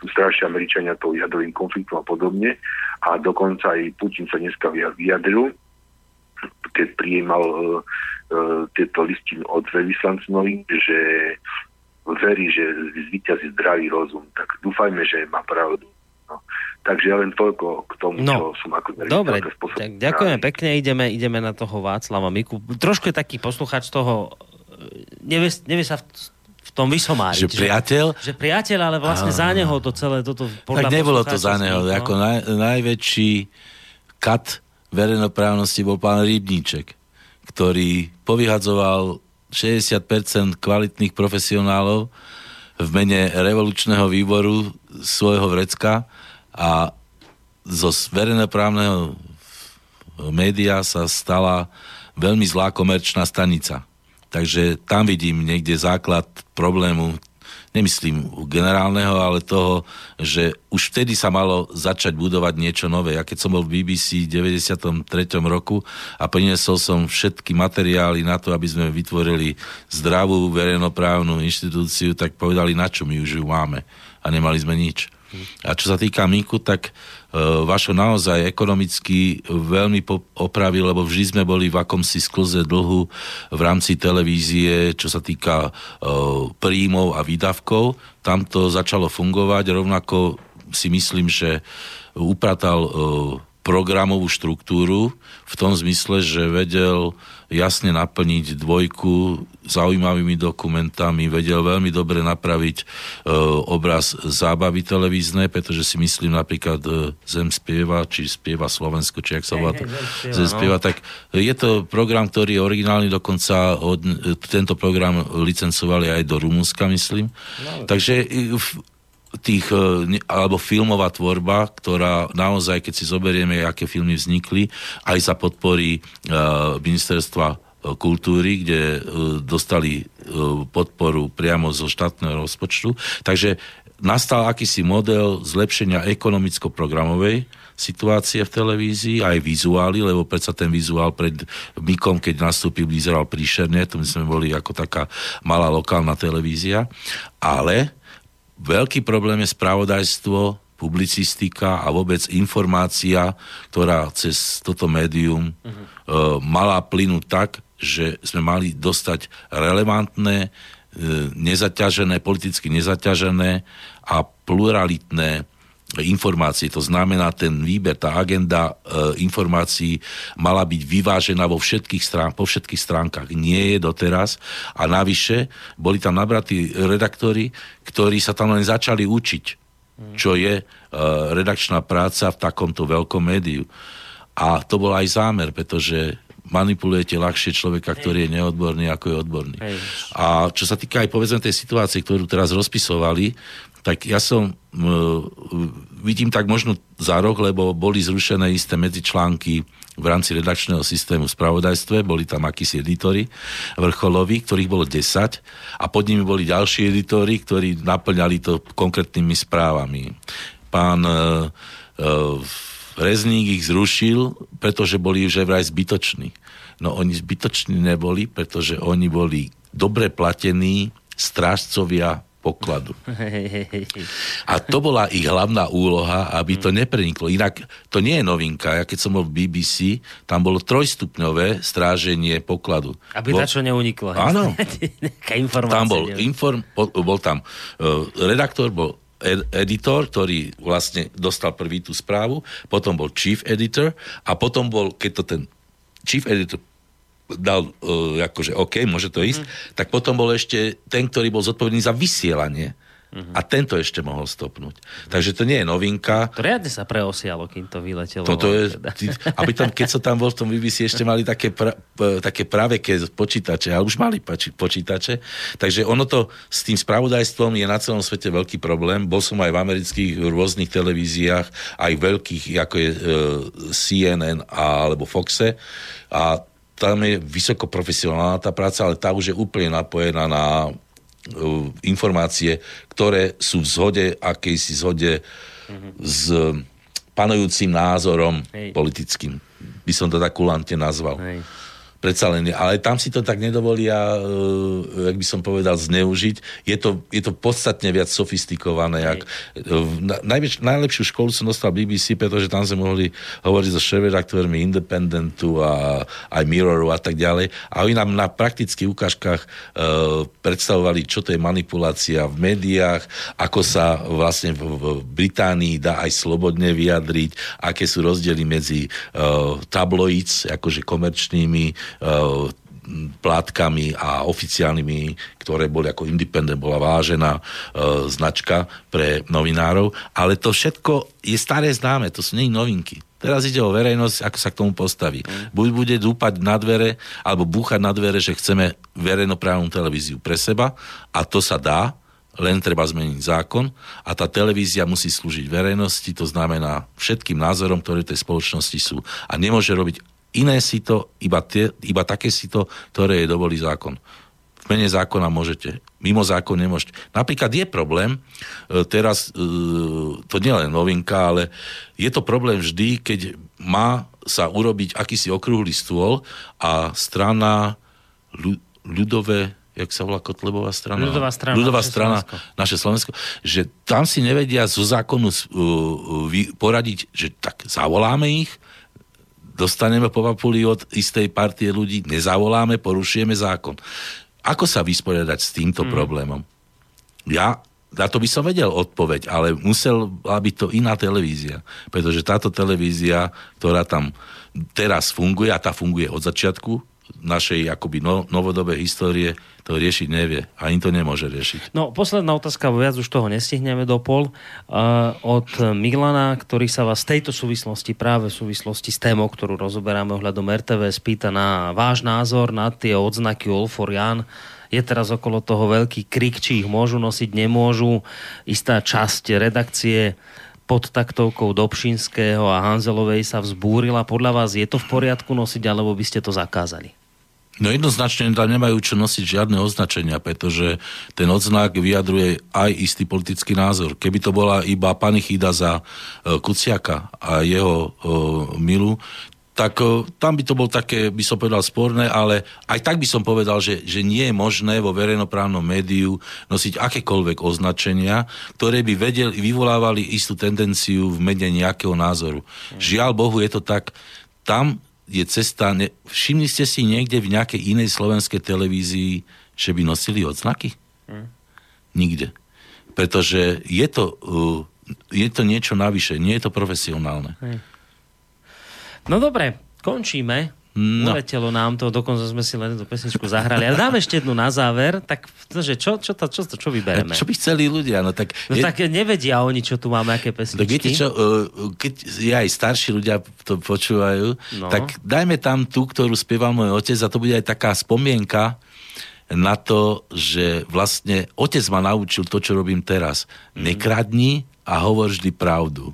strašia Američania tou jadrovým konfliktom a podobne. A dokonca aj Putin sa dneska vyjadril, keď prijímal uh, uh, tieto listiny od veľvyslancnovi, že verí, že zvýťazí zdravý rozum. Tak dúfajme, že má pravdu. No. Takže ja len toľko k tomu, no. čo som ako Dobre, tak ďakujeme pekne, ideme, ideme na toho Václava Miku. Trošku je taký posluchač toho, nevie, nevie sa v v tom vysomáriť. Že priateľ? Že, že priateľ, ale vlastne za neho to celé toto... Tak nebolo to za neho. No? Ako naj, najväčší kat verejnoprávnosti bol pán Rybníček, ktorý povyhadzoval 60% kvalitných profesionálov v mene revolučného výboru svojho vrecka a zo verejnoprávneho média sa stala veľmi zlá komerčná stanica. Takže tam vidím niekde základ problému, nemyslím generálneho, ale toho, že už vtedy sa malo začať budovať niečo nové. Ja keď som bol v BBC v 93. roku a priniesol som všetky materiály na to, aby sme vytvorili zdravú verejnoprávnu inštitúciu, tak povedali, na čo my už ju máme. A nemali sme nič. A čo sa týka Miku, tak Vašo naozaj ekonomicky veľmi opravil, lebo vždy sme boli v akomsi sklze dlhu v rámci televízie, čo sa týka uh, príjmov a výdavkov. Tam to začalo fungovať, rovnako si myslím, že upratal uh, programovú štruktúru v tom zmysle, že vedel jasne naplniť dvojku zaujímavými dokumentami, vedel veľmi dobre napraviť e, obraz zábavy televíznej, pretože si myslím napríklad e, Zem spieva, či spieva Slovensko, či ak sa volá to, Zem spieva, no. tak je to program, ktorý je originálny, dokonca od, tento program licencovali aj do Rumunska, myslím. No, Takže v, tých, e, alebo filmová tvorba, ktorá naozaj, keď si zoberieme, aké filmy vznikli, aj za podpory uh, ministerstva e, kultúry, kde dostali podporu priamo zo štátneho rozpočtu. Takže nastal akýsi model zlepšenia ekonomicko-programovej situácie v televízii, aj vizuály, lebo predsa ten vizuál pred Mikom, keď nastúpil, vyzeral príšerne, to my sme boli ako taká malá lokálna televízia, ale veľký problém je spravodajstvo, publicistika a vôbec informácia, ktorá cez toto médium uh-huh. uh, mala plynúť tak, že sme mali dostať relevantné, uh, nezaťažené, politicky nezaťažené a pluralitné informácií. To znamená, ten výber, tá agenda e, informácií mala byť vyvážená vo všetkých strán, po všetkých stránkach. Nie je doteraz. A navyše boli tam nabratí redaktori, ktorí sa tam len začali učiť, čo je e, redakčná práca v takomto veľkom médiu. A to bol aj zámer, pretože manipulujete ľahšie človeka, ktorý je neodborný, ako je odborný. A čo sa týka aj povedzme tej situácie, ktorú teraz rozpisovali, tak ja som, vidím tak možno za rok, lebo boli zrušené isté medzičlánky v rámci redakčného systému v spravodajstve, boli tam akísi editory vrcholoví, ktorých bolo 10 a pod nimi boli ďalší editory, ktorí naplňali to konkrétnymi správami. Pán uh, uh, Rezník ich zrušil, pretože boli že vraj zbytoční. No oni zbytoční neboli, pretože oni boli dobre platení strážcovia pokladu. A to bola ich hlavná úloha, aby to nepreniklo. Inak to nie je novinka. Ja keď som bol v BBC, tam bolo trojstupňové stráženie pokladu. Aby bol... čo neuniklo. Áno. *laughs* tam bol, inform, bol tam uh, redaktor, bol editor, ktorý vlastne dostal prvý tú správu, potom bol chief editor a potom bol, keď to ten chief editor dal uh, akože OK, môže to ísť, mm. tak potom bol ešte ten, ktorý bol zodpovedný za vysielanie. Mm-hmm. A tento ešte mohol stopnúť. Takže to nie je novinka. To riadne sa preosialo, kým to vyletelo. Toto je, *laughs* teda. aby tam, keď som tam bol v tom BBC, ešte mali také, pra, také praveké počítače, ale už mali počítače. Takže ono to s tým spravodajstvom je na celom svete veľký problém. Bol som aj v amerických rôznych televíziách, aj veľkých, ako je uh, CNN a, alebo Foxe. A tam je vysoko profesionálna tá práca, ale tá už je úplne napojená na uh, informácie, ktoré sú v zhode, akejsi zhode mm-hmm. s panujúcim názorom Hej. politickým. By som to tak kulantne nazval. Hej predsa len, ale tam si to tak nedovolia, uh, jak by som povedal, zneužiť. Je to, je to podstatne viac sofistikované. Jak, uh, najväč, najlepšiu školu som dostal BBC, pretože tam sme mohli hovoriť so šéf-redaktormi Independentu a aj Mirroru a tak ďalej. A oni nám na praktických ukážkach uh, predstavovali, čo to je manipulácia v médiách, ako sa vlastne v, v Británii dá aj slobodne vyjadriť, aké sú rozdiely medzi uh, tabloids, akože komerčnými plátkami a oficiálnymi, ktoré boli ako independent, bola vážená e, značka pre novinárov, ale to všetko je staré známe, to sú nie novinky. Teraz ide o verejnosť, ako sa k tomu postaví. Mm. Buď bude dúpať na dvere, alebo búchať na dvere, že chceme verejnoprávnu televíziu pre seba a to sa dá, len treba zmeniť zákon a tá televízia musí slúžiť verejnosti, to znamená všetkým názorom, ktoré tej spoločnosti sú a nemôže robiť Iné si to, iba, tie, iba také si to, ktoré je dovolí zákon. V mene zákona môžete, mimo zákon nemôžete. Napríklad je problém, e, teraz e, to nie len novinka, ale je to problém vždy, keď má sa urobiť akýsi okrúhly stôl a strana ľudové jak sa volá Kotlebová strana? Ľudová strana. Ľudová naše strana, Slovensko. naše Slovensko, že tam si nevedia zo zákonu uh, poradiť, že tak zavoláme ich, dostaneme po papuli od istej partie ľudí, nezavoláme, porušujeme zákon. Ako sa vysporiadať s týmto hmm. problémom? Ja na to by som vedel odpoveď, ale musel byť to iná televízia. Pretože táto televízia, ktorá tam teraz funguje, a tá funguje od začiatku, našej akoby no, novodobej histórie to riešiť nevie. Ani to nemôže riešiť. No, posledná otázka, viac už toho nestihneme do pol. Uh, od Milana, ktorý sa vás v tejto súvislosti, práve v súvislosti s témou, ktorú rozoberáme ohľadom RTV, spýta na váš názor na tie odznaky All for Jan. Je teraz okolo toho veľký krik, či ich môžu nosiť, nemôžu. Istá časť redakcie pod taktovkou Dobšinského a Hanzelovej sa vzbúrila. Podľa vás je to v poriadku nosiť, alebo by ste to zakázali? No jednoznačne tam nemajú čo nosiť žiadne označenia, pretože ten odznak vyjadruje aj istý politický názor. Keby to bola iba panichída za e, Kuciaka a jeho e, milu, tak e, tam by to bol také, by som povedal, sporné, ale aj tak by som povedal, že, že nie je možné vo verejnoprávnom médiu nosiť akékoľvek označenia, ktoré by vedeli, vyvolávali istú tendenciu v mene nejakého názoru. Žiaľ Bohu, je to tak, tam je cesta, ne, všimli ste si niekde v nejakej inej slovenskej televízii, že by nosili odznaky? Hmm. Nikde. Pretože je to, uh, je to niečo navyše, nie je to profesionálne. Hmm. No dobre, končíme. No. Uletelo nám to, dokonca sme si len tú pesničku zahrali. Ale dáme ešte jednu na záver, tak že čo, čo, to, čo, to, čo vybereme? Čo by chceli ľudia? No tak, no je... tak nevedia oni, čo tu máme, aké pesničky. Tak viete čo, uh, keď aj starší ľudia to počúvajú, no. tak dajme tam tú, ktorú spieval môj otec a to bude aj taká spomienka na to, že vlastne otec ma naučil to, čo robím teraz. Mm. Nekradni, a hovor vždy pravdu.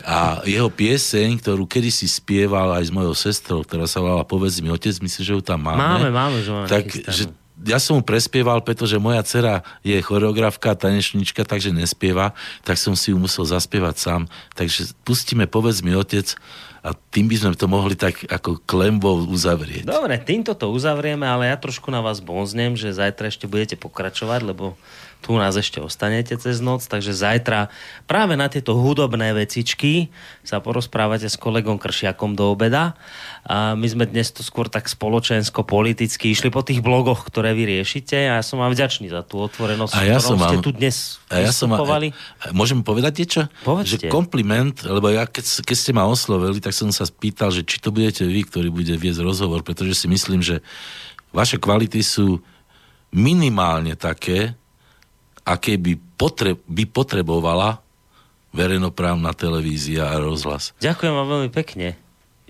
A jeho pieseň, ktorú kedysi spieval aj s mojou sestrou, ktorá sa volala Povedz mi otec, myslím, že ju tam máme. Máme, máme, že máme tak, že ja som mu prespieval, pretože moja dcera je choreografka, tanečnička, takže nespieva, tak som si ju musel zaspievať sám. Takže pustíme Povedz mi otec a tým by sme to mohli tak ako klembo uzavrieť. Dobre, týmto to uzavrieme, ale ja trošku na vás bonznem, že zajtra ešte budete pokračovať, lebo tu nás ešte ostanete cez noc, takže zajtra práve na tieto hudobné vecičky sa porozprávate s kolegom Kršiakom do obeda. A my sme dnes to skôr tak spoločensko-politicky išli po tých blogoch, ktoré vy riešite a ja som vám vďačný za tú otvorenosť, a ja som ste vám, tu dnes a ja som vám, Môžem povedať niečo? Povedzte. Že kompliment, lebo ja keď, keď ste ma oslovili, tak som sa spýtal, že či to budete vy, ktorý bude viesť rozhovor, pretože si myslím, že vaše kvality sú minimálne také, aké by, potre- by potrebovala verejnoprávna televízia a rozhlas. Ďakujem vám veľmi pekne.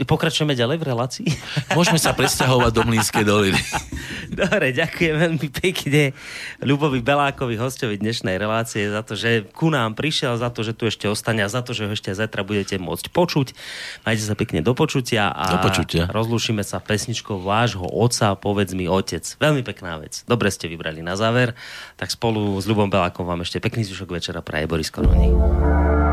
Pokračujeme ďalej v relácii? *laughs* Môžeme sa presťahovať do Mlínskej doliny. *laughs* Dobre, ďakujem veľmi pekne Ľubovi Belákovi, hostovi dnešnej relácie za to, že ku nám prišiel, za to, že tu ešte ostane a za to, že ho ešte zajtra budete môcť počuť. Majte sa pekne do počutia a do počutia. rozlúšime sa pesničkou vášho oca, povedz mi otec. Veľmi pekná vec. Dobre ste vybrali na záver. Tak spolu s Ľubom Belákom vám ešte pekný zvyšok večera praje Boris Koroni.